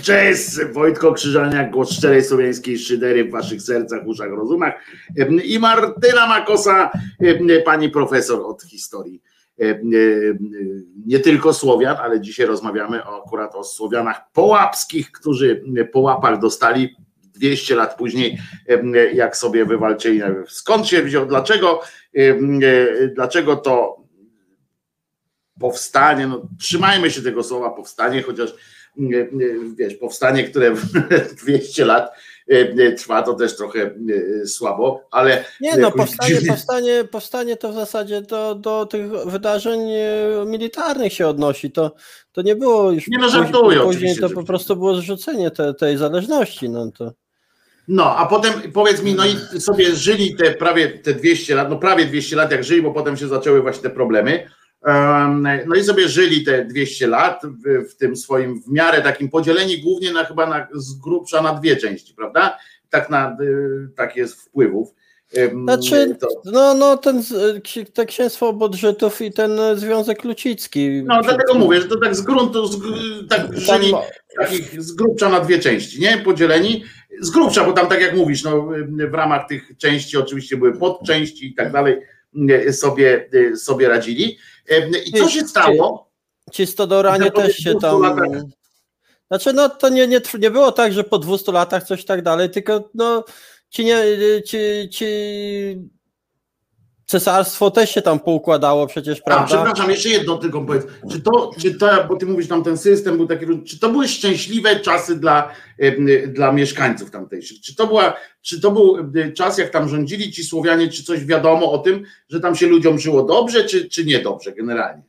Jazz! Wojtko Krzyżaniak, głos szczerej słowiańskiej szydery w waszych sercach, uszach, rozumach. I Martyna Makosa, pani profesor od historii. Nie tylko Słowian, ale dzisiaj rozmawiamy akurat o Słowianach połapskich, którzy po łapach dostali 200 lat później, jak sobie wywalczyli. Skąd się wziął, dlaczego, e, dlaczego to powstanie, no trzymajmy się tego słowa powstanie, chociaż wiesz, powstanie, które 200 lat e, trwa, to też trochę słabo, ale Nie no, powstanie, dziwnie- powstanie, powstanie to w zasadzie do, do tych wydarzeń militarnych się odnosi. To, to nie było już Nie no, później- żartuję później to po prostu było zrzucenie te, tej zależności. No to. No, a potem powiedz mi, no i sobie żyli te prawie te 200 lat, no prawie 200 lat jak żyli, bo potem się zaczęły właśnie te problemy. No i sobie żyli te 200 lat w, tym swoim w miarę takim podzieleni głównie na chyba na, z grubsza na dwie części, prawda? Tak na y, tak jest wpływów. Znaczy, no, no ten, ksi- te księstwo Bodrzytów i ten e, Związek Lucicki. no dlatego mówię, że to tak z gruntu, z, tak żyli takich z grubsza na dwie części, nie? Podzieleni. Z grubsza, bo tam tak jak mówisz, no, w ramach tych części oczywiście były podczęści i tak dalej, y, sobie, y, sobie radzili. I co się stało? Ci Stodoranie też się 200 tam. latach. Znaczy, no to nie, nie, nie było tak, że po 200 latach coś tak dalej, tylko no ci nie, ci, ci cesarstwo też się tam poukładało przecież, A, prawda? przepraszam, jeszcze jedno tylko powiedz. Czy to, czy to, bo ty mówisz tam ten system był taki, czy to były szczęśliwe czasy dla, dla mieszkańców tamtejszych? Czy to, była, czy to był czas, jak tam rządzili ci Słowianie, czy coś wiadomo o tym, że tam się ludziom żyło dobrze, czy, czy niedobrze generalnie?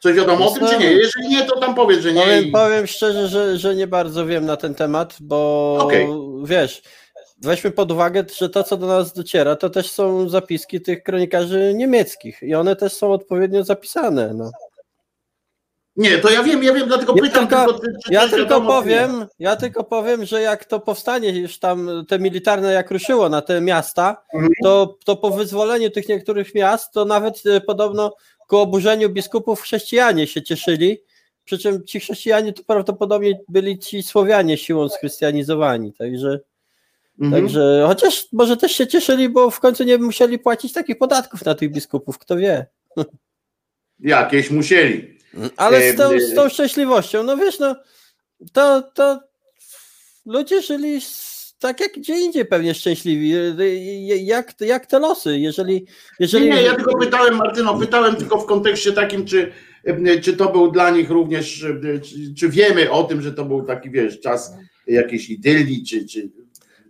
Coś wiadomo o tym, czy nie? Jeżeli nie, to tam powiedz, że nie. Powiem, powiem szczerze, że, że nie bardzo wiem na ten temat, bo Okej. wiesz, weźmy pod uwagę, że to, co do nas dociera, to też są zapiski tych kronikarzy niemieckich i one też są odpowiednio zapisane. No. Nie, to ja wiem, ja wiem, dlatego Ja pytam tylko- tylko, czy, czy Ja tylko powiem, ja tylko powiem, że jak to powstanie już tam te militarne jak ruszyło na te miasta, Mhm. to, to po wyzwoleniu tych niektórych miast, to nawet e, podobno ku oburzeniu biskupów chrześcijanie się cieszyli. Przy czym ci chrześcijanie to prawdopodobnie byli ci Słowianie siłą schrystianizowani. Także, Mhm. także chociaż może też się cieszyli, bo w końcu nie musieli płacić takich podatków na tych biskupów, kto wie. Jakieś musieli. Ale z tą, Em, z tą szczęśliwością, no wiesz, no to, to ludzie żyli tak jak gdzie indziej pewnie szczęśliwi. Jak, jak te losy, jeżeli. jeżeli Nie, nie, ja tylko pytałem, Martyno, pytałem tylko w kontekście takim, czy, czy to był dla nich również, czy, czy wiemy o tym, że to był taki, wiesz, czas jakiejś idylii, czy... czy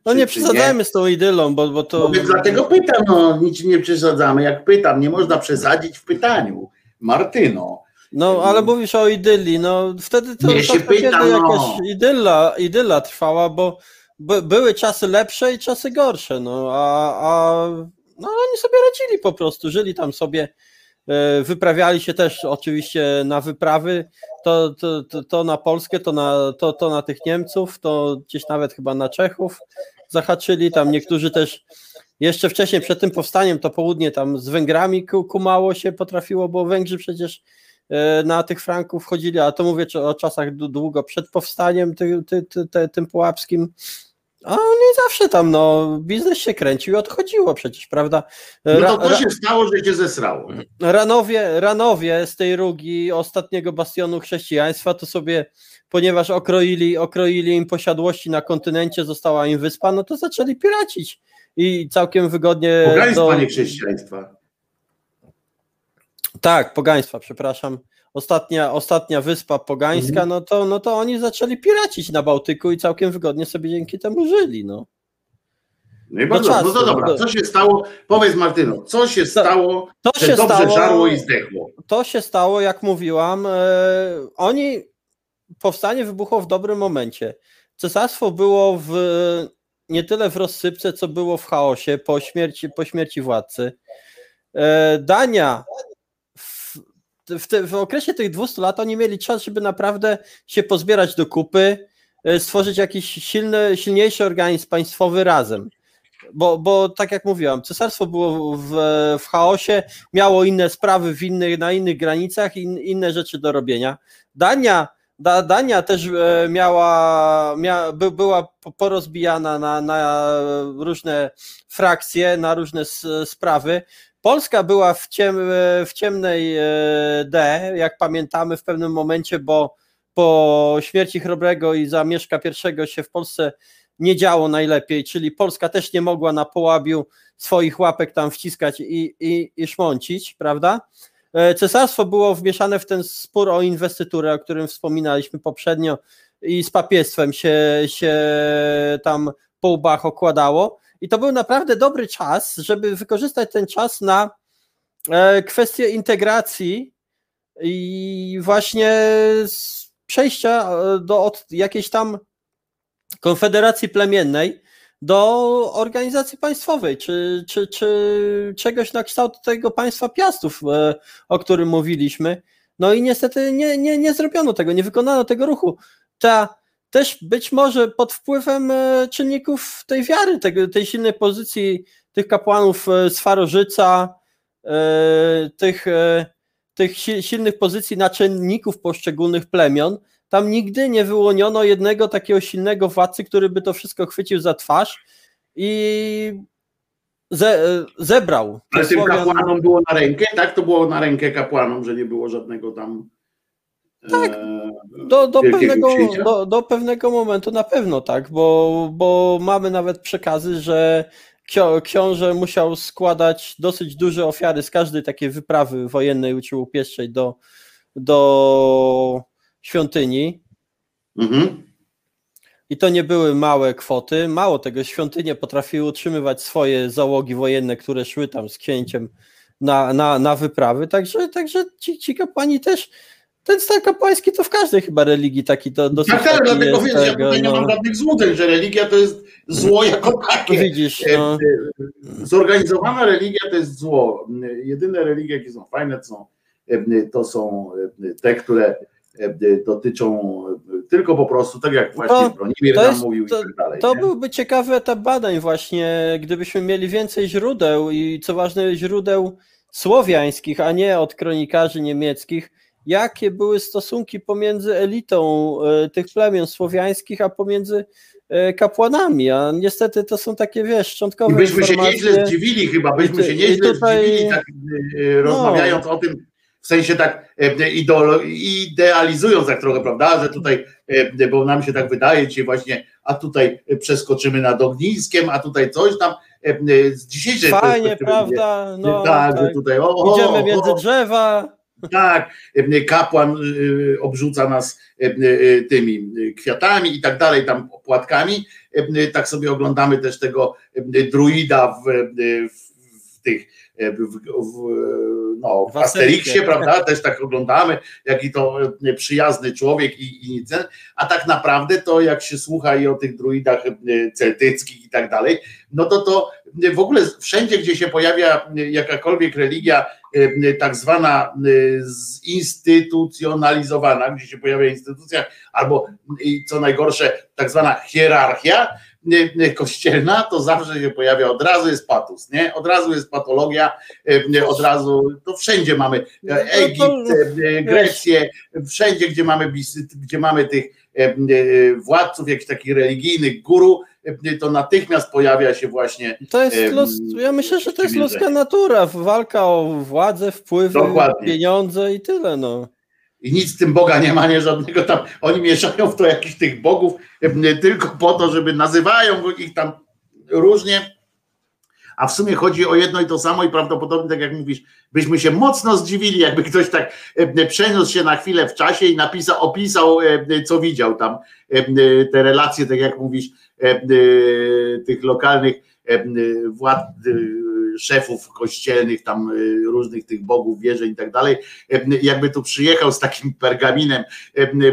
no nie przesadzajmy z tą idylą, bo, bo to. No więc dlatego pytam, no nic nie przesadzamy, jak pytam, nie można przesadzić w pytaniu. Martyno, No ale mówisz o idylii, no wtedy to, Nie się pytam, jakaś no. idylla, idylla trwała, bo by, były czasy lepsze i czasy gorsze, no a, a no, oni sobie radzili po prostu, żyli tam sobie, e, wyprawiali się też oczywiście na wyprawy, to, to, to, to na Polskę, to na, to, to na tych Niemców, to gdzieś nawet chyba na Czechów zahaczyli, tam niektórzy też jeszcze wcześniej przed tym powstaniem to południe tam z Węgrami ku- kumało się potrafiło, bo Węgrzy przecież e, na tych Franków wchodzili, a to mówię o czasach dłu- długo przed powstaniem ty, ty, ty, ty, tym pułapskim. A oni zawsze tam, no, biznes się kręcił i odchodziło przecież, prawda? no Ra, to co ra, się stało, że się zesrało? Ranowie, Ranowie z tej rugi ostatniego bastionu chrześcijaństwa to sobie, ponieważ okroili, okroili im posiadłości na kontynencie, została im wyspa, no to zaczęli piracić i całkiem wygodnie. Pogaństwa, do- nie chrześcijaństwa. Tak, pogaństwa, przepraszam. Ostatnia, ostatnia wyspa pogańska, Mhm. no, to, no to oni zaczęli piracić na Bałtyku i całkiem wygodnie sobie dzięki temu żyli. No. No i bardzo, czasu, no to dobra, do- co się stało? Powiedz Martyno, co się stało, To że się dobrze stało, żarło i zdechło? to się stało, jak mówiłam, e, oni, powstanie wybuchło w dobrym momencie. Cesarstwo było w, nie tyle w rozsypce, co było w chaosie po śmierci, po śmierci władcy. E, Dania w, te, w okresie tych 200 lat oni mieli czas, żeby naprawdę się pozbierać do kupy, e, stworzyć jakiś silny, silniejszy organizm państwowy razem. Bo, bo tak jak mówiłam, cesarstwo było w, w chaosie, miało inne sprawy w innych, na innych granicach i in, inne rzeczy do robienia. Dania, da, Dania też e, miała, mia, by, była po- porozbijana na, na różne frakcje, na różne sprawy. Polska była w, ciem, w ciemnej e, D, jak pamiętamy w pewnym momencie, bo po śmierci Chrobrego i Zamieszka I się w Polsce nie działo najlepiej, czyli Polska też nie mogła na połabiu swoich łapek tam wciskać i, i, i szmącić, prawda? E, Cesarstwo było wmieszane w ten spór o inwestyturę, o którym wspominaliśmy poprzednio i z papiestwem się, się tam po łbach okładało i to był naprawdę dobry czas, żeby wykorzystać ten czas na e, kwestię integracji i właśnie przejścia e, do od jakiejś tam konfederacji plemiennej do organizacji państwowej, czy, czy, czy czegoś na kształt tego państwa piastów, e, o którym mówiliśmy. No i niestety nie, nie, nie zrobiono tego, nie wykonano tego ruchu. Ta, też być może pod wpływem e, czynników tej wiary, tego, tej silnej pozycji tych kapłanów e, z Farożyca, e, tych, tych si- silnych pozycji naczelników poszczególnych plemion, tam nigdy nie wyłoniono jednego takiego silnego władcy, który by to wszystko chwycił za twarz i ze, zebrał. Ale tym kapłanom było na rękę, tak? To było na rękę kapłanom, że nie było żadnego tam. Tak, e, Do, do, pewnego, do, do pewnego momentu na pewno tak, bo, bo mamy nawet przekazy, że książę musiał składać dosyć duże ofiary z każdej takiej wyprawy wojennej uczył pieszczej do, do świątyni. Mhm. I to nie były małe kwoty. Mało tego, świątynie potrafiły utrzymywać swoje załogi wojenne, które szły tam z księciem na, na, na wyprawy. Także, także ci, ci kapłani też. Ten stan kapłański to w każdej chyba religii taki to dosyć. Tak, tak, dlatego więc ja tutaj nie no. mam żadnych złudzeń, że religia to jest zło jako takie. Widzisz, E, no. e, Zorganizowana religia to jest zło. Jedyne religie, jakie są fajne, to są, e, to są te, które dotyczą tylko po prostu, tak jak właśnie To- Bronimir to nam jest- mówił i tak dalej. To nie? byłby ciekawy etap badań właśnie, gdybyśmy mieli więcej źródeł i co ważne źródeł słowiańskich, a nie od kronikarzy niemieckich, jakie były stosunki pomiędzy elitą e, tych plemion słowiańskich, a pomiędzy e, kapłanami, a niestety to są takie, wiesz, I szczątkowe byśmy się informacje. nieźle zdziwili chyba, byśmy I się nieźle i tutaj- zdziwili, tak e, rozmawiając o tym, w sensie tak idealizując tak trochę, prawda, że tutaj, bo nam się tak wydaje dzisiaj właśnie, a tutaj przeskoczymy nad ogniskiem, a tutaj coś tam, z dzisiejszej Fajnie, prawda? No, tak, tak. tutaj o, o, Idziemy między drzewa. Tak, e, kapłan e, obrzuca nas e, tymi kwiatami i tak dalej, tam płatkami. E, Tak sobie oglądamy też tego druida w, w, w tych w, w, no, w Asterixie. Prawda? Też tak oglądamy, jaki to e, przyjazny człowiek i, i nic. A tak naprawdę to jak się słucha i o tych druidach e, celtyckich i tak dalej, no to to w ogóle wszędzie, gdzie się pojawia jakakolwiek religia e, tak zwana e, zinstytucjonalizowana, gdzie się pojawia instytucja, albo i co najgorsze, tak zwana hierarchia e, e, kościelna, to zawsze się pojawia, od razu jest patus, nie? Od razu jest patologia, od razu, to wszędzie mamy No e, Egipt, e, Grecję, wszędzie, gdzie mamy, gdzie mamy tych władców, jakichś takich religijnych guru, to natychmiast pojawia się właśnie To jest los, ja myślę, że to jest ludzka natura, walka o władzę, wpływy, Dokładnie. pieniądze i tyle, no. I nic z tym Boga nie ma, nie żadnego tam, oni mieszają w to jakichś tych bogów tylko po to, żeby nazywają ich tam różnie, a w sumie chodzi o jedno i to samo i prawdopodobnie, tak jak mówisz, byśmy się mocno zdziwili, jakby ktoś tak przeniósł się na chwilę w czasie i napisał, opisał, co widział tam, te relacje, tak jak mówisz, tych lokalnych władz szefów kościelnych, tam y, różnych tych bogów, wierzeń i tak dalej, jakby tu przyjechał z takim pergaminem,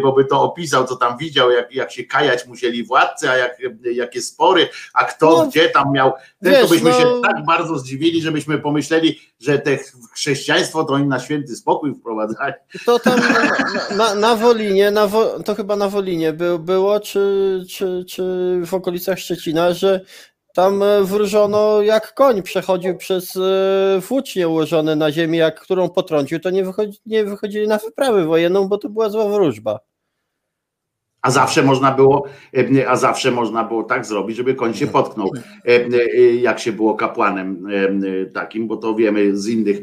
bo by to opisał, co tam widział, jak, jak się kajać musieli władcy, a jak, jakie spory, a kto no, gdzie tam miał, wiesz, to byśmy no, się tak bardzo zdziwili, żebyśmy pomyśleli, że te chrześcijaństwo to oni na święty spokój wprowadzali. To tam na, na, na Wolinie, na to chyba na Wolinie by, było, czy, czy, czy w okolicach Szczecina, że tam e, wróżono jak koń przechodził przez e, włócznie ułożone na ziemi, jak którą potrącił, to nie, wychodzi, nie wychodzili na wyprawę wojenną, bo to była zła wróżba. A zawsze można było, e, a zawsze można było tak zrobić, żeby koń się potknął, jak się było kapłanem takim, bo to wiemy z innych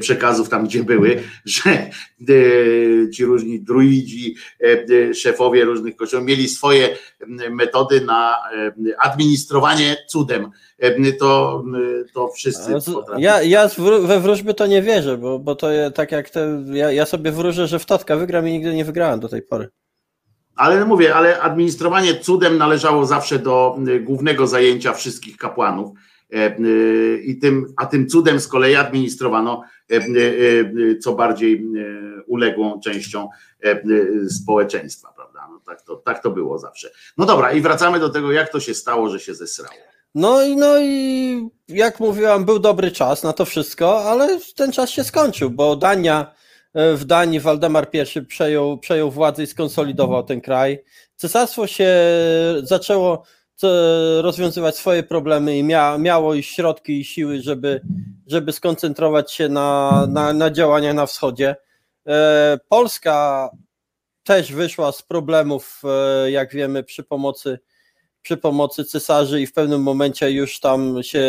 przekazów tam, gdzie były, że ci różni druidzi, szefowie różnych kościołów mieli swoje metody na administrowanie cudem. To, to wszyscy Ja, ja we wróżby to nie wierzę, bo, bo to tak jak te, ja, ja sobie wróżę, że w Totka wygram i nigdy nie wygrałem do tej pory. Ale mówię, ale administrowanie cudem należało zawsze do głównego zajęcia wszystkich kapłanów. E, I tym, a tym cudem z kolei administrowano e, e, co bardziej uległą częścią społeczeństwa, prawda? No tak, to, tak to było zawsze. No dobra, i wracamy do tego, jak to się stało, że się zesrało. No i, no i jak mówiłam, był dobry czas na to wszystko, ale ten czas się skończył, bo Dania w Danii Waldemar I przejął, przejął władzę i skonsolidował ten kraj. Cesarstwo się zaczęło rozwiązywać swoje problemy i mia, miało i środki i siły, żeby, żeby skoncentrować się na, na, na działaniach na wschodzie. E, Polska też wyszła z problemów, e, jak wiemy, przy pomocy, przy pomocy cesarzy i w pewnym momencie już tam się,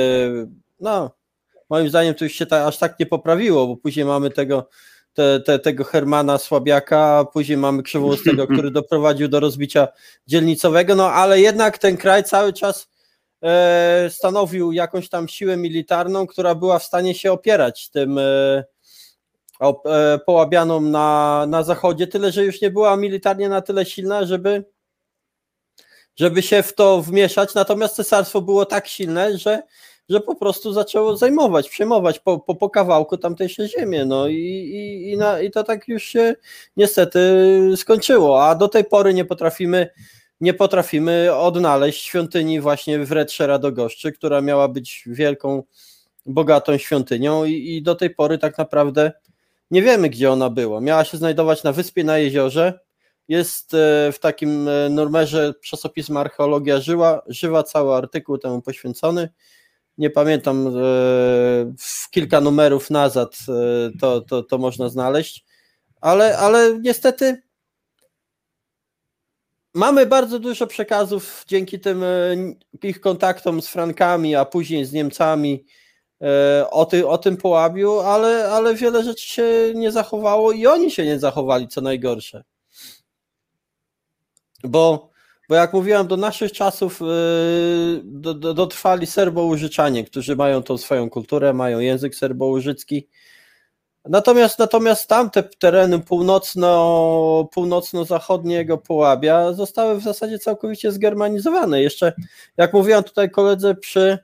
no, moim zdaniem to już się ta, aż tak nie poprawiło, bo później mamy tego te, te, tego Hermana Słabiaka, a później mamy Krzywoustego, który doprowadził do rozbicia dzielnicowego, no ale jednak ten kraj cały czas e, stanowił jakąś tam siłę militarną, która była w stanie się opierać tym e, e, połabianom na, na zachodzie, tyle że już nie była militarnie na tyle silna, żeby żeby się w to wmieszać, natomiast cesarstwo było tak silne, że że po prostu zaczęło zajmować, przejmować po, po, po kawałku tamtejsze ziemię. No i, i, i, na, i to tak już się niestety skończyło, a do tej pory nie potrafimy nie potrafimy odnaleźć świątyni właśnie w Retrze Radogoszczy, która miała być wielką, bogatą świątynią i, i do tej pory tak naprawdę nie wiemy, gdzie ona była. Miała się znajdować na wyspie na jeziorze. Jest e, w takim e, numerze czasopisma Archeologia Żyła, żywa cały artykuł temu poświęcony nie pamiętam, e, kilka numerów nazad e, to, to, to można znaleźć, ale, ale niestety mamy bardzo dużo przekazów dzięki tym e, ich kontaktom z Frankami, a później z Niemcami o, ty, o tym połabiu, ale, ale wiele rzeczy się nie zachowało i oni się nie zachowali, co najgorsze. Bo bo jak mówiłem, do naszych czasów yy, do, do, dotrwali Serbo-Użyczanie, którzy mają tą swoją kulturę, mają język serbo-użycki. Natomiast, natomiast tamte tereny północno, północno-zachodniego Połabia zostały w zasadzie całkowicie zgermanizowane. Jeszcze, jak mówiłem tutaj koledze przy,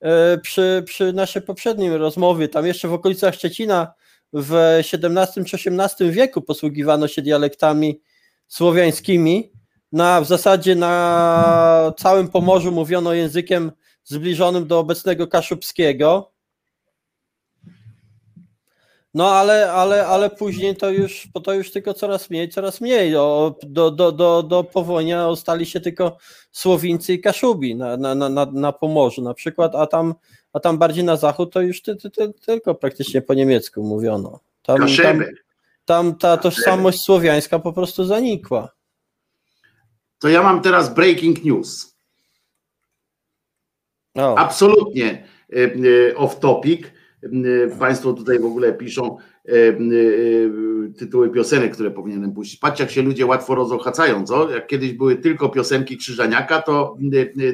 yy, przy, przy naszej poprzedniej rozmowie, tam jeszcze w okolicach Szczecina w XVII czy XVIII wieku posługiwano się dialektami słowiańskimi, na, w zasadzie na całym Pomorzu mówiono językiem zbliżonym do obecnego kaszubskiego. No ale, ale, ale później to już, bo to już tylko coraz mniej, coraz mniej. Do, do, do, do, do powołania ostali się tylko Słowińcy i Kaszubi na, na, na, na Pomorzu na przykład, a tam, a tam bardziej na zachód to już ty, ty, ty, tylko praktycznie po niemiecku mówiono. Tam, tam, tam ta tożsamość słowiańska po prostu zanikła to ja mam teraz breaking news. Oh. Absolutnie e, e, off topic. E, państwo tutaj w ogóle piszą tytuły piosenek, które powinienem puścić. Patrzcie, jak się ludzie łatwo rozochacają, co? Jak kiedyś były tylko piosenki Krzyżaniaka, to,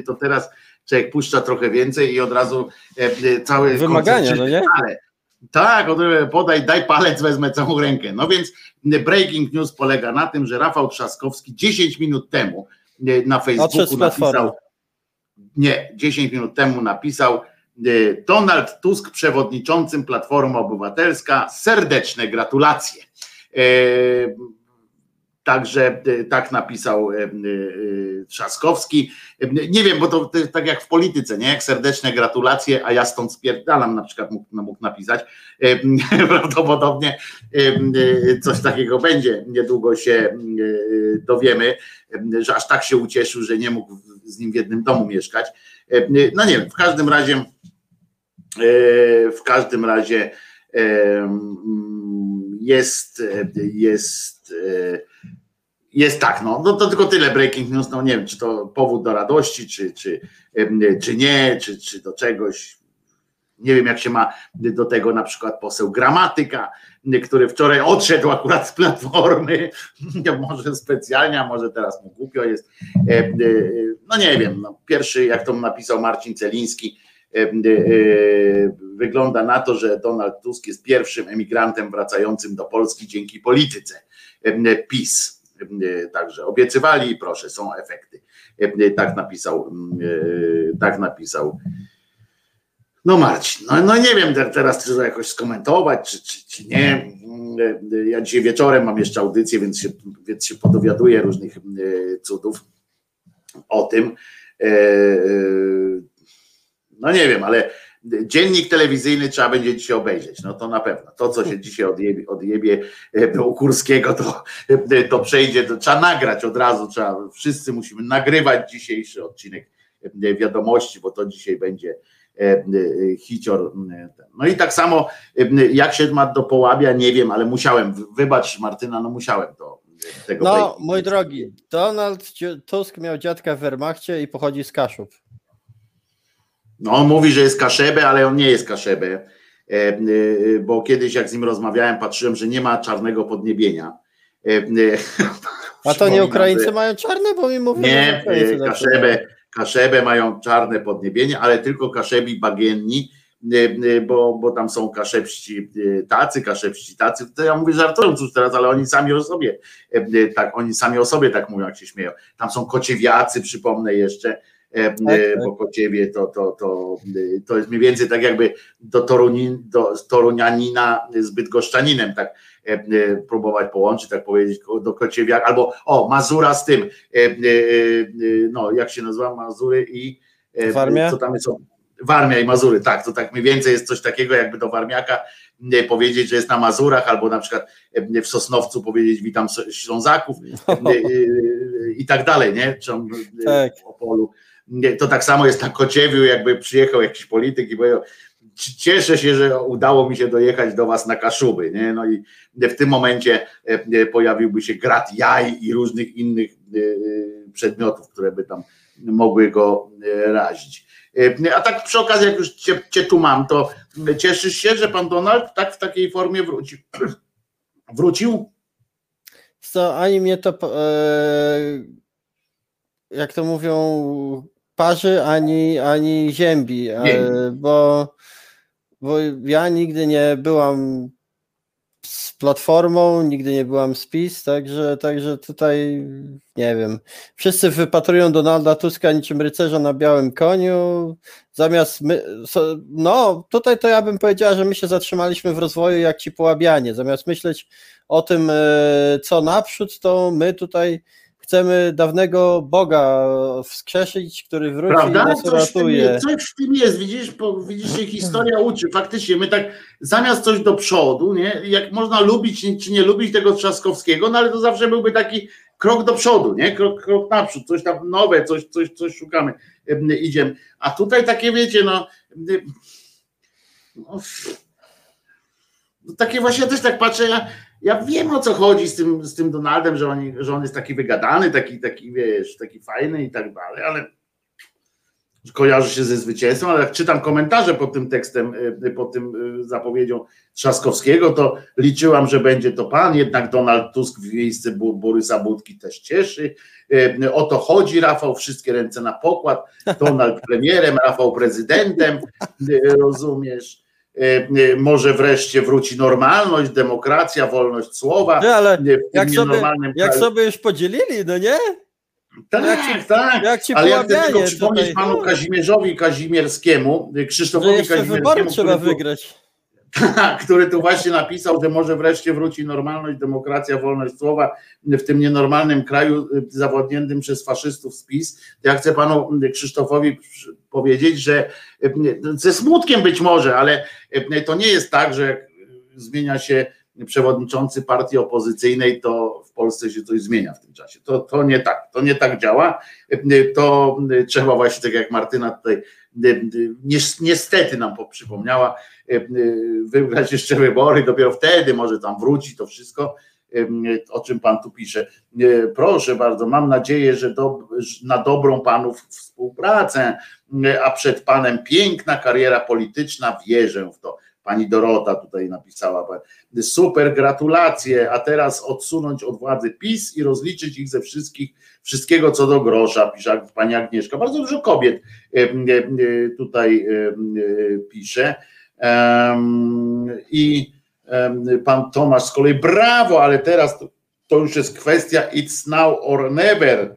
to teraz człowiek puszcza trochę więcej i od razu cały Wymagania, koncert- no nie? Ale, tak, od, podaj, daj palec, wezmę całą rękę. No więc breaking news polega na tym, że Rafał Trzaskowski 10 minut temu e, na Facebooku napisał, nie, 10 minut temu napisał e, Donald Tusk przewodniczącym Platforma Obywatelska, serdeczne gratulacje. Także e, tak napisał e, e, Trzaskowski. Nie wiem, bo to, jest tak jak w polityce, nie? Jak serdeczne gratulacje, a ja stąd spierdalam na przykład mógł, no, mógł napisać. Prawdopodobnie coś takiego będzie. Niedługo się dowiemy, że aż tak się ucieszył, że nie mógł z nim w jednym domu mieszkać. No nie wiem, w każdym razie w każdym razie mm, jest jest e, jest tak, no, no to tylko tyle breaking news, no nie wiem, czy to powód do radości, czy, czy, czy nie, czy, czy do czegoś. Nie wiem, jak się ma do tego na przykład poseł gramatyka, który wczoraj odszedł akurat z platformy, może specjalnie, a może teraz mu głupio jest. E, e, No nie wiem, no, pierwszy, jak to napisał Marcin Celiński, e, wygląda na to, że Donald Tusk jest pierwszym emigrantem wracającym do Polski dzięki polityce PiS. E, Także obiecywali i proszę, są efekty. E, Tak napisał, e, tak napisał. No Marcin, no, no nie wiem te- teraz, czy to jakoś skomentować, czy, czy, czy nie. Ja dzisiaj wieczorem mam jeszcze audycję, więc się, więc się podowiaduję różnych cudów o tym. No nie wiem, ale dziennik telewizyjny trzeba będzie dzisiaj obejrzeć, no to na pewno. To, co się dzisiaj odjebie, odjebie e, u Kurskiego, to, e, to przejdzie, to trzeba nagrać od razu, trzeba, wszyscy musimy nagrywać dzisiejszy odcinek e, wiadomości, bo to dzisiaj będzie e, e, hicior. e. No i tak samo, e, jak się ma do połabia, nie wiem, ale musiałem, wybacz Martyna, no musiałem to tego No, mój drogi, Donald Tusk miał dziadka w Wehrmachcie i pochodzi z Kaszub. No, on mówi, że jest Kaszebę, ale on nie jest Kaszebę, e, e, bo kiedyś jak z nim rozmawiałem, patrzyłem, że nie ma czarnego podniebienia. E, A to nie Ukraińcy że- mają czarne, bo mi mówią, że Nie, e, zawsze Kaszebę, Kaszebę mają czarne podniebienie, ale tylko Kaszebi bagienni, bo, bo tam są kaszebści e, tacy, kaszebści tacy. To ja mówię, żartują cóż teraz, ale oni sami o sobie, tak, oni sami o sobie tak mówią, jak się śmieją. Tam są kociewiacy, przypomnę jeszcze. Bo Kociewie to, to, to, e, to jest mniej więcej tak jakby do, Torunin, do Torunianina z Bydgoszczaninem, tak e, e, próbować połączyć, tak powiedzieć, do Kociewiak, albo o, Mazura z tym, e, e, e, no jak się nazywa, Mazury i e, Warmia? co tam jest, Warmia i Mazury, tak, to tak mniej więcej jest coś takiego, jakby do Warmiaka e, powiedzieć, że jest na Mazurach, albo na przykład e, w Sosnowcu powiedzieć witam Ślązaków e, e, i tak dalej, nie? Czy on, e, Tak. w Opolu. To tak samo jest na Kociewiu, jakby przyjechał jakiś polityk i powiedział, "C- cieszę się, że udało mi się dojechać do was na Kaszuby, nie? No i w tym momencie e, e, pojawiłby się grat jaj i różnych innych e, przedmiotów, które by tam mogły go razić. A tak przy okazji, jak już cię, cię tu mam, to cieszysz się, że pan Donald tak w takiej formie wrócił? Wrócił? Co, ani mnie to, jak to mówią, parzy, ani, ani ziębi, e, bo, bo ja nigdy nie byłam z Platformą, nigdy nie byłam z PiS, także, także tutaj nie wiem. Wszyscy wypatrują Donalda Tuska niczym rycerza na białym koniu, zamiast my, no tutaj to ja bym powiedziała, że my się zatrzymaliśmy w rozwoju jak ci połabianie, zamiast myśleć o tym, e, co naprzód, to my tutaj chcemy dawnego Boga wskrzeszyć, który wróci i Prawda? nas Coś w, tym uratuje. jest, coś w tym jest, widzisz, po, widzisz, że historia uczy. Faktycznie, my tak zamiast coś do przodu, nie? Jak można lubić czy nie lubić tego Trzaskowskiego, no ale to zawsze byłby taki krok do przodu, nie? Krok, krok naprzód, coś tam nowe, coś, coś, coś szukamy, em, idziemy. A tutaj takie, wiecie, no, no no takie właśnie ja też tak patrzę, ja, ja wiem o co chodzi z tym, z tym Donaldem, że, oni, że on jest taki wygadany, taki, taki, wiesz, taki fajny i tak dalej, ale kojarzy się ze zwycięstwem, ale jak czytam komentarze pod tym tekstem, y, pod tym y, zapowiedzią Trzaskowskiego, to liczyłam, że będzie to pan, jednak Donald Tusk w miejsce Borysa Budki też cieszy. Y, O to chodzi, Rafał, wszystkie ręce na pokład, Donald premierem, Rafał prezydentem, rozumiesz? Y, y, Może wreszcie wróci normalność, demokracja, wolność słowa. Nie, ale jak sobie, jak sobie już podzielili, no nie? Tak, jak ci- tak. jak ci Ale ja chcę tylko przypomnieć tutaj. panu Kazimierzowi Kazimierskiemu, y, Że Krzysztofowi jeszcze wybory Kazimierskiemu, trzeba który wygrać. który tu właśnie napisał, że może wreszcie wróci normalność, demokracja, wolność słowa w tym nienormalnym kraju zawodniętym przez faszystów z PiS. Ja chcę panu Krzysztofowi powiedzieć, że ze smutkiem być może, ale to nie jest tak, że zmienia się przewodniczący partii opozycyjnej, to w Polsce się coś zmienia w tym czasie. To, to nie tak, to nie tak działa. To trzeba właśnie, tak jak Martyna tutaj nies- niestety nam po- przypomniała, wygrać jeszcze wybory, dopiero wtedy może tam wróci to wszystko, o czym pan tu pisze. Proszę bardzo, mam nadzieję, że do, na dobrą panów współpracę, a przed panem piękna kariera polityczna, wierzę w to. Pani Dorota tutaj napisała. Super, gratulacje, a teraz odsunąć od władzy PiS i rozliczyć ich ze wszystkich, wszystkiego co do grosza, pisze pani Agnieszka. Bardzo dużo kobiet tutaj e, pisze. I pan Tomasz z kolei, brawo, ale teraz to, to już jest kwestia it's now or never.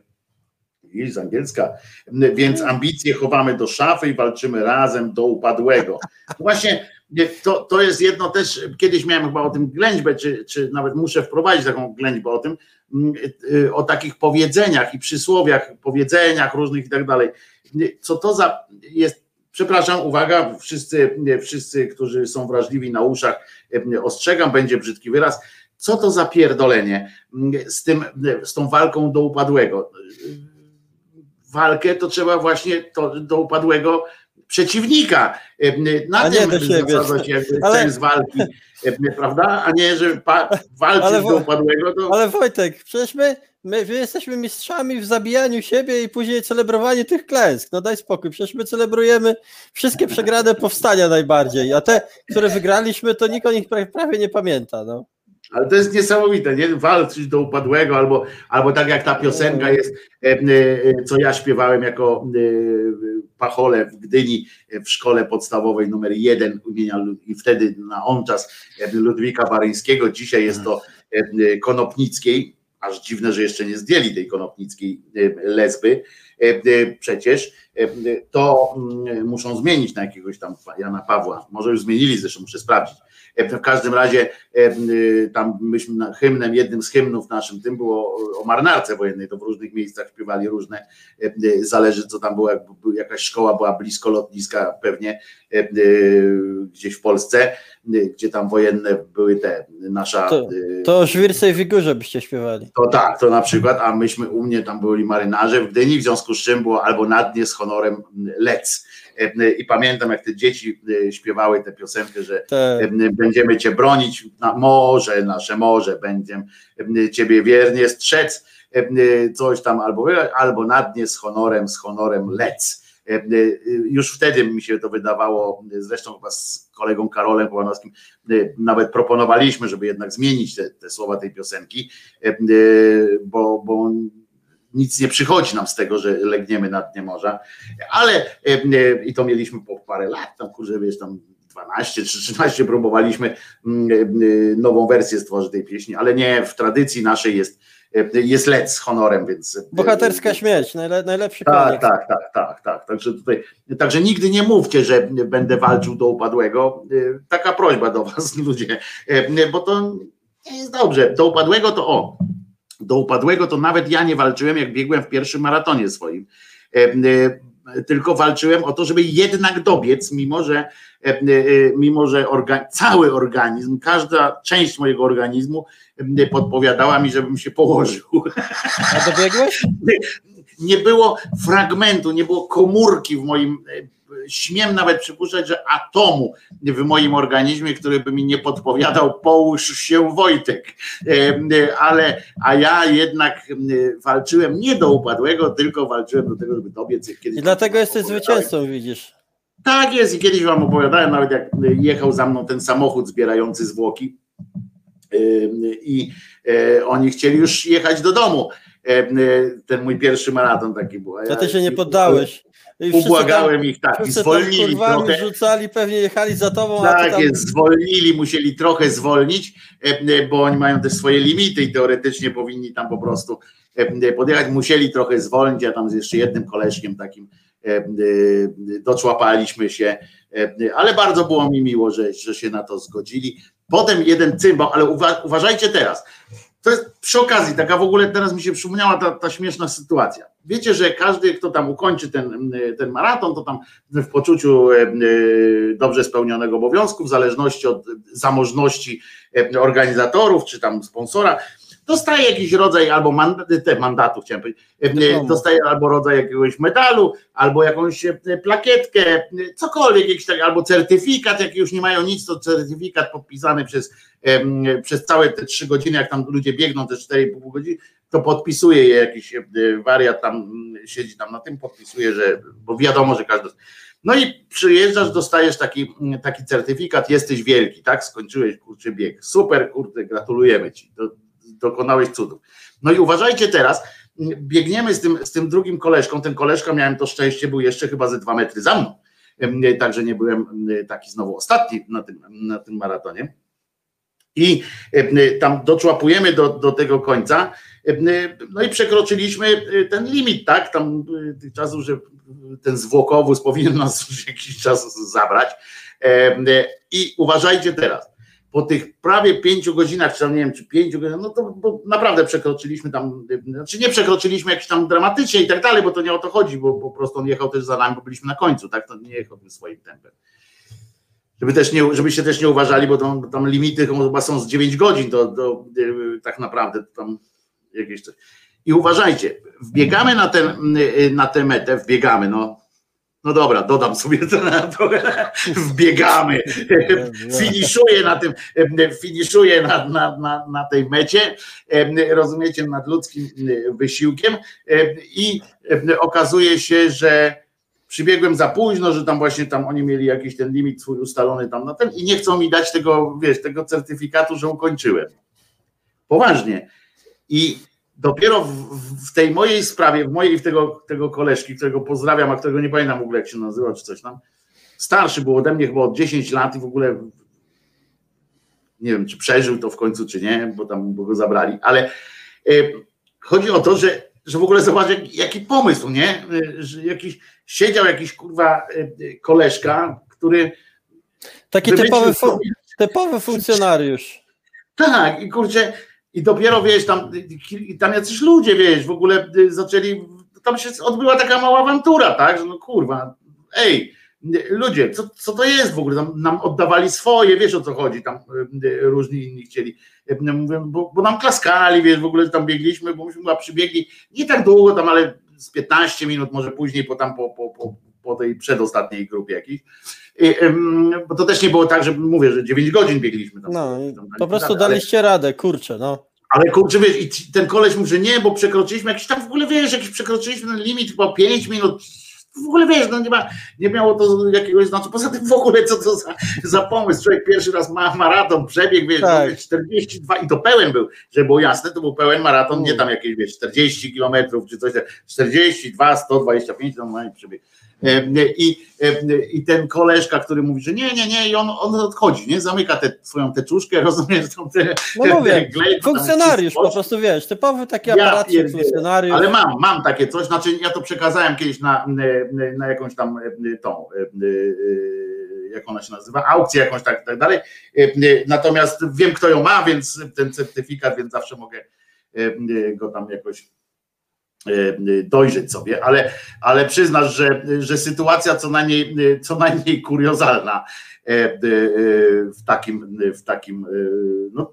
I z angielska, więc ambicje chowamy do szafy i walczymy razem do upadłego. Właśnie nie, to, to jest jedno też, kiedyś miałem chyba o tym ględźbę, czy, czy nawet muszę wprowadzić taką ględźbę o tym, mm, y, o takich powiedzeniach i przysłowiach, powiedzeniach różnych i tak dalej. Co to za jest, przepraszam, uwaga, wszyscy, wszyscy, którzy są wrażliwi na uszach, ostrzegam, będzie brzydki wyraz, co to za pierdolenie z, tym, z tą walką do upadłego. Walkę to trzeba właśnie to, do upadłego przeciwnika. Na A tym zasadza się Ale- sens walki, prawda? A nie, że pa, walczyć Ale do upadłego, to Ale Wojtek, przecież my, my, my jesteśmy mistrzami w zabijaniu siebie i później celebrowaniu tych klęsk. No daj spokój, przecież my celebrujemy wszystkie przegrane powstania najbardziej, a te, które wygraliśmy, to nikt o nich pra- prawie nie pamięta. No. Ale to jest niesamowite, nie? Walczyć do upadłego, albo, albo tak jak ta piosenka jest, e, e, co ja śpiewałem jako e, pachole w Gdyni w szkole podstawowej numer jeden imienia i wtedy na on czas Ludwika Baryńskiego, dzisiaj jest to Konopnickiej, aż dziwne, że jeszcze nie zdjęli tej Konopnickiej lesby, przecież to mm, muszą zmienić na jakiegoś tam Jana Pawła, może już zmienili, zresztą muszę sprawdzić. E, W każdym razie e, y, tam myśmy hymnem, jednym z hymnów naszym, tym było o marynarce wojennej, to w różnych miejscach śpiewali różne, e, y, zależy co tam było, jak by- jakaś szkoła była blisko lotniska pewnie e, y, gdzieś w Polsce, gdzie tam wojenne były te, nasza... To- To o Żwirce i Wigurze byście śpiewali. to tak, to na przykład, a myśmy u mnie tam byli marynarze w Gdyni, w związku z czym było albo na dnie z honorem lec. I pamiętam, jak te dzieci e, śpiewały tę piosenkę, że e, będziemy cię bronić na morze, nasze morze, będziemy e, ciebie wiernie strzec, coś tam, albo, albo na dnie z honorem, z honorem lec. Już wtedy mi się to wydawało, zresztą chyba z kolegą Karolem Połanowskim e, nawet proponowaliśmy, żeby jednak zmienić te, te słowa tej piosenki, bo, bo nic nie przychodzi nam z tego, że legniemy na dnie morza, ale e, e, i to mieliśmy po parę lat, tam kurczę, wiesz, tam 12 czy 13 próbowaliśmy mm, e, nową wersję stworzyć tej pieśni, ale nie, w tradycji naszej jest, jest lec z honorem, więc... bohaterska śmierć, najle, najlepszy tak, tak, tak, tak, tak. Także tutaj, także nigdy nie mówcie, że będę walczył do upadłego. Taka prośba do was, ludzie, bo to nie jest dobrze. Do upadłego to o. Do upadłego to nawet ja nie walczyłem, jak biegłem w pierwszym maratonie swoim. Y, y, Tylko walczyłem o to, żeby jednak dobiec, mimo że, y, mimo że cały organizm, każda część mojego organizmu podpowiadała mi, żebym się położył. A dobiegłeś? nie było fragmentu, nie było komórki w moim, śmiem nawet przypuszczać, że atomu w moim organizmie, który by mi nie podpowiadał, połóż się Wojtek. Ale, a ja jednak walczyłem nie do upadłego, tylko walczyłem do tego, żeby tobie coś kiedyś... I dlatego jesteś zwycięzcą, widzisz. Tak jest i kiedyś wam opowiadałem, nawet jak jechał za mną ten samochód zbierający zwłoki i e, oni chcieli już jechać do domu. E, ten mój pierwszy maraton taki był. A ty się nie poddałeś. Ubłagałem ich tak i zwolnili trochę. rzucali, pewnie jechali za tobą. Tak tam... jest, zwolnili, musieli trochę zwolnić, e, bo oni mają też swoje limity i teoretycznie powinni tam po prostu podjechać. Musieli trochę zwolnić, ja tam z jeszcze jednym koleżkiem takim doczłapaliśmy się, ale bardzo było mi miło, że, że się na to zgodzili. Potem jeden cymbał, ale uwa uważajcie teraz. To jest przy okazji, taka w ogóle teraz mi się przypomniała ta, ta śmieszna sytuacja. Wiecie, że każdy, kto tam ukończy ten, ten maraton, to tam w poczuciu dobrze spełnionego obowiązku, w zależności od zamożności organizatorów czy tam sponsora, dostaje jakiś rodzaj albo mandaty, te mandatu chciałem powiedzieć, e, dostaje albo rodzaj jakiegoś medalu, albo jakąś e, plakietkę, cokolwiek, jakiś tak, albo certyfikat, jak już nie mają nic, to certyfikat podpisany przez, przez całe te trzy godziny, jak tam ludzie biegną te 4,5 godziny, to podpisuje je jakiś e, wariat tam, siedzi tam na tym, podpisuje, że, bo wiadomo, że każdy no i przyjeżdżasz, dostajesz taki, taki certyfikat, jesteś wielki, tak? Skończyłeś kurczę bieg. Super, kurde, gratulujemy ci dokonałeś cudów. No i uważajcie teraz, biegniemy z tym, z tym drugim koleżką, ten koleżka miałem to szczęście, był jeszcze chyba ze dwa metry za mną, także nie byłem taki znowu ostatni na tym, na tym maratonie. I tam doczłapujemy do, do tego końca, no i przekroczyliśmy ten limit, tak, tam tych czasów, że ten zwłokowóz powinien nas już jakiś czas zabrać. I uważajcie teraz, po tych prawie pięciu godzinach, czy tam nie wiem, czy pięciu godzinach, no to naprawdę przekroczyliśmy tam, znaczy nie przekroczyliśmy jakieś tam dramatycznie i tak dalej, bo to nie o to chodzi, bo po prostu on jechał też za nami, bo byliśmy na końcu, tak, to nie jechał swoim tempem. Żeby też nie, żebyście też nie uważali, bo tam, tam limity chyba są z 9 godzin, to, to tak naprawdę tam jakieś coś. I uważajcie, wbiegamy na, ten, na tę metę, wbiegamy, no no dobra, dodam sobie to na trochę. Wbiegamy. Finiszuję na tym, finiszuję na, na, na, na tej mecie, rozumiecie, nad ludzkim wysiłkiem i okazuje się, że przybiegłem za późno, że tam właśnie tam oni mieli jakiś ten limit swój ustalony tam na ten i nie chcą mi dać tego, wiesz, tego certyfikatu, że ukończyłem. Poważnie. I dopiero w, w, tej mojej sprawie, w mojej w tego, tego koleżki, którego pozdrawiam, a którego nie pamiętam w ogóle jak się nazywa, czy coś tam, starszy był ode mnie chyba od 10 lat i w ogóle nie wiem, czy przeżył to w końcu, czy nie, bo tam bo go zabrali, ale y, chodzi o to, że, że w ogóle zobacz, jak, jaki pomysł, nie? Y, że jakiś, siedział jakiś kurwa y, koleżka, który Taki typowy, fu typowy funkcjonariusz. Tak, i kurczę, i dopiero wiesz, tam, tam jacyś ludzie, wiesz, w ogóle y, zaczęli, tam się odbyła taka mała awantura, tak, że no kurwa, ej, ludzie, co, co to jest w ogóle? Tam nam oddawali swoje, wiesz o co chodzi, tam y, różni inni chcieli. Mówię, bo, bo nam klaskali, wiesz, w ogóle tam biegliśmy, bo myśmy chyba przybiegli nie tak długo tam, ale z 15 minut, może później, po tam po, po, po, po tej przedostatniej grupie jakiejś. I, bo to też nie było tak, że mówię, że 9 godzin biegliśmy. Tam, no, tam, po prostu daliście ale, radę, kurczę, no. Ale kurczę, wiesz, i ten koleś mówi, że nie, bo przekroczyliśmy jakiś tam w ogóle, wiesz, jakiś przekroczyliśmy ten limit chyba 5 minut, w ogóle wiesz, no nie, ma, nie miało to jakiegoś znaczenia. Poza tym w ogóle co to za, za pomysł? Człowiek pierwszy raz ma maraton, przebieg, wiesz, tak. 42 i to pełen był, żeby było jasne, to był pełen maraton, nie tam jakieś, wiesz, 40 kilometrów czy coś, 42, 125 normalnie przebieg. I, I ten koleżka, który mówi, że nie, nie, nie, i on, on odchodzi, nie? Zamyka tę swoją teczuszkę, rozumiesz? Tą te, no mówię, te funkcjonariusz po prostu, wiesz, typowy taki aparat ja funkcjonariusz. Ale mam, mam takie coś, znaczy ja to przekazałem kiedyś na, na jakąś tam tą, jak ona się nazywa, aukcję jakąś tak, tak dalej. Natomiast wiem, kto ją ma, więc ten certyfikat, więc zawsze mogę go tam jakoś E, dojrzeć sobie, ale, ale przyznasz, że, że sytuacja co najmniej, co najmniej kuriozalna e, w takim, w takim no,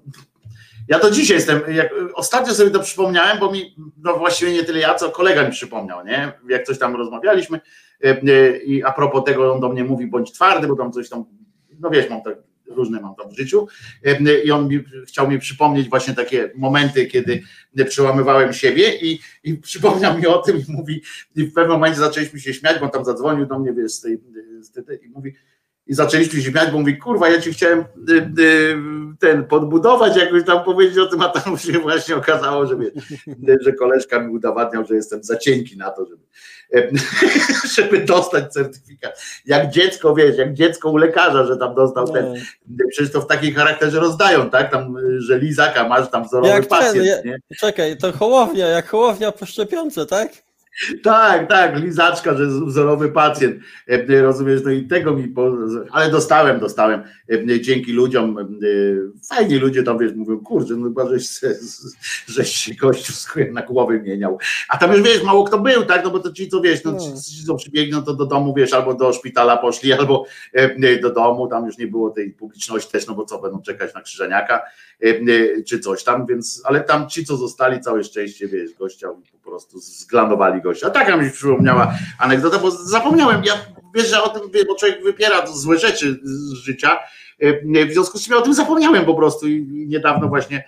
Ja to dzisiaj jestem, jak, ostatnio sobie to przypomniałem, bo mi, no właściwie nie tyle ja, co kolega mi przypomniał, nie? Jak coś tam rozmawialiśmy e, e, i a propos tego on do mnie mówi, bądź twardy, bo tam coś tam, no wiesz, mam tak różne mam tam w życiu. I on mi, chciał mi przypomnieć właśnie takie momenty, kiedy przełamywałem siebie i, i przypomniał mi o tym i mówi, i w pewnym momencie zaczęliśmy się śmiać, bo on tam zadzwonił do mnie, wiesz, z tej, z tej i mówi, i zaczęliśmy się śmiać, bo mówi, kurwa, ja ci chciałem y, y, ten podbudować, jakoś tam powiedzieć o tym, a tam się właśnie okazało, że, wie, że koleżka mi udowadniał, że jestem za cienki na to, żeby, żeby dostać certyfikat. Jak dziecko, wiesz, jak dziecko u lekarza, że tam dostał ten, przecież to w takiej charakterze rozdają, tak, tam, że lizaka masz tam wzorowy Jak ten, pacjent, je- nie? Czekaj, to hołownia, jak hołownia po szczepionce, tak? Tak, tak, lizaczka, że wzorowy pacjent, e, rozumiesz, no i tego mi, po, ale dostałem, dostałem, e, dzięki ludziom, e, fajni ludzie tam, wiesz, mówią, kurczę, no chyba żeś, żeś się gościu na głowy mieniał, a tam już, wiesz, mało kto był, tak, no bo to ci, co wiesz, no ci, ci co przybiegną, to do domu, wiesz, albo do szpitala poszli, albo e, do domu, tam już nie było tej publiczności też, no bo co, będą czekać na Krzyżaniaka, e, e, czy coś tam, więc, ale tam ci, co zostali, całe szczęście, wiesz, gościa po prostu zglanowali gościa. Taka mi przypomniała anegdota, bo zapomniałem, ja wiesz, że o tym, bo człowiek wypiera złe rzeczy z życia, e, w związku z czym ja o tym zapomniałem po prostu i niedawno właśnie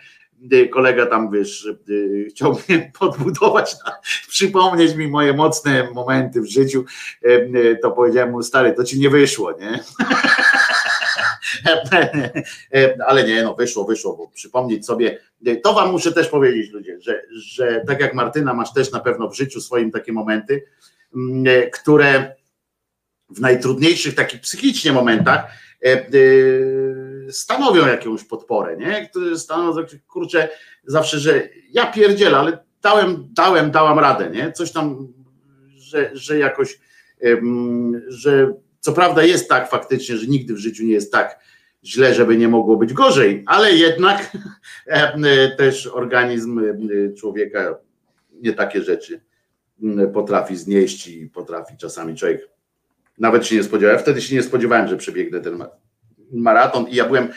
e, kolega tam, wiesz, e, chciał mnie podbudować, przypomnieć mi moje mocne momenty w życiu, to powiedziałem mu, stary, to ci nie wyszło, nie? Ale nie, no wyszło, wyszło, bo przypomnieć sobie, to wam muszę też powiedzieć ludzie, że, że tak jak Martyna, masz też na pewno w życiu swoim takie momenty, mm, które w najtrudniejszych takich psychicznie momentach e, e, stanowią jakąś podporę, nie? Stanowią, kurczę, zawsze, że ja pierdzielę, ale dałem, dałem, dałam radę, nie? Coś tam, że, że jakoś, że co prawda jest tak faktycznie, że nigdy w życiu nie jest tak źle, żeby nie mogło być gorzej, ale jednak em, też organizm em, człowieka nie takie rzeczy potrafi znieść i potrafi czasami człowiek nawet się nie spodziewał. Ja wtedy się nie spodziewałem, że przebiegnę ten ma- maraton i ja byłem,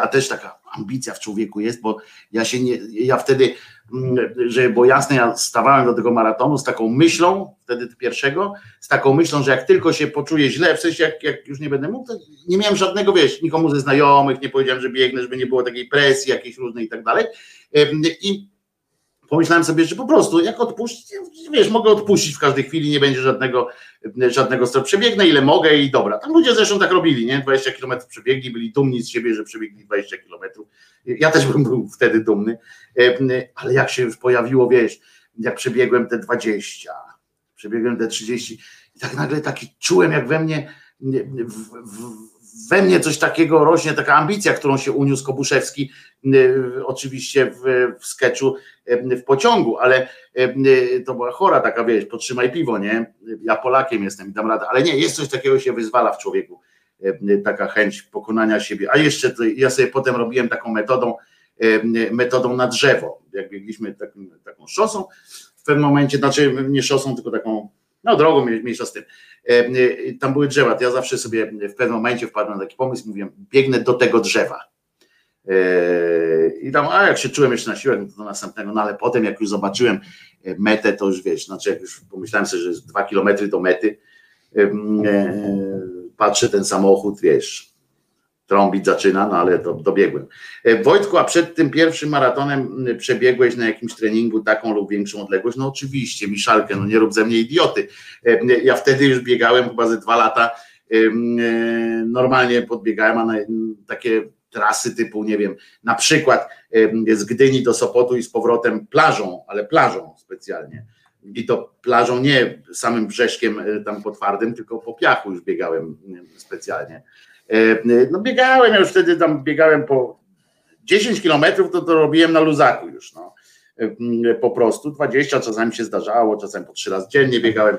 a też taka ambicja w człowieku jest, bo ja się nie, ja wtedy, że bo jasne, ja stawałem do tego maratonu z taką myślą, wtedy pierwszego, z taką myślą, że jak tylko się poczuję źle, w sensie jak, jak już nie będę mógł, to nie miałem żadnego, wiesz, nikomu ze znajomych, nie powiedziałem, że biegnę, żeby nie było takiej presji jakiejś różnej i tak dalej. I pomyślałem sobie, że po prostu jak odpuścić, wiesz, mogę odpuścić w każdej chwili, nie będzie żadnego, żadnego strachu. Przebiegnę ile mogę i dobra. Tam ludzie zresztą tak robili, nie? 20 kilometrów przebiegli, byli dumni z siebie, że przebiegli 20 kilometrów. Ja też bym był wtedy dumny, ale jak się już pojawiło, wiesz, jak przebiegłem te 20, przebiegłem te 30 i tak nagle taki czułem, jak we mnie w, w, we mnie coś takiego rośnie, taka ambicja, którą się uniósł Kobuszewski, y, oczywiście w, w sketchu y, w pociągu, ale y, to była chora taka, wiesz, potrzymaj piwo, nie? Ja Polakiem jestem i dam radę, ale nie, jest coś takiego się wyzwala w człowieku, taka chęć pokonania siebie, a jeszcze ja sobie potem robiłem taką metodą, metodą na drzewo, jak biegliśmy takim, taką szosą, w pewnym momencie, znaczy nie szosą, tylko taką, no drogą mniejsza z tym, E, e, tam były drzewa, ja zawsze sobie w pewnym momencie wpadłem na taki pomysł, mówiłem, biegnę do tego drzewa. E, I tam, a jak się czułem jeszcze na siłę, no to do następnego, no ale potem jak już zobaczyłem metę, to już wiesz, znaczy jak już pomyślałem sobie, że jest dwa kilometry do mety, patrzę ten samochód, wiesz, trąbić zaczyna, no ale to dobiegłem. E, Wojtku, a przed tym pierwszym maratonem m, przebiegłeś na jakimś treningu taką lub większą odległość? No oczywiście, Miszalkę, no nie rób ze mnie idioty. E, Ja wtedy już biegałem chyba ze dwa lata, e, normalnie podbiegałem, a na takie trasy typu, nie wiem, na przykład z Gdyni do Sopotu i z powrotem plażą, ale plażą specjalnie. I to plażą nie samym brzeszkiem tam po twardym, tylko po piachu już biegałem specjalnie. E, No biegałem, ja już wtedy tam biegałem po 10 kilometrów, to to robiłem na luzaku już, no. E, Po prostu 20 czasami się zdarzało, czasami po trzy razy dziennie biegałem.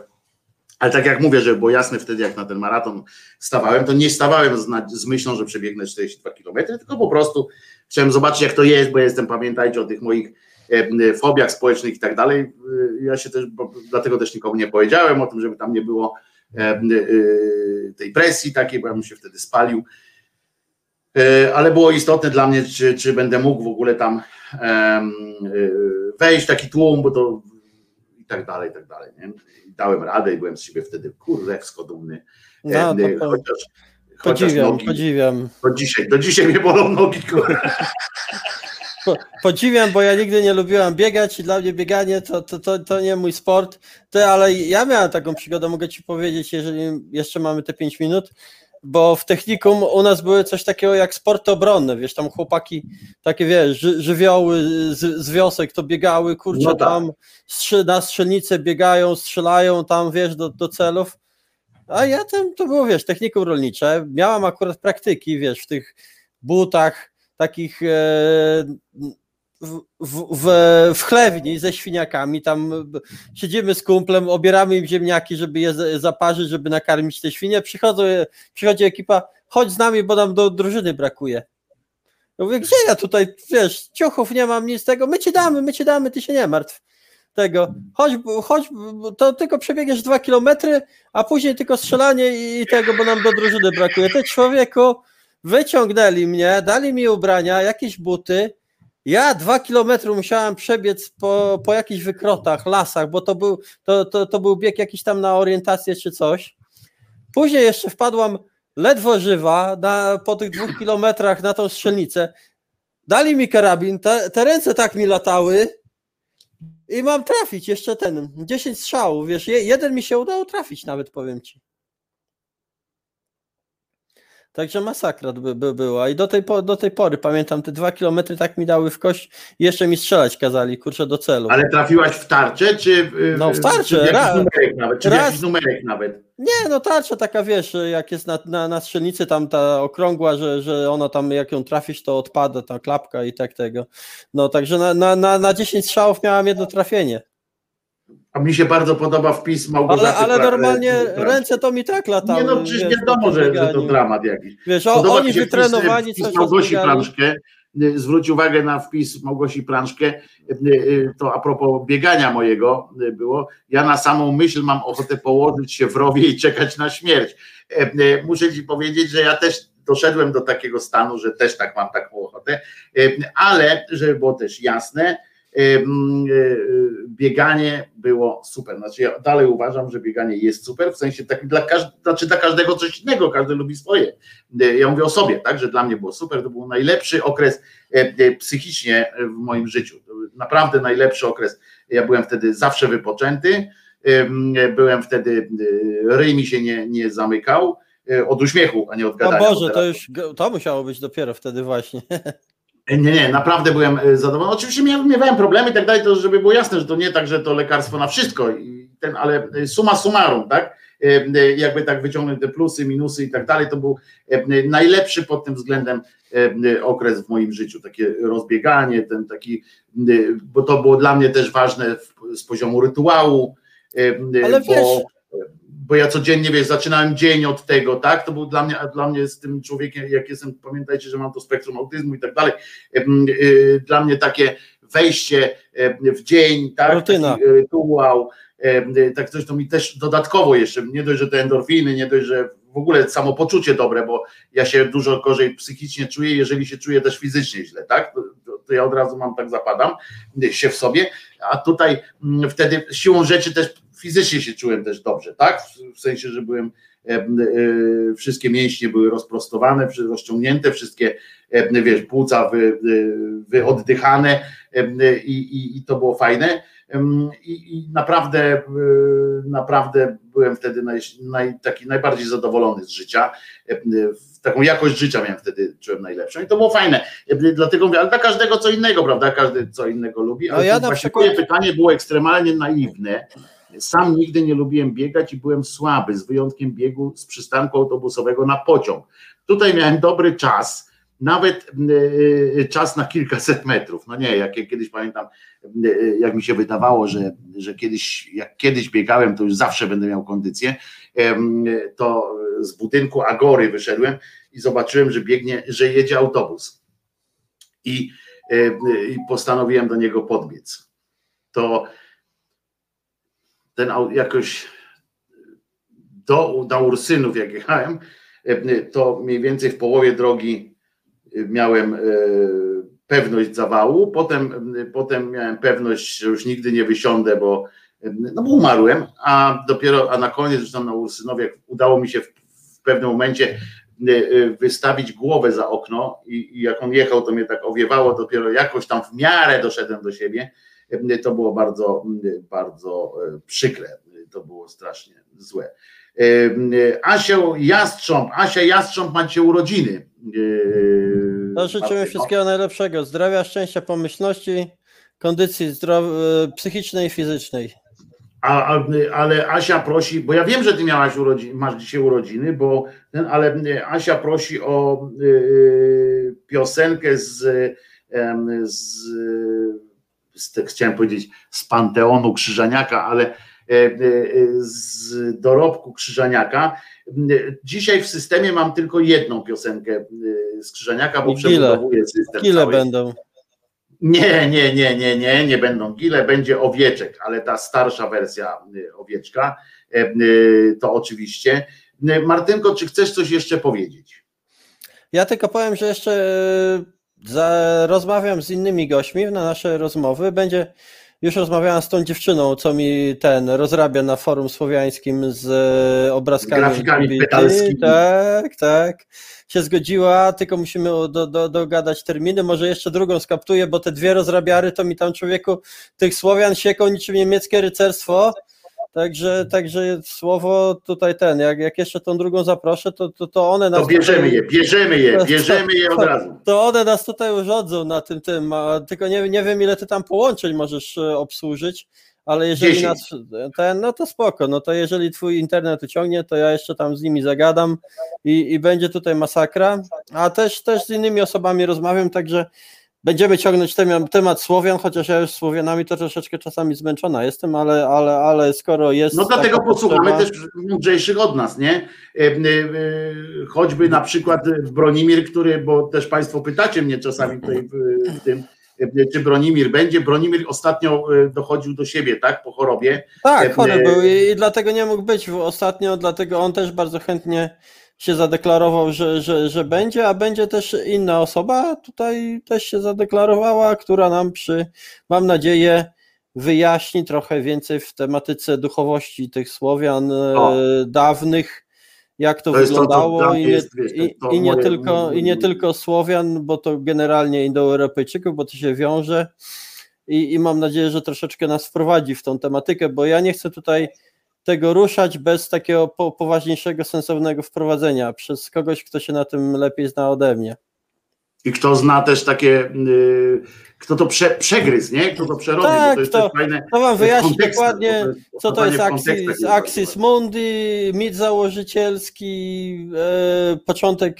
Ale tak jak mówię, że było jasne wtedy, jak na ten maraton stawałem, to nie stawałem z, z myślą, że przebiegnę 42 kilometry, tylko po prostu chciałem zobaczyć, jak to jest, bo jestem, pamiętajcie o tych moich e, fobiach społecznych i tak dalej. Ja się też, dlatego też nikomu nie powiedziałem o tym, żeby tam nie było tej presji takiej, bo ja bym się wtedy spalił. E, Ale było istotne dla mnie, czy, czy będę mógł w ogóle tam wejść taki tłum, bo to i tak dalej, i tak dalej. Nie? Dałem radę i byłem z siebie wtedy kurewsko dumny. No, to, to, chociaż, chociaż podziwiam, nogi, podziwiam. do dzisiaj, do dzisiaj mnie bolą nogi. kurwa. Po- Podziwiam, bo ja nigdy nie lubiłam biegać i dla mnie bieganie to, to, to, to nie mój sport. Ty, ale ja miałem taką przygodę, mogę ci powiedzieć, jeżeli jeszcze mamy te 5 minut, bo w technikum u nas były coś takiego jak sporty obronne, wiesz, tam chłopaki takie, wiesz, ży, żywioły z, z wiosek to biegały, kurczę, No tak. tam strzy, na strzelnicę biegają, strzelają tam, wiesz, do, do celów. A ja tam, to było, wiesz, technikum rolnicze, miałam akurat praktyki, wiesz, w tych butach, takich e, w, w, w, chlewni ze świniakami, tam siedzimy z kumplem, obieramy im ziemniaki, żeby je za- zaparzyć, żeby nakarmić te świnie, Przychodzą, przychodzi ekipa, chodź z nami, bo nam do drużyny brakuje. Ja mówię, gdzie ja tutaj, wiesz, ciuchów nie mam, nic tego, my ci damy, my ci damy, ty się nie martw. Tego, chodź, chodź, to tylko przebiegniesz dwa kilometry, a później tylko strzelanie i tego, bo nam do drużyny brakuje. Ty człowieku, wyciągnęli mnie, dali mi ubrania, jakieś buty. Ja dwa kilometry musiałem przebiec po, po jakichś wykrotach, lasach, bo to był, to, to, to był bieg jakiś tam na orientację czy coś. Później jeszcze wpadłam ledwo żywa na, po tych dwóch kilometrach na tą strzelnicę. Dali mi karabin, te, te ręce tak mi latały i mam trafić jeszcze ten, 10 strzałów, wiesz, je, jeden mi się udało trafić nawet, powiem ci. Także masakra by, by była. I do tej, po, do tej pory pamiętam, te dwa kilometry tak mi dały w kość i jeszcze mi strzelać kazali, kurczę, do celu. Ale trafiłaś w tarczę, czy w, No, w tarczę, czy w jakiś raz. numerek nawet, czy Raz. jakiś numerek nawet. Nie, no tarcza taka, wiesz, jak jest na, na, na strzelnicy tam ta okrągła, że, że ona tam, jak ją trafisz, to odpada ta klapka i tak tego. No, także na, na, na, na 10 strzałów miałam jedno trafienie. A mi się bardzo podoba wpis Małgorzaty. Ale, ale normalnie ręce to mi tak latały. Nie no, przecież wiesz, wiadomo, że, że to dramat jakiś. Wiesz, o, Podoba oni wytrenowani, wpis, Małgosi. Planszkę. Zwróć uwagę na wpis Małgosi Planszkę. Y, y, To a propos biegania mojego y, było. Ja na samą myśl mam ochotę położyć się w rowie i czekać na śmierć. Muszę ci powiedzieć, że ja też doszedłem do takiego stanu, że też tak mam taką ochotę, ale żeby było też jasne, bieganie było super. Znaczy ja dalej uważam, że bieganie jest super, w sensie tak dla, każd- znaczy dla każdego coś innego, każdy lubi swoje. Y, Ja mówię o sobie, tak, że dla mnie było super, to był najlepszy okres psychicznie w moim życiu. Naprawdę najlepszy okres. Ja byłem wtedy zawsze wypoczęty, em, byłem wtedy, ryj mi się nie, nie zamykał od uśmiechu, a nie od O gadania. bo Boże, to już to musiało być dopiero wtedy właśnie. Nie, nie, naprawdę byłem e, zadowolony. Oczywiście miałem, miałem problemy i tak dalej, to żeby było jasne, że to nie tak, że to lekarstwo na wszystko, i ten, ale e, suma summarum, tak? E, Jakby tak wyciągnąć te plusy, minusy i tak dalej, to był najlepszy pod tym względem okres w moim życiu. Takie rozbieganie, ten taki, bo to było dla mnie też ważne z poziomu rytuału. Ale bo, wiesz- bo ja codziennie, wiesz, zaczynałem dzień od tego, tak? To był dla mnie, a dla mnie z tym człowiekiem, jak jestem, pamiętajcie, że mam to spektrum autyzmu i tak dalej. y, Dla mnie takie wejście w dzień, tak? Rutyna. Taki rytuał, y, tak coś to mi też dodatkowo jeszcze, nie dość, że te endorfiny, nie dość, że w ogóle samopoczucie dobre, bo ja się dużo gorzej psychicznie czuję, jeżeli się czuję też fizycznie źle, tak? To, to, ja od razu mam tak zapadam się w sobie, a tutaj mm, wtedy siłą rzeczy też fizycznie się czułem też dobrze, tak? W, sensie, że byłem em, y, wszystkie mięśnie były rozprostowane, rozciągnięte, wszystkie em, wiesz, płuca wy, wyoddychane i, i, i to było fajne. I, i naprawdę, naprawdę byłem wtedy naj, naj, taki najbardziej zadowolony z życia. Taką jakość życia miałem wtedy, czułem najlepszą i to było fajne. Dlatego mówię, ale dla każdego co innego, prawda? Każdy co innego lubi. No Ale ja to na właśnie przykład- pytanie było ekstremalnie naiwne. Sam nigdy nie lubiłem biegać i byłem słaby, z wyjątkiem biegu z przystanku autobusowego na pociąg. Tutaj miałem dobry czas, nawet e, czas na kilkaset metrów. No nie, jak ja kiedyś pamiętam, e, jak mi się wydawało, że, że kiedyś, jak kiedyś biegałem, to już zawsze będę miał kondycję, to z budynku Agory wyszedłem i zobaczyłem, że biegnie, że jedzie autobus. I, e, i postanowiłem do niego podbiec. To ten jakoś do, do Ursynów, jak jechałem, e, to mniej więcej w połowie drogi e, miałem e, pewność zawału, potem, potem miałem pewność, że już nigdy nie wysiądę, bo, no bo umarłem, a dopiero, a na koniec już tam na Ursynowie udało mi się w, w pewnym momencie wystawić głowę za okno i, i jak on jechał, to mnie tak owiewało, dopiero jakoś tam w miarę doszedłem do siebie. Y, To było bardzo, y, bardzo y, przykre. Y, To było strasznie złe. Y, y, Asią Jastrząb, Asia Jastrząb macie urodziny. Y, To życzymy wszystkiego najlepszego. Zdrowia, szczęścia, pomyślności, kondycji e, psychicznej i fizycznej. A, a, ale Asia prosi, bo ja wiem, że ty miałaś urodziny, masz dzisiaj urodziny, bo ten, ale Asia prosi o y, piosenkę z, em, z, chciałem powiedzieć z Panteonu Krzyżaniaka, ale e, e, z dorobku Krzyżaniaka. Dzisiaj w systemie mam tylko jedną piosenkę z Krzyżaniaka, bo przebudowuję system. Ile cały. będą? Nie, nie, nie, nie, nie, nie będą gile, będzie owieczek, ale ta starsza wersja owieczka, e, to oczywiście. Martynko, czy chcesz coś jeszcze powiedzieć? Ja tylko powiem, że jeszcze za, rozmawiam z innymi gośćmi na nasze rozmowy. Będzie, już rozmawiałam z tą dziewczyną, co mi ten rozrabia na forum słowiańskim z e, obrazkami. Z grafikami pedalskimi. Tak, tak. Się zgodziła, tylko musimy do, do, dogadać terminy. Może jeszcze drugą skaptuję, bo te dwie rozrabiary to mi tam człowieku tych Słowian sieką niczym niemieckie rycerstwo. Także, także słowo tutaj ten, jak, jak jeszcze tą drugą zaproszę, to, to, to one nas To bierzemy tutaj- je, bierzemy je, bierzemy je od razu. to one nas tutaj urządzą na tym tym, a tylko nie, nie wiem ile ty tam połączeń możesz e, obsłużyć, ale jeżeli Dziesięć. nas ten, no to spoko, no to jeżeli twój internet uciągnie, to ja jeszcze tam z nimi zagadam i, i będzie tutaj masakra, a też, też z innymi osobami rozmawiam, także będziemy ciągnąć temat, temat Słowian, chociaż ja już Słowianami to troszeczkę czasami zmęczona jestem, ale, ale, ale skoro jest No dlatego posłuchamy potrzeba- też mądrzejszych od nas, nie? E, e, Choćby na przykład Bronimir, który, bo też Państwo pytacie mnie czasami tutaj w, tym, e, czy Bronimir będzie. Bronimir ostatnio dochodził do siebie, tak, po chorobie. Tak, chory był i, i dlatego nie mógł być ostatnio, dlatego on też bardzo chętnie się zadeklarował, że, że, że będzie, a będzie też inna osoba. Tutaj też się zadeklarowała, która nam przy, mam nadzieję, wyjaśni trochę więcej w tematyce duchowości tych Słowian O. e, dawnych, jak to, To to, wyglądało. dla mnie i, nie, jest, wiesz, i, to i, nie moje- tylko, i nie tylko Słowian, bo to generalnie Indoeuropejczyków, bo to się wiąże. I, i mam nadzieję, że troszeczkę nas wprowadzi w tą tematykę, bo ja nie chcę tutaj tego ruszać bez takiego po, poważniejszego, sensownego wprowadzenia przez kogoś, kto się na tym lepiej zna ode mnie. I kto zna też takie, y, kto to prze, przegryzł, nie? Kto to przerobił, Tak, to jest to- fajne. To wam wyjaśni dokładnie, jest co to jest Axis, Axis Mundi, mit założycielski, e, początek,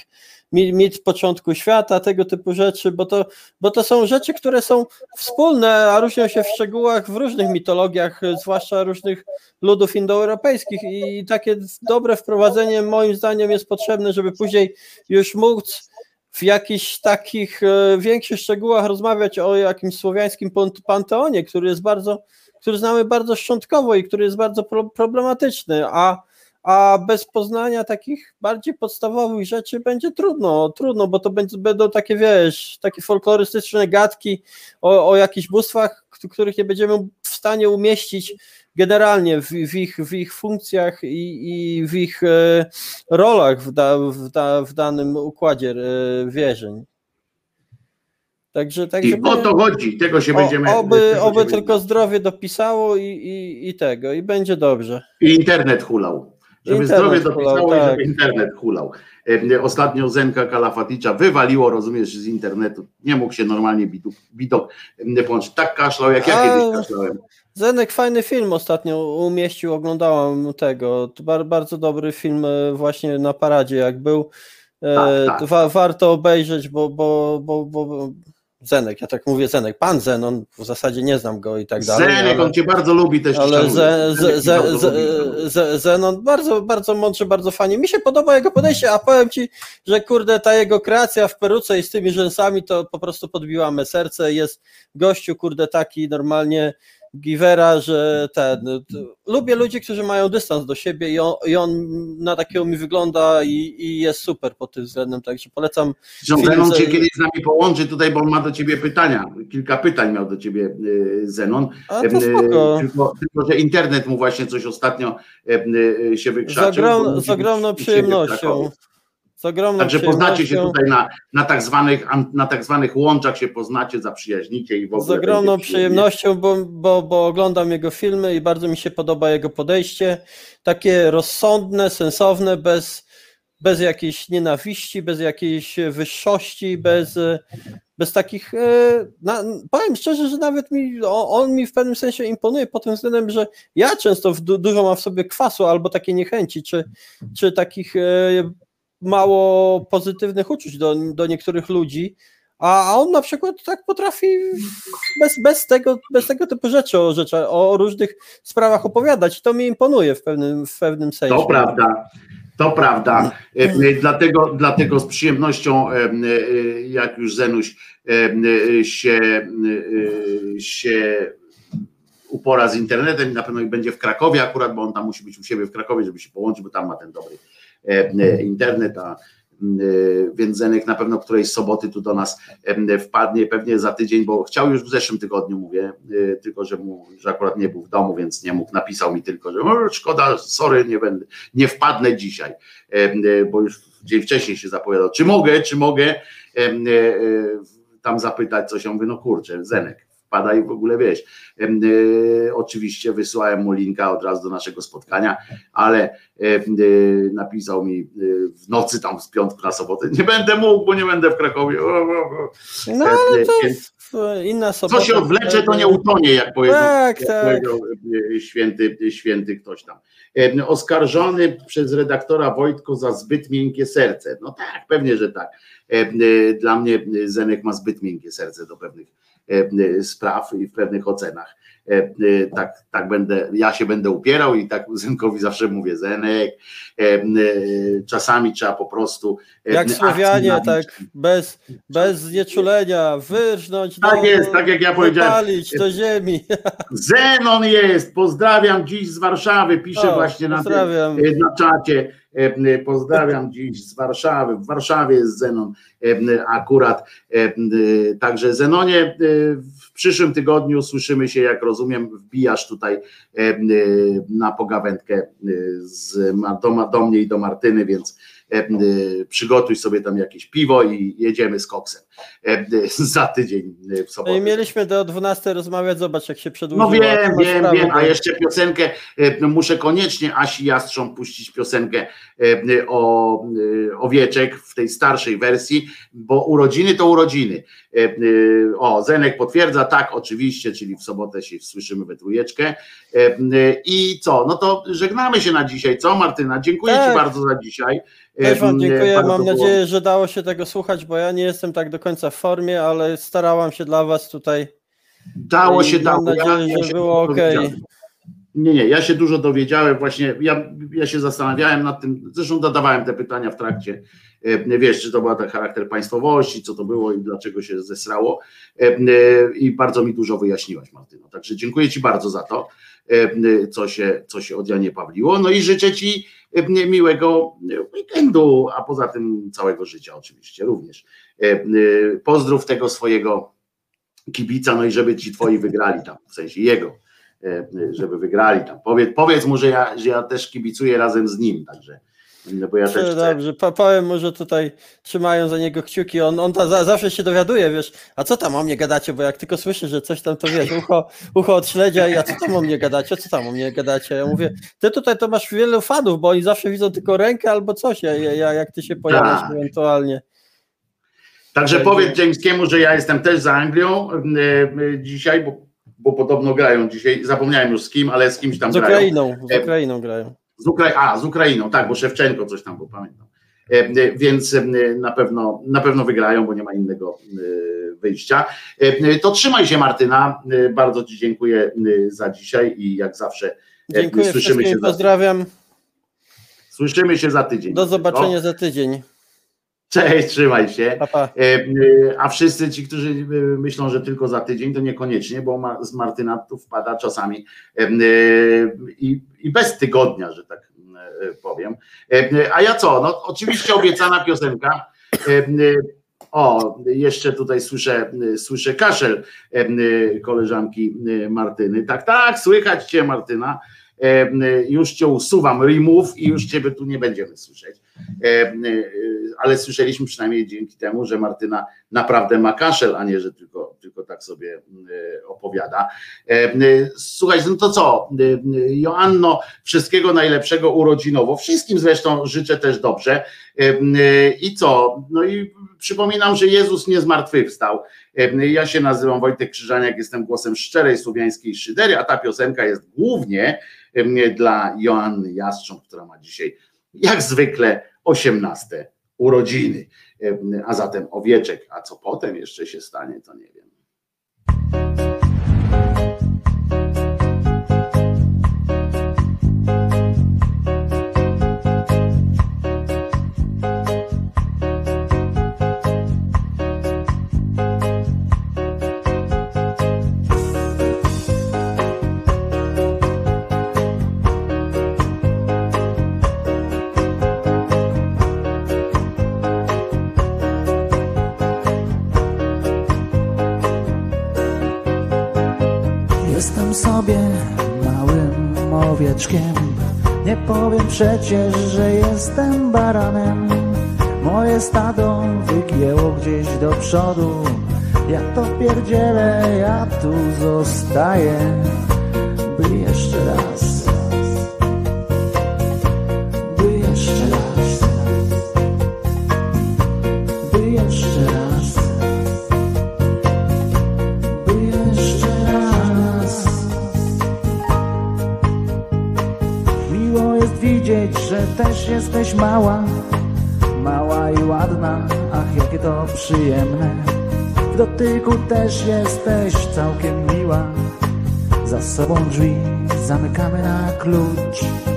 mit, mit początku świata, tego typu rzeczy, bo to, bo to są rzeczy, które są wspólne, a różnią się w szczegółach w różnych mitologiach, zwłaszcza różnych ludów indoeuropejskich. I takie dobre wprowadzenie moim zdaniem jest potrzebne, żeby później już móc w jakichś takich e, większych szczegółach rozmawiać o jakimś słowiańskim pant- panteonie, który jest bardzo, który znamy bardzo szczątkowo i który jest bardzo pro, problematyczny, a, a bez poznania takich bardziej podstawowych rzeczy będzie trudno, trudno, bo to będzie, będą takie, wiesz, takie folklorystyczne gadki o, o jakichś bóstwach, których nie będziemy w stanie umieścić generalnie w, w, ich, w ich funkcjach i, i w ich e, rolach w, da, w, da, w danym układzie e, wierzeń. Także, także I o to chodzi, tego się będziemy. o, oby, tego oby się tylko zdrowie dopisało i, i, i tego, i będzie dobrze. I internet hulał. Żeby Internet zdrowie hulał, dopisało i tak. żeby internet hulał. E, Ostatnio Zenka Kalafaticza wywaliło, rozumiesz, z internetu. Nie mógł się normalnie widok, e, połączyć. Tak kaszlał, jak ja A, kiedyś kaszlałem. Zenek fajny film ostatnio umieścił, oglądałam tego. Bardzo dobry film e, właśnie na paradzie, jak był. Tak, tak. Wa, warto obejrzeć, bo, bo, bo, bo Zenek, ja tak mówię Zenek, pan Zenon, w zasadzie nie znam go i tak dalej. Zenek, ale- on cię bardzo lubi też. Ale ze, ze, bardzo lubi. Zenon bardzo, bardzo mądrze, bardzo fajnie. Mi się podoba jego podejście, a powiem ci, że kurde, ta jego kreacja w peruce i z tymi rzęsami to po prostu podbiła me serce. Jest gościu, kurde, taki normalnie Givera, że ten. t- Lubię ludzi, którzy mają dystans do siebie i on, i on na takiego mi wygląda i, i jest super pod tym względem, także polecam. Zenon cię kiedyś z nami połączy tutaj, bo on ma do ciebie pytania. Kilka pytań miał do ciebie y, Zenon. A Em, to y, spoko. Tylko, tylko, że internet mu właśnie coś ostatnio y, się Z, wykrzaczył. bo ogrom, z ogromną przyjemnością. Z ogromną Także poznacie się tutaj na, na, tak zwanych, an- na tak zwanych łączach się poznacie, zaprzyjaźnicie i w ogóle. Z ogromną przyjemnością, bo, bo, bo oglądam jego filmy i bardzo mi się podoba jego podejście. Takie rozsądne, sensowne, bez, bez jakiejś nienawiści, bez jakiejś wyższości, bez, bez takich. e, Na, powiem szczerze, że nawet mi on, mi w pewnym sensie imponuje pod tym względem, że ja często w du, dużo mam w sobie kwasu albo takiej niechęci, czy, czy takich e, mało pozytywnych uczuć do, do niektórych ludzi. A a on na przykład tak potrafi bez, bez, tego, bez tego typu rzeczy o, rzeczy, o różnych sprawach opowiadać. To mi imponuje w pewnym, w pewnym sensie. To prawda. To prawda. E, e, Dlatego, dlatego z przyjemnością, e, jak już Zenuś się, się upora z internetem, na pewno będzie w Krakowie akurat, bo on tam musi być u siebie w Krakowie, żeby się połączyć, bo tam ma ten dobry internet, a e, więc Zenek na pewno którejś soboty tu do nas wpadnie, pewnie za tydzień, bo chciał już w zeszłym tygodniu, mówię, e, tylko że mu, że akurat nie był w domu, więc nie mógł, napisał mi tylko, że szkoda, sorry, nie będę, nie wpadnę dzisiaj, e, bo już dzień wcześniej się zapowiadał, czy mogę, czy mogę e, e, tam zapytać coś, ja mówię, no kurczę, Zenek, wpadaj w ogóle, wiesz, e, oczywiście wysłałem mu linka od razu do naszego spotkania, ale e, napisał mi e, w nocy tam z piątku na sobotę, nie będę mógł, bo nie będę w Krakowie. No ale to w- inna sobota. co się odwlecze, to nie utonie, jak powiedział, Tak, jak tak. powiedział e, święty, święty ktoś tam. E, Oskarżony przez redaktora Wojtko za zbyt miękkie serce. No tak, pewnie, że tak. E, e, Dla mnie Zenek ma zbyt miękkie serce do pewnych spraw i w pewnych ocenach. E, e, Tak, tak będę, ja się będę upierał i tak Zenkowi zawsze mówię, Zenek, e, czasami trzeba po prostu Jak Słowianie, nabić. tak, bez, bez znieczulenia, wyrżnąć, Tak do, jest, tak jak ja powiedziałem. do ziemi. Zenon jest, pozdrawiam dziś z Warszawy, pisze O, właśnie na, na czacie, pozdrawiam dziś z Warszawy, w Warszawie jest Zenon e, e, akurat, E, e, także Zenonie, e, w przyszłym tygodniu słyszymy się, jak rozumiem, wbijasz tutaj e, e, na pogawędkę e, z, do, do mnie i do Martyny, więc e, e, przygotuj sobie tam jakieś piwo i jedziemy z koksem e, e, za tydzień e, w No sobotę. i mieliśmy do 12 rozmawiać, zobacz jak się przedłużyło. No wiem, wiem, wiem, a jeszcze piosenkę, e, no muszę koniecznie Asi Jastrząb puścić piosenkę e, o e, owieczek w tej starszej wersji, bo urodziny to urodziny. E, e, O, Zenek potwierdza, tak, oczywiście, czyli w sobotę się słyszymy we trójeczkę. E, I co, no to żegnamy się na dzisiaj, co Martyna? Dziękuję Ci Tak. bardzo za dzisiaj. Też Wam dziękuję, bardzo mam było- nadzieję, że dało się tego słuchać, bo ja nie jestem tak do końca w formie, ale starałam się dla Was tutaj. Dało się, mam dało. nadzieję, że się było dowiedziałem. Nie, nie, ja się dużo dowiedziałem, właśnie ja, ja się zastanawiałem nad tym, zresztą zadawałem te pytania w trakcie, e, wiesz, czy to był ten charakter państwowości, co to było i dlaczego się zesrało e, e, i bardzo mi dużo wyjaśniłaś Martyno, także dziękuję Ci bardzo za to, co się, co się od Janie Pawliło, no i życzę Ci miłego weekendu, a poza tym całego życia oczywiście również. Pozdrów tego swojego kibica, no i żeby ci twoi wygrali tam, w sensie jego, żeby wygrali tam. Powiedz, powiedz mu, że ja, że ja też kibicuję razem z nim, także, no bo ja też chcę. Dobrze, po- powiem mu, że tutaj trzymają za niego kciuki, on, on ta, za, zawsze się dowiaduje, wiesz, a co tam o mnie gadacie, bo jak tylko słyszę, że coś tam, to wiesz, ucho, ucho od śledzia i a co tam o mnie gadacie, co tam o mnie gadacie, ja mówię, ty tutaj to masz wielu fanów, bo oni zawsze widzą tylko rękę albo coś, ja, ja, ja, jak ty się pojawiasz Tak. ewentualnie. Także powiedz Jameskiemu, że ja jestem też za Anglią e, e, dzisiaj, bo, bo podobno grają dzisiaj, zapomniałem już z kim, ale z kimś tam Z grają. Ukrainą, z E, Ukrainą grają. Z Ukrai- a, z Ukrainą, tak, bo Szewczenko coś tam, bo pamiętam. E, e, Więc na pewno, na pewno wygrają, bo nie ma innego wyjścia. To trzymaj się Martyna, bardzo Ci dziękuję za dzisiaj i jak zawsze Dziękuję słyszymy się, za, pozdrawiam, słyszymy się za tydzień. do zobaczenia za tydzień. Cześć, trzymaj się. Pa, pa. E, e, A wszyscy ci, którzy e, myślą, że tylko za tydzień, to niekoniecznie, bo z Martyna tu wpada czasami i, i bez tygodnia, że tak powiem. A ja co? No oczywiście obiecana piosenka. O, jeszcze tutaj słyszę, słyszę kaszel koleżanki Martyny. Tak, tak, słychać cię Martyna. E, Już cię usuwam, remove i już ciebie tu nie będziemy słyszeć. E, e, Ale słyszeliśmy przynajmniej dzięki temu, że Martyna naprawdę ma kaszel, a nie, że tylko, tylko tak sobie opowiada. Słuchaj, no to co? Joanno, wszystkiego najlepszego urodzinowo. Wszystkim zresztą życzę też dobrze. I co? No i przypominam, że Jezus nie zmartwychwstał. Ja się nazywam Wojtek Krzyżaniak, jestem głosem szczerej słowiańskiej szydery, a ta piosenka jest głównie dla Joanny Jastrząb, która ma dzisiaj jak zwykle 18 urodziny. A zatem owieczek, a co potem jeszcze się stanie, to nie wiem. Nie powiem przecież, że jestem baranem. Moje stado wygięło gdzieś do przodu. Ja to pierdzielę, ja tu zostaję By jeszcze raz mała, mała i ładna, ach jakie to przyjemne. W dotyku też jesteś całkiem miła, za sobą drzwi zamykamy na klucz.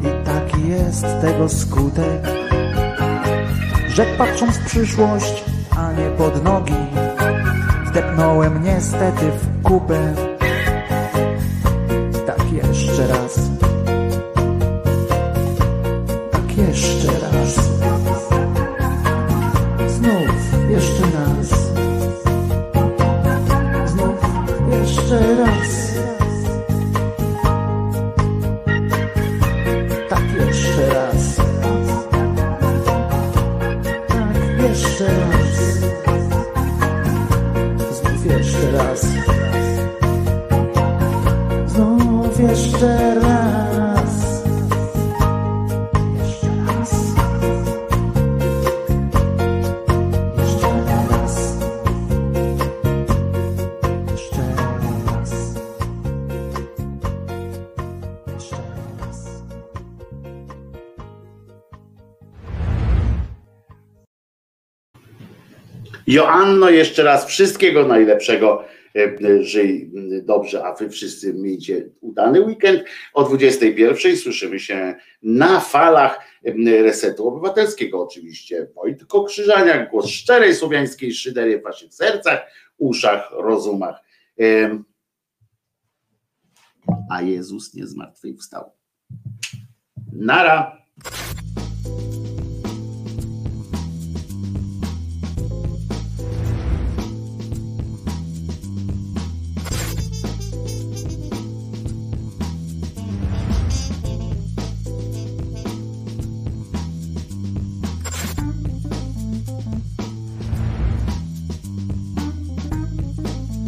I taki jest tego skutek, że patrząc w przyszłość, a nie pod nogi, wdepnąłem niestety w kupę Joanno, jeszcze raz wszystkiego najlepszego Żyj dobrze, a wy wszyscy miejcie udany weekend. O 21 słyszymy się na falach Resetu Obywatelskiego oczywiście. Wojtko Krzyżaniak, głos szczerej słowiańskiej szydery w waszych sercach, uszach, rozumach. A Jezus nie zmartwychwstał. Nara.